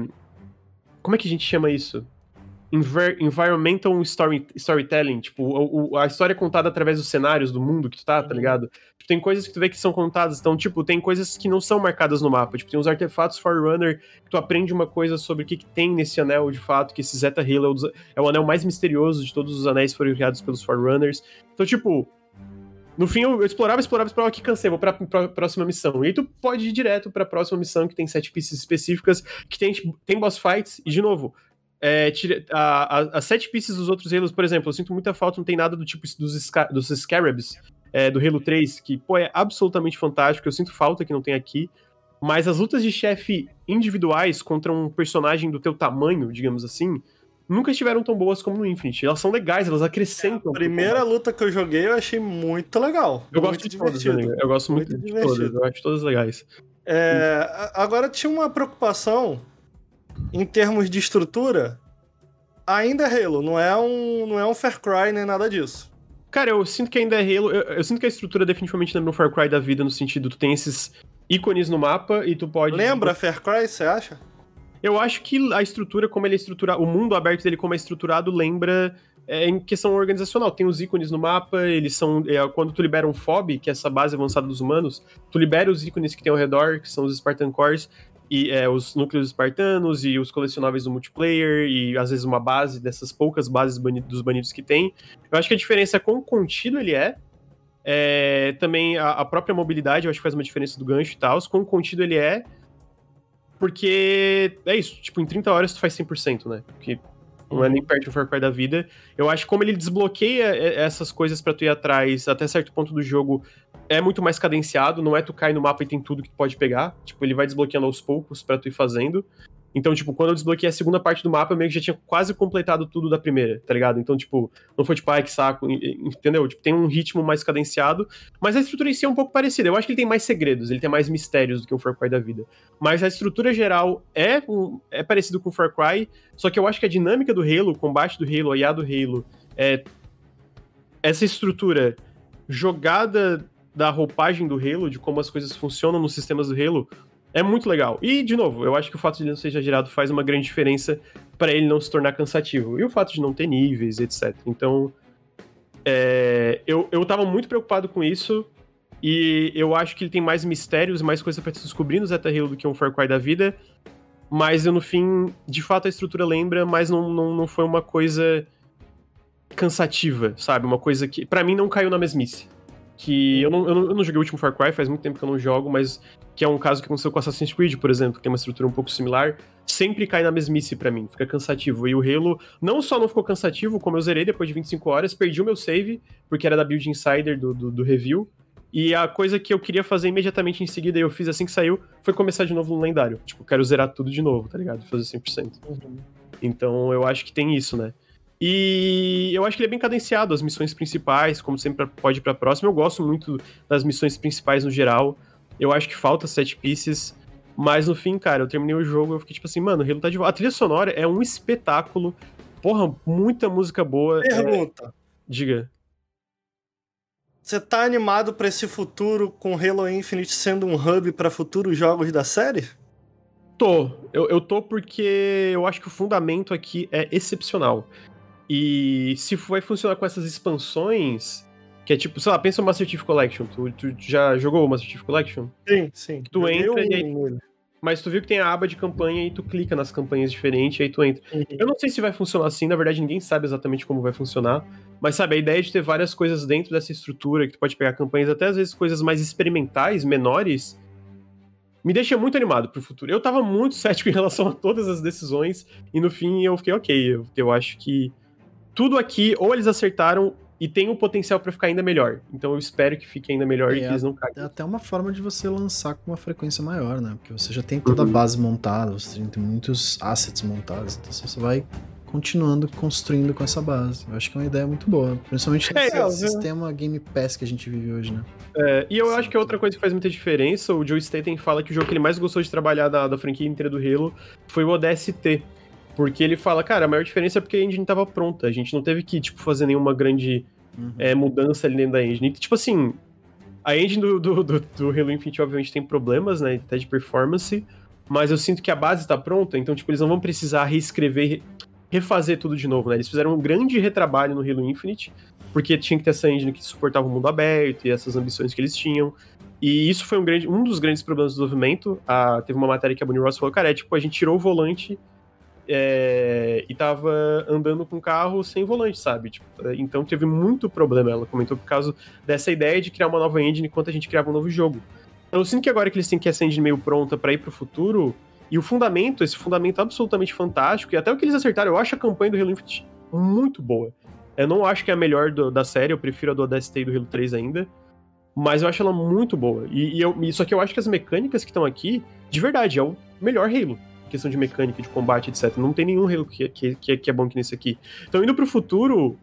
como é que a gente chama isso? environmental story, storytelling, tipo, o, o, a história é contada através dos cenários do mundo que tu tá, tá uhum. ligado? Tipo, tem coisas que tu vê que são contadas, então, tipo, tem coisas que não são marcadas no mapa, tipo, tem uns artefatos Forerunner que tu aprende uma coisa sobre o que, que tem nesse anel de fato, que esse Zeta Halo é, é o anel mais misterioso de todos os anéis que foram criados pelos Forerunners. Então, tipo, no fim, eu explorava, explorava, explorava, que cansei, vou pra, pra próxima missão. E aí tu pode ir direto pra próxima missão, que tem sete pistas específicas, que tem, tipo, tem boss fights, e de novo, é, a, a, as sete pistas dos outros Halos, por exemplo, eu sinto muita falta, não tem nada do tipo dos, dos Scarabs, é, do Halo 3, que, pô, é absolutamente fantástico, eu sinto falta que não tem aqui. Mas as lutas de chefe individuais contra um personagem do teu tamanho, digamos assim, nunca estiveram tão boas como no Infinite. Elas são legais, elas acrescentam. É, a primeira luta que eu joguei eu achei muito legal. Eu muito gosto de todas, né? Eu gosto muito, muito de divertido. todas, eu acho todas legais. É, agora tinha uma preocupação em termos de estrutura. Ainda é Halo, não é um, não é um Far Cry nem nada disso. Cara, eu sinto que ainda é Halo. Eu, eu sinto que a estrutura definitivamente lembra um Far Cry da vida, no sentido, tu tem esses ícones no mapa e tu pode. Lembra Far Cry, você acha? Eu acho que a estrutura, como ele é estruturado, o mundo aberto dele, como é estruturado, lembra é, em questão organizacional. Tem os ícones no mapa, eles são. É, quando tu libera um FOB, que é essa base avançada dos humanos, tu libera os ícones que tem ao redor, que são os Spartan Cores, e é, os núcleos espartanos e os colecionáveis do multiplayer, e às vezes uma base dessas poucas bases dos banidos que tem. Eu acho que a diferença é quão contido ele é. é também a, a, própria mobilidade, eu acho que faz uma diferença do gancho e tal, quão contido ele é porque é isso, tipo, em 30 horas tu faz 100%, né? Porque não é nem perto do Far Cry da vida. Eu acho que como ele desbloqueia essas coisas para tu ir atrás até certo ponto do jogo, é muito mais cadenciado, não é tu cai no mapa e tem tudo que tu pode pegar. Tipo, ele vai desbloqueando aos poucos para tu ir fazendo. Então, tipo, quando eu desbloqueei a segunda parte do mapa, eu meio que já tinha quase completado tudo da primeira, tá ligado? Então, tipo, não foi tipo, ai, que saco, entendeu? Tipo, tem um ritmo mais cadenciado, mas a estrutura em si é um pouco parecida. Eu acho que ele tem mais segredos, ele tem mais mistérios do que o Far Cry da vida. Mas a estrutura geral é, um, é parecido com o Far Cry, só que eu acho que a dinâmica do Halo, o combate do Halo, a IA do Halo, é essa estrutura jogada da roupagem do Halo, de como as coisas funcionam nos sistemas do Halo, é muito legal. E, de novo, eu acho que o fato de ele não seja gerado faz uma grande diferença para ele não se tornar cansativo. E o fato de não ter níveis, etc. Então, é, eu, eu tava muito preocupado com isso. E eu acho que ele tem mais mistérios, mais coisa para se descobrir no Zeta Halo do que um Far Cry da vida. Mas eu, no fim, de fato a estrutura lembra, mas não, não, não foi uma coisa cansativa, sabe? Uma coisa que, para mim, não caiu na mesmice. Que eu não, eu não, eu, não, joguei o último Far Cry, faz muito tempo que eu não jogo, mas que é um caso que aconteceu com Assassin's Creed, por exemplo, que tem uma estrutura um pouco similar, sempre cai na mesmice para mim, fica cansativo. E o Halo não só não ficou cansativo, como eu zerei depois de 25 horas, perdi o meu save, porque era da Build Insider do, do, do review, e a coisa que eu queria fazer imediatamente em seguida, e eu fiz assim que saiu, foi começar de novo no lendário. Tipo, quero zerar tudo de novo, tá ligado? Fazer 100%. Uhum. Então eu acho que tem isso, né? E eu acho que ele é bem cadenciado, as missões principais, como sempre pode ir pra próxima. Eu gosto muito das missões principais no geral. Eu acho que falta set pieces. Mas no fim, cara, eu terminei o jogo e eu fiquei tipo assim, mano, o Halo tá de volta. A trilha sonora é um espetáculo. Porra, muita música boa. É Pergunta. É... Diga. Você tá animado para esse futuro com Halo Infinite sendo um hub para futuros jogos da série? Tô. Eu, eu tô porque eu acho que o fundamento aqui é excepcional. E se vai funcionar com essas expansões, que é tipo, sei lá, pensa no Master Chief Collection. Tu, tu já jogou o Master Chief Collection? Sim, sim. Tu entra e aí. Mas tu viu que tem a aba de campanha e tu clica nas campanhas diferentes e aí tu entra. Uhum. Eu não sei se vai funcionar assim, na verdade ninguém sabe exatamente como vai funcionar. Mas sabe, a ideia de ter várias coisas dentro dessa estrutura, que tu pode pegar campanhas, até às vezes coisas mais experimentais, menores, me deixa muito animado pro futuro. Eu tava muito cético em relação a todas as decisões, e no fim eu fiquei ok. Eu, eu acho que tudo aqui, ou eles acertaram, e tem o potencial para ficar ainda melhor. Então eu espero que fique ainda melhor é, e que eles não caem. É até uma forma de você lançar com uma frequência maior, né? Porque você já tem toda a uhum. base montada, você tem muitos assets montados, então você vai continuando construindo com essa base. Eu acho que é uma ideia muito boa. Principalmente é, esse é, sistema Game Pass que a gente vive hoje, né? É, e eu Sim. acho que outra coisa que faz muita diferença, o Joe Staten fala que o jogo que ele mais gostou de trabalhar da, da franquia inteira do Halo foi o ODST. Porque ele fala, cara, a maior diferença é porque a engine tava pronta. A gente não teve que, tipo, fazer nenhuma grande uhum. é, mudança ali dentro da engine. E, tipo assim, a engine do, do, do, do Halo Infinite, obviamente, tem problemas, né? Até de performance. Mas eu sinto que a base tá pronta, então, tipo, eles não vão precisar reescrever refazer tudo de novo, né? Eles fizeram um grande retrabalho no Halo Infinite, porque tinha que ter essa engine que suportava o mundo aberto e essas ambições que eles tinham. E isso foi um, grande, um dos grandes problemas do desenvolvimento. Ah, teve uma matéria que a Bonnie Ross falou, cara, é tipo, a gente tirou o volante é, e tava andando com o carro sem volante, sabe? Tipo, então teve muito problema, ela comentou, por causa dessa ideia de criar uma nova engine enquanto a gente criava um novo jogo. Eu sinto que agora que eles têm que essa engine meio pronta para ir pro futuro, e o fundamento, esse fundamento absolutamente fantástico, e até o que eles acertaram, eu acho a campanha do Halo Infinite muito boa. Eu não acho que é a melhor do, da série, eu prefiro a do ODST e do Halo 3 ainda. Mas eu acho ela muito boa. E, e eu, só que eu acho que as mecânicas que estão aqui, de verdade, é o melhor Halo. Questão de mecânica, de combate, etc. Não tem nenhum Halo que, que, que, que é bom que nesse aqui. Então, indo pro futuro,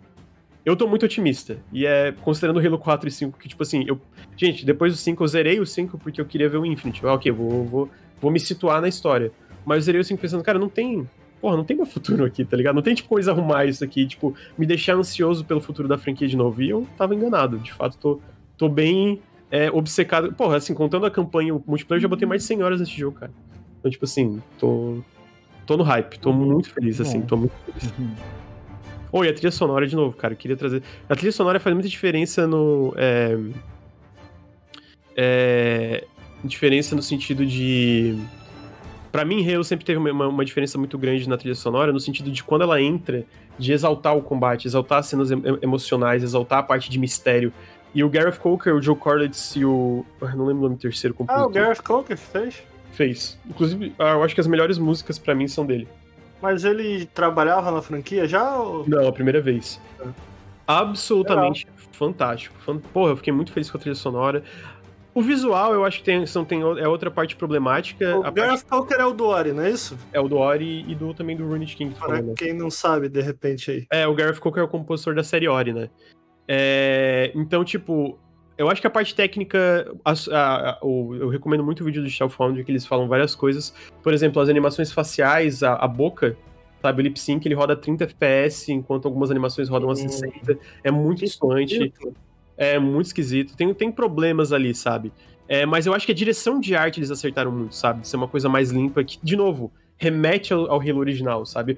eu tô muito otimista. E é considerando o Halo 4 e 5, que, tipo assim, eu. Gente, depois do 5, eu zerei o 5 porque eu queria ver o Infinite. Ah, ok, vou, vou, vou me situar na história. Mas eu zerei assim pensando, cara, não tem. Porra, não tem meu futuro aqui, tá ligado? Não tem, tipo, coisa arrumar isso aqui, tipo, me deixar ansioso pelo futuro da franquia de novo. E eu tava enganado. De fato, tô, tô bem é, obcecado. Porra, assim, contando a campanha, o multiplayer, eu já botei mais de 100 horas nesse jogo, cara. Então, tipo assim, tô. Tô no hype, tô muito feliz, assim, tô muito feliz. Uhum. Oi, a trilha sonora de novo, cara. Eu queria trazer. A trilha sonora faz muita diferença no. É... É... Diferença no sentido de para mim, Halo sempre teve uma, uma, diferença muito grande na trilha sonora, no sentido de quando ela entra, de exaltar o combate, exaltar as cenas emocionais, exaltar a parte de mistério. E o Gareth Coker, o Joe Corlitz e o. Eu não lembro o nome do terceiro compositor. Ah, o Gareth Coker fez? Fez. Inclusive, ah, eu acho que as melhores músicas para mim são dele. Mas ele trabalhava na franquia já? Ou... Não, a primeira vez. É. Absolutamente Legal. fantástico. Porra, eu fiquei muito feliz com a trilha sonora. O visual, eu acho que tem, são, tem, é outra parte problemática. O Gareth parte... é o do Ori, não é isso? É o do Ori e do, também do Runic King. Para falando. quem não sabe, de repente aí. É, o Gareth Coker é o compositor da série Ori, né? É, então, tipo, eu acho que a parte técnica, a, a, a, eu recomendo muito o vídeo do Shell Foundry, que eles falam várias coisas. Por exemplo, as animações faciais, a, boca, sabe, o lip sync, ele roda 30 FPS, enquanto algumas animações rodam a 60. É muito distante. É muito esquisito. Tem, tem problemas ali, sabe? É, mas eu acho que a direção de arte eles acertaram muito, sabe? De ser uma coisa mais limpa, que, de novo, remete ao, ao Halo original, sabe?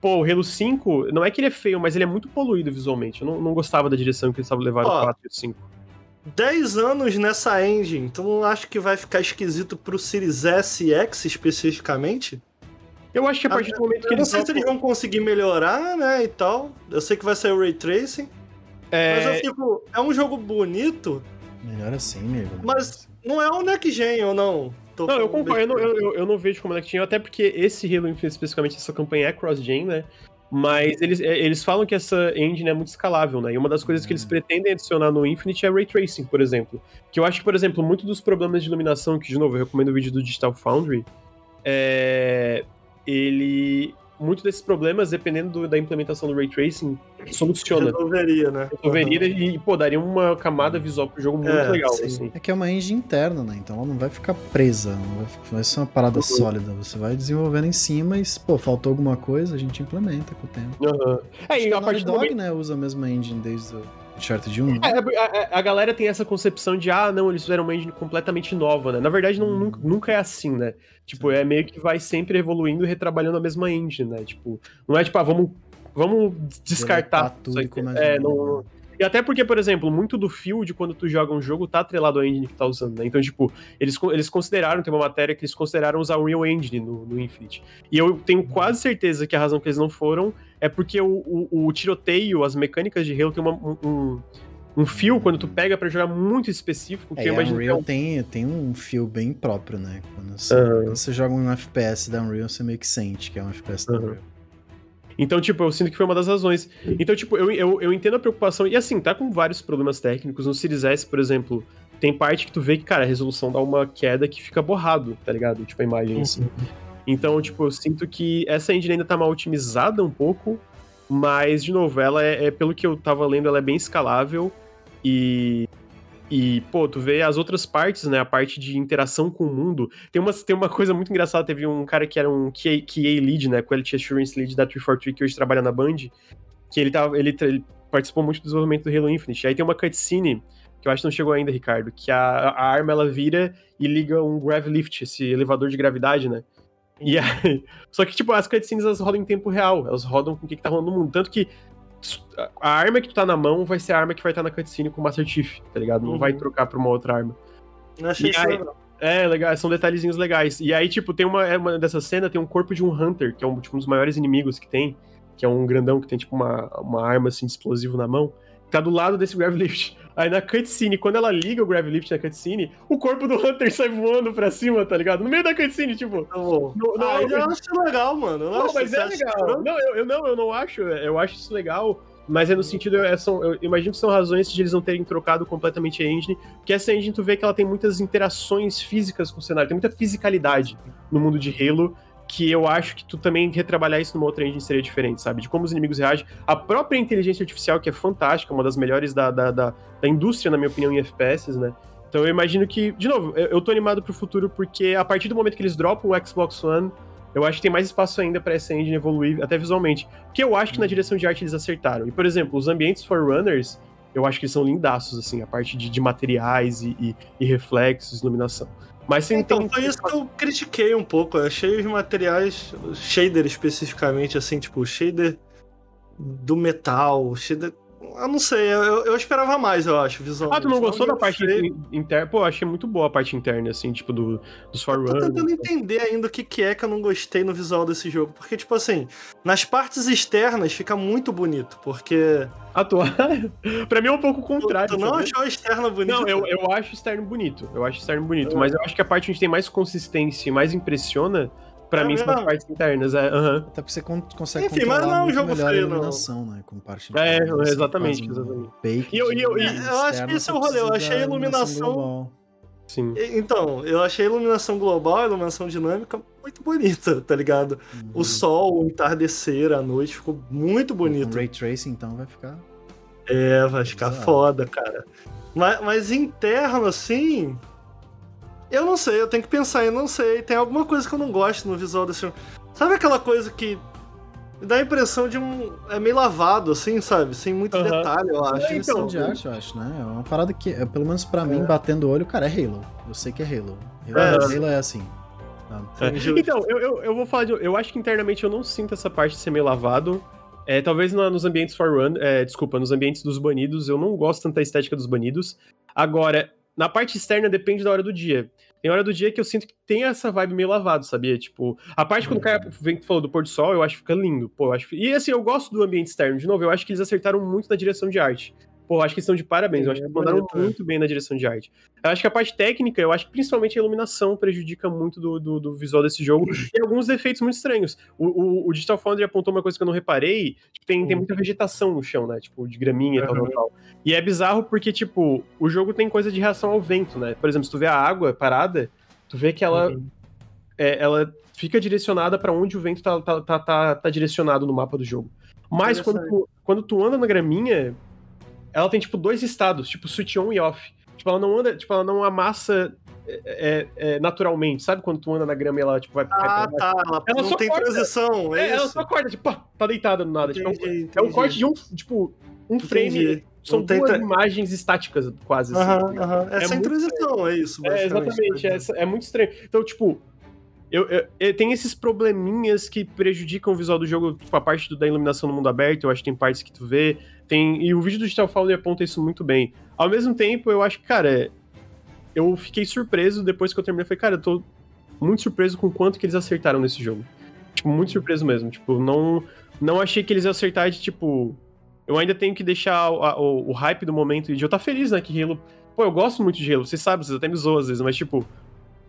Pô, o Halo 5, não é que ele é feio, mas ele é muito poluído visualmente. Eu não, não gostava da direção que eles estavam levando o 4 e o 5. 10 anos nessa engine, tu não acha que vai ficar esquisito pro Series S e X especificamente? Eu acho que a partir do momento que eles. Eu não sei se eles vão conseguir melhorar, né? E tal. Eu sei que vai sair o Ray Tracing. É... Mas eu fico. É um jogo bonito. Melhor assim, amigo. Mas não é um next gen ou não? Tô não, eu concordo. Eu não, eu, eu não, vejo como next gen, até porque esse Halo Infinite, especificamente, essa campanha é cross-gen, né? Mas eles, é, eles falam que essa engine é muito escalável, né? E uma das coisas que eles hum. pretendem adicionar no Infinite é Ray Tracing, por exemplo. Que eu acho que, por exemplo, muito dos problemas de iluminação, que, de novo, eu recomendo o vídeo do Digital Foundry, é... ele muito desses problemas, dependendo do, da implementação do Ray Tracing, soluciona. Resolveria, né? Resolveria uhum. e, pô, daria uma camada visual pro jogo muito é, legal, assim. É que é uma engine interna, né? Então ela não vai ficar presa, não vai, vai ser uma parada uhum. sólida. Você vai desenvolvendo em cima e, pô, faltou alguma coisa, a gente implementa com o tempo. Uhum. É, e a, a Dog, momento... né, usa a mesma engine desde o Uncharted 1. Né? É, a, a, galera tem essa concepção de, ah, não, eles fizeram uma engine completamente nova, né? Na verdade, não, nunca, nunca é assim, né? Tipo, é meio que vai sempre evoluindo e retrabalhando a mesma engine, né? Tipo, não é tipo, ah, vamos, vamos descartar tudo e é, não, e até porque, por exemplo, muito do field, quando tu joga um jogo, tá atrelado à engine que tá usando, né? Então, tipo, eles, eles consideraram, tem uma matéria que eles consideraram usar o Real Engine no, no Infinite. E eu tenho quase certeza que a razão que eles não foram é porque o, o, o tiroteio, as mecânicas de Halo tem uma, um, um fio quando tu pega para jogar muito específico. Que é, eu Unreal que é um... tem, tem um fio bem próprio, né? Quando você, uhum. quando você, joga um FPS da Unreal, você meio que sente que é um FPS da Unreal. Então, tipo, eu sinto que foi uma das razões. Então, tipo, eu, eu, eu entendo a preocupação. E assim, tá com vários problemas técnicos. No Series S, por exemplo, tem parte que tu vê que, cara, a resolução dá uma queda que fica borrado, tá ligado? Tipo, a imagem assim. Então, tipo, eu sinto que essa engine ainda tá mal otimizada um pouco, mas, de novo, ela é, é, pelo que eu tava lendo, ela é bem escalável e. E, pô, tu vê as outras partes, né? A parte de interação com o mundo. Tem uma, tem uma coisa muito engraçada. Teve um cara que era um QA, QA lead, né? Quality Assurance Lead da 343, que hoje trabalha na Band. Que ele, tava, ele, ele participou muito do desenvolvimento do Halo Infinite. Aí tem uma cutscene que eu acho que não chegou ainda, Ricardo, que a, a arma ela vira e liga um Gravilift, esse elevador de gravidade, né? E aí, só que, tipo, as cutscenes elas rodam em tempo real, elas rodam com o que, que tá rolando no mundo. Tanto que a arma que tu tá na mão vai ser a arma que vai estar tá na cutscene com o Master Chief, tá ligado? Não uhum. vai trocar pra uma outra arma. Não achei isso. É, legal, são detalhezinhos legais. E aí, tipo, tem uma, é uma dessa cena, tem um corpo de um Hunter, que é um, tipo, um dos maiores inimigos que tem, que é um grandão que tem, tipo, uma, uma arma, assim, de explosivo na mão tá do lado desse Gravilift. Aí na cutscene, quando ela liga o Gravilift na cutscene, o corpo do Hunter sai voando pra cima, tá ligado? No meio da cutscene, tipo. Oh. No, no, ah, eu acho legal, mano. Eu não, mas é legal. Não, eu, eu, não, eu não acho. Eu acho isso legal. Mas é no sentido, é, são, eu imagino que são razões de eles não terem trocado completamente a engine, porque essa engine tu vê que ela tem muitas interações físicas com o cenário, tem muita fisicalidade no mundo de Halo, que eu acho que tu também retrabalhar isso numa outra engine seria diferente, sabe? De como os inimigos reagem. A própria inteligência artificial, que é fantástica, uma das melhores da, da, da, da indústria, na minha opinião, em FPS, né? Então eu imagino que, de novo, eu, eu tô animado pro futuro, porque a partir do momento que eles dropam o Xbox One, eu acho que tem mais espaço ainda para essa engine evoluir, até visualmente. Porque eu acho que na direção de arte eles acertaram. E, por exemplo, os ambientes Forerunners, eu acho que eles são lindaços, assim, a parte de, de materiais e, e, e reflexos, iluminação. Mas então, tem... foi isso que eu critiquei um pouco. Eu achei os materiais, shader especificamente, assim, tipo, shader do metal, shader eu não sei, eu, eu esperava mais, eu acho, visualmente. Ah, tu não gostou da parte interna? Pô, eu achei muito boa a parte interna, assim, tipo, do, dos Forerunners. Eu tô tentando entender ainda o que, que é que eu não gostei no visual desse jogo. Porque, tipo assim, nas partes externas fica muito bonito, porque... Atuar? pra mim é um pouco contrário. Tu, tu não sabe? achou a externa bonita? Não, eu, eu acho o externo bonito. Eu acho o externo bonito. É. Mas eu acho que a parte onde tem mais consistência e mais impressiona Pra é mim são as partes internas, é. Uhum. Até porque você consegue Enfim, controlar mas não é um jogo melhor feio, a iluminação, não. né? Com parte É, exatamente, exatamente. E eu, eu, eu acho que esse é o rolê, eu achei a iluminação... Sim. Então, eu achei a iluminação global, a iluminação dinâmica muito bonita, tá ligado? Uhum. O sol, o entardecer, a noite ficou muito bonito. Com Ray Tracing, então, vai ficar... É, vai ficar Exato. foda, cara. Mas, mas interno, assim, eu não sei, eu tenho que pensar, eu não sei. Tem alguma coisa que eu não gosto no visual desse filme. Sabe aquela coisa que dá a impressão de um. É meio lavado, assim, sabe? Sem muito Aham. detalhe, eu acho. É Então, de arte, eu acho, né? É uma parada que, é, pelo menos pra mim, batendo o olho, cara, é Halo. Eu sei que é Halo. Halo É. Halo é assim. É. Então, eu, eu, eu vou falar de. Eu acho que internamente eu não sinto essa parte de ser meio lavado. É, talvez na- nos ambientes Forerun, é, desculpa, nos ambientes dos banidos, eu não gosto tanto da estética dos banidos. Agora, na parte externa depende da hora do dia. Tem hora do dia que eu sinto que tem essa vibe meio lavado, sabia? Tipo, a parte quando o cara vem falou do pôr do sol, eu acho que fica lindo. Pô, eu acho E assim, eu gosto do ambiente externo. De novo, eu acho que eles acertaram muito na direção de arte. Pô, acho que eles estão de parabéns. Eu acho que é eles mandaram é. muito bem na direção de arte. Eu acho que a parte técnica, eu acho que principalmente a iluminação prejudica muito do, do, do visual desse jogo. E alguns defeitos muito estranhos. O, o, o Digital Foundry apontou uma coisa que eu não reparei. Tipo, tem, tem muita vegetação no chão, né? Tipo, de graminha e tal, tal, tal. E é bizarro porque, tipo, o jogo tem coisa de reação ao vento, né? Por exemplo, se tu vê a água parada, tu vê que ela, Uhum. é, ela fica direcionada pra onde o vento tá, tá, tá, tá, tá direcionado no mapa do jogo. Mas quando tu, quando tu anda na graminha, ela tem, tipo, dois estados, tipo, switch on e off. Tipo, ela não anda, tipo, ela não amassa é, é, é, naturalmente, sabe? Quando tu anda na grama e ela, tipo, vai... Ah, vai- tá. Ela, Ela não tem corta. transição, é, É, ela só acorda, tipo, pá, tá deitada do nada. Tipo, é um- Entendi, é um entendi. corte de um, tipo, um frame. Entendi. São Não duas tra- imagens estáticas, quase, assim. Aham, aham. É, É sem muito- transição, é isso. É, exatamente. É, é muito estranho. Então, tipo, eu, eu- eu- tem esses probleminhas que prejudicam o visual do jogo, tipo, a parte do- da iluminação no mundo aberto, eu acho que tem partes que tu vê. Tem, e o vídeo do Digital Foundry aponta isso muito bem. Ao mesmo tempo, eu acho que, cara, eu fiquei surpreso depois que eu terminei. Eu falei, cara, eu tô muito surpreso com o quanto que eles acertaram nesse jogo. Tipo, muito surpreso mesmo. Tipo, não, não achei que eles iam acertar de, tipo... Eu ainda tenho que deixar o, a- o- o hype do momento e eu estar feliz, né, que Halo... Pô, eu gosto muito de Halo, vocês sabem, vocês até me zoam às vezes, mas, tipo...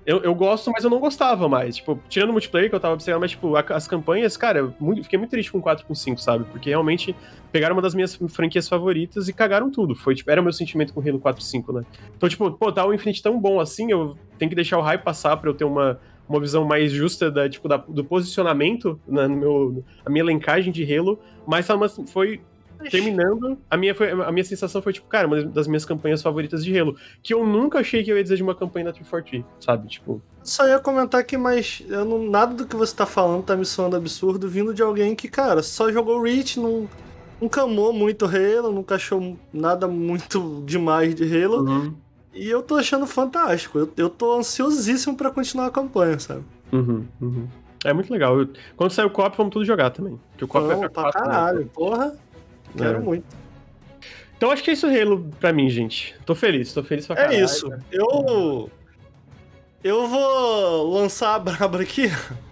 Eu, eu gosto, mas eu não gostava mais. Tipo, tirando o multiplayer que eu tava observando, mas, tipo, a- as campanhas, cara, eu muito- fiquei muito triste com 4 com 5, sabe? Porque realmente pegaram uma das minhas franquias favoritas e cagaram tudo. Foi, tipo, era o meu sentimento com Halo 4 e 5, né? Então, tipo, pô, tá o Infinite tão bom assim, eu tenho que deixar o hype passar pra eu ter uma, uma visão mais justa da, tipo, da- do posicionamento na, no meu, a minha elencagem de Halo, mas tá foi terminando, a minha, foi, a minha sensação foi, tipo, cara, uma das minhas campanhas favoritas de Halo, que eu nunca achei que eu ia dizer de uma campanha da 343, sabe? Tipo, Só ia comentar aqui, mas eu não, nada do que você tá falando tá me soando absurdo vindo de alguém que, cara, só jogou Reach, não, nunca amou muito Halo, nunca achou nada muito demais de Halo. E eu tô achando fantástico. Eu, eu tô ansiosíssimo pra continuar a campanha, sabe? Uhum, uhum. É muito legal. Eu- quando sair o COP, vamos tudo jogar também. Porque o COP Não, vai pra né? caralho. Porra, quero É. muito. Então acho que é isso Halo pra mim, gente. Tô feliz, tô feliz pra É caralho. isso. Eu. Eu vou lançar a braba aqui.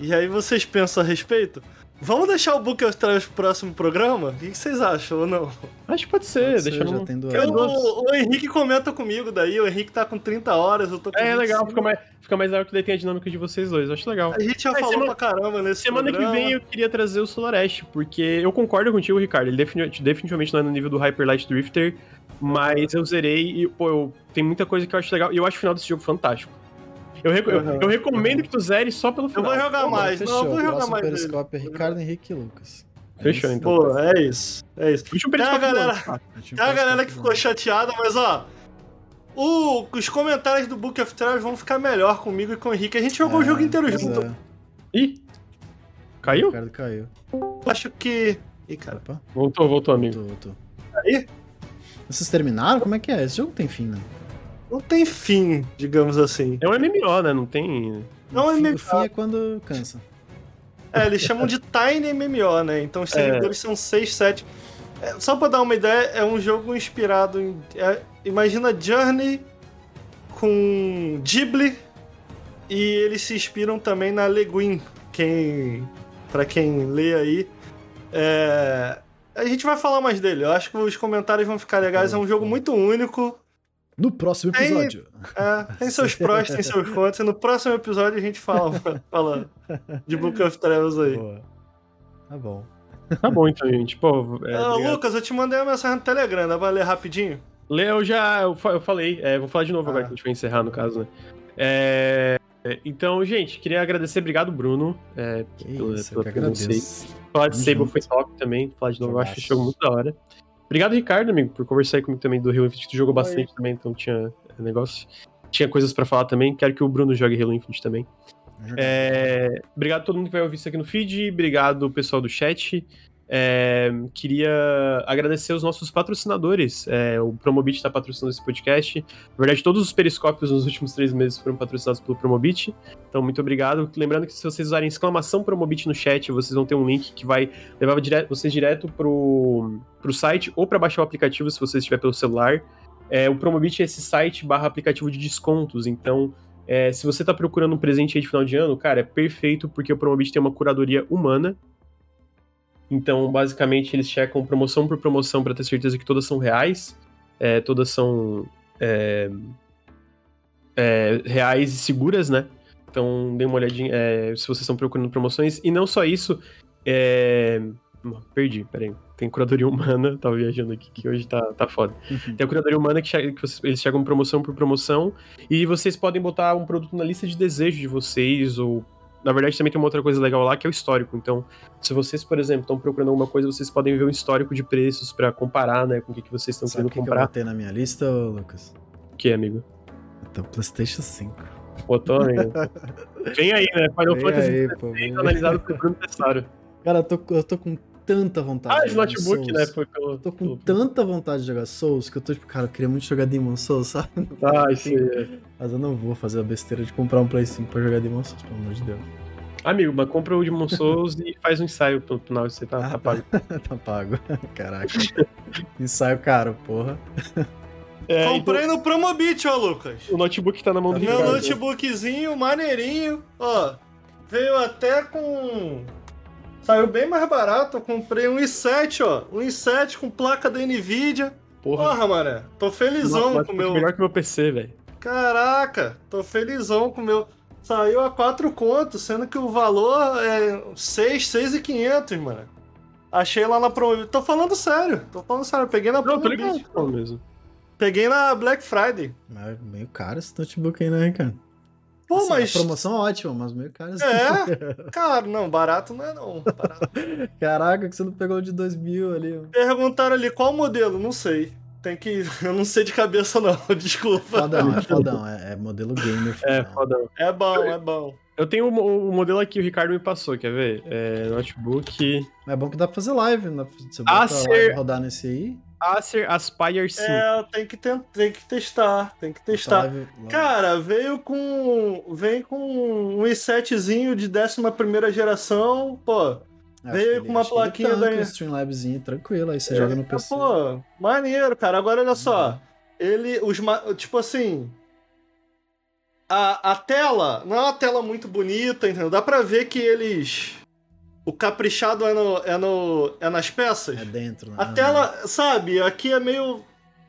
E aí vocês pensam a respeito? Vamos deixar o Book of Trash pro próximo programa? O que que vocês acham ou não? Acho que pode ser, Pode ser, deixa já tem duas. É, Eu- o, o Henrique comenta comigo daí, o Henrique tá com 30 horas, eu tô com É 25. legal, fica mais, fica mais legal que daí tem a dinâmica de vocês dois. Acho legal. A gente já Mas falou semana- pra caramba nesse Semana que programa. vem eu queria trazer o Solarest, porque eu concordo contigo, Ricardo. Ele defini- definitivamente não é no nível do Hyper Light Drifter, mas eu zerei e, pô, eu, tem muita coisa que eu acho legal. E eu acho o final desse jogo fantástico. Eu, eu- Uhum. eu recomendo que tu zere só pelo Eu final. vou jogar mais, Fechou. não, eu vou o jogar mais. Periscope é Ricardo Henrique e Lucas. É Fechou, então. Pô, é isso. É isso. Último Tem a periscópio galera-. Ah, Tem a galera que ficou chateada, mas ó. o- os comentários do Book of Trash vão ficar melhor comigo e com o Henrique. A gente jogou o É, jogo inteiro pois junto. é. Ih! Caiu? Ricardo caiu. Eu Acho que. Ih, cara. Opa, Voltou, voltou, amigo. voltou, voltou. Aí Vocês terminaram? Como é que é? Esse jogo tem fim, né? Não tem fim, digamos assim. É um MMO, né? Não tem. Não é fim, MMO. o fim é quando cansa. É, eles chamam de Tiny MMO, né? Então os servidores são 6, 7. É, só pra dar uma ideia, é um jogo inspirado em. é, imagina Journey com Ghibli e eles se inspiram também na Leguin. Quem. Pra quem lê aí. É, a gente vai falar mais dele. Eu acho que os comentários vão ficar legais. É um jogo muito único. No próximo Tem- episódio. É, tem seus prós, tem seus contras. E no próximo episódio a gente fala, fala de Book of Travels aí. Boa. Tá bom. Tá bom, então, gente. Pô, é, Ah. Lucas, eu te mandei uma mensagem no Telegram, dá pra ler rapidinho? Lê, eu já. Eu, eu falei, é, vou falar de novo Ah. agora que a gente vai encerrar, no caso, né? É, é, então, gente, queria agradecer, obrigado, Bruno. É, Que pela- isso, pela que agradeço. Falar de Sable foi top também. Falar de novo, eu acho esse Jogaço. jogo muito da hora. Obrigado, Ricardo, amigo, por conversar aí comigo também do Halo Infinite. Tu jogou bastante também, então tinha é, negócio. Tinha coisas pra falar também. Quero que o Bruno jogue Halo Infinite também. É, obrigado a todo mundo que vai ouvir isso aqui no feed, obrigado pessoal do chat. É, queria agradecer os nossos patrocinadores. É, o Promobit está patrocinando esse podcast. Na verdade, todos os periscópios nos últimos três meses foram patrocinados pelo Promobit. Então, muito obrigado. Lembrando que se vocês usarem exclamação Promobit no chat, vocês vão ter um link que vai levar direto, vocês direto pro, pro site ou para baixar o aplicativo se você estiver pelo celular. É, o Promobit é esse site barra aplicativo de descontos. Então, é, se você está procurando um presente aí de final de ano, cara, é perfeito porque o Promobit tem uma curadoria humana então, basicamente, eles checam promoção por promoção para ter certeza que todas são reais, é, todas são é, é, reais e seguras, né? Então, dê uma olhadinha é, se vocês estão procurando promoções. E não só isso, é, Perdi, peraí. Tem curadoria humana, tava viajando aqui, que hoje tá, tá foda. Uhum. Tem a curadoria humana que, chega, que vocês, eles chegam promoção por promoção, e vocês podem botar um produto na lista de desejo de vocês, ou na verdade, também tem uma outra coisa legal lá que é o histórico. Então, se vocês, por exemplo, estão procurando alguma coisa, vocês podem ver um histórico de preços para comparar, né, com o que, que vocês estão querendo que comprar. Que eu botei na minha lista, Lucas? O que, amigo? Então, PlayStation 5. Botou, amigo? Vem aí, né? Final Fantasy aí, pô, analisado por Bruno Tessaro. Cara, eu tô, eu tô com tanta vontade. Ah, de notebook, né? Foi pelo, eu tô com pelo... tanta vontade de jogar Souls que eu tô tipo, cara, eu queria muito jogar Demon Souls, sabe? Ah, isso aí. Mas eu não vou fazer a besteira de comprar um Play 5 pra jogar Demon Souls, pelo amor de Deus. Amigo, mas compra o Demon Souls e faz um ensaio pro final, você tá, ah, tá pago. tá pago. Caraca. ensaio caro, porra. É, Comprei então... no Promobit, ó, Lucas. O notebook tá na mão do Meu notebookzinho, maneirinho. Ó, veio até com... Saiu bem mais barato. Eu comprei um i7, ó. Um i7 com placa da NVIDIA. Porra, Porra mané. Tô felizão com o meu... melhor que meu PC, velho. Caraca, tô felizão com o meu... Saiu a 4 contos, sendo que o valor é 6, 6,500, mano. Achei lá na promo. Tô falando sério, tô falando sério. Peguei na promo. Não, mesmo. Peguei na Black Friday. Mas meio caro esse notebook aí, né, cara? Pô, assim, mas. A promoção é ótima, mas meio caro. É, caro, não, barato não é não. Barato. Caraca, que você não pegou de 2 mil ali. Perguntaram ali qual modelo, não sei. Tem que. Eu não sei de cabeça, não. Desculpa. Fodão, é fodão. É, é modelo gamer. É, fodão. É bom, é bom. Eu tenho o, modelo aqui, o Ricardo me passou, quer ver? É notebook. É bom que dá pra fazer live, né? Você Acer... live rodar nesse aí. Acer Aspire 5. É, tem que, tem, tem que testar, tem que testar. Live, live. Cara, veio com. Vem com um i7zinho de 11 geração, pô. Veio com uma plaquinha da. Streamlabzinho tranquilo, aí você é, joga no PC. Pô, maneiro, cara. Agora olha só. Uhum. Ele, os. Tipo assim. A, a tela não é uma tela muito bonita, entendeu? Dá pra ver que eles. O caprichado é, no, é, no, é nas peças. É dentro, né? A tela, sabe, aqui é meio.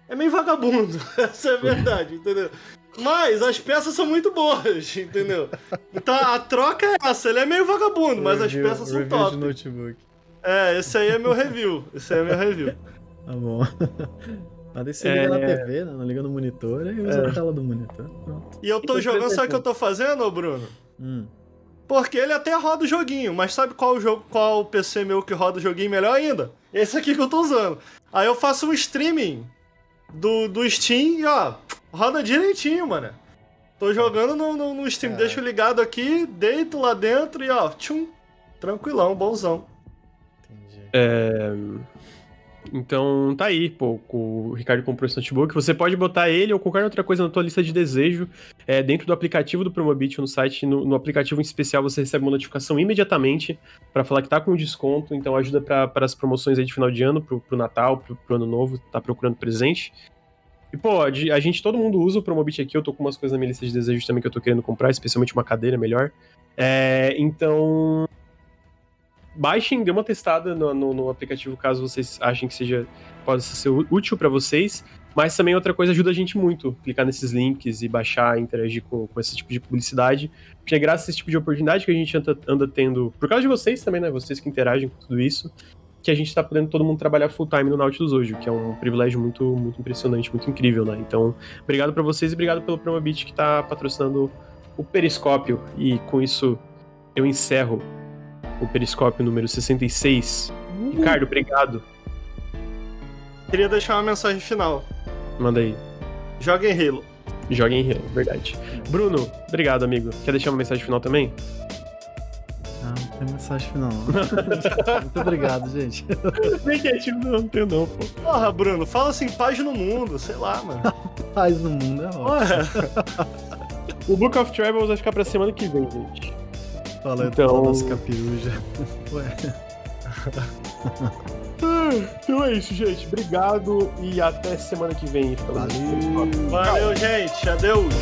É meio vagabundo. Essa é a verdade, entendeu? Mas as peças são muito boas, entendeu? Então a troca é essa, ele é meio vagabundo, mas review, as peças são top. De notebook. É, esse aí é meu review. Esse aí é meu review. Tá bom. Mas aí você liga é... na TV, né? Não liga no monitor e usa é. a tela do monitor. Pronto. E eu tô jogando, sabe o que eu tô fazendo, Bruno? Hum. Porque ele até roda o joguinho, mas sabe qual o jogo, qual o PC meu que roda o joguinho melhor ainda? Esse aqui que eu tô usando. Aí eu faço um streaming do, do Steam e ó, roda direitinho, mano. Tô jogando no, no, no Steam, é. deixo ligado aqui, deito lá dentro e ó, tchum, tranquilão, bonzão. Entendi. É... Então tá aí, pô, o Ricardo comprou esse notebook. Você pode botar ele ou qualquer outra coisa na tua lista de desejo é, dentro do aplicativo do Promobit no site. No, no, aplicativo em especial você recebe uma notificação imediatamente para falar que tá com desconto. Então ajuda para as promoções aí de final de ano, pro, pro Natal, pro, pro ano novo, tá procurando presente. E, pô, a gente, todo mundo usa o Promobit aqui. Eu tô com umas coisas na minha lista de desejos também que eu tô querendo comprar, especialmente uma cadeira melhor. É, então. Baixem, dê uma testada no, no, no, aplicativo caso vocês achem que seja possa ser útil para vocês. Mas também outra coisa ajuda a gente muito, clicar nesses links e baixar, interagir com, com esse tipo de publicidade. Porque é graças a esse tipo de oportunidade que a gente anda, anda tendo, por causa de vocês também, né? Vocês que interagem com tudo isso, que a gente está podendo todo mundo trabalhar full time no Nautilus hoje, que é um privilégio muito, muito impressionante, muito incrível, né? Então, obrigado para vocês e obrigado pelo Promobit que está patrocinando o Periscópio. E com isso eu encerro o Periscópio número 66. Uhum. Ricardo, obrigado. Queria deixar uma mensagem final. Manda aí. Joga em Halo. Joguem Halo, verdade. Bruno, obrigado, amigo. Quer deixar uma mensagem final também? Ah, não tem mensagem final. Muito obrigado, gente. Negativo não tenho não, pô. Porra, Bruno, fala assim, paz no mundo, sei lá, mano. Paz no mundo é ótimo. O Book of Travels vai ficar pra semana que vem, gente. Falando então... das capirujas. então é isso, gente. Obrigado e até semana que vem. Então. Valeu, Valeu gente. Adeus.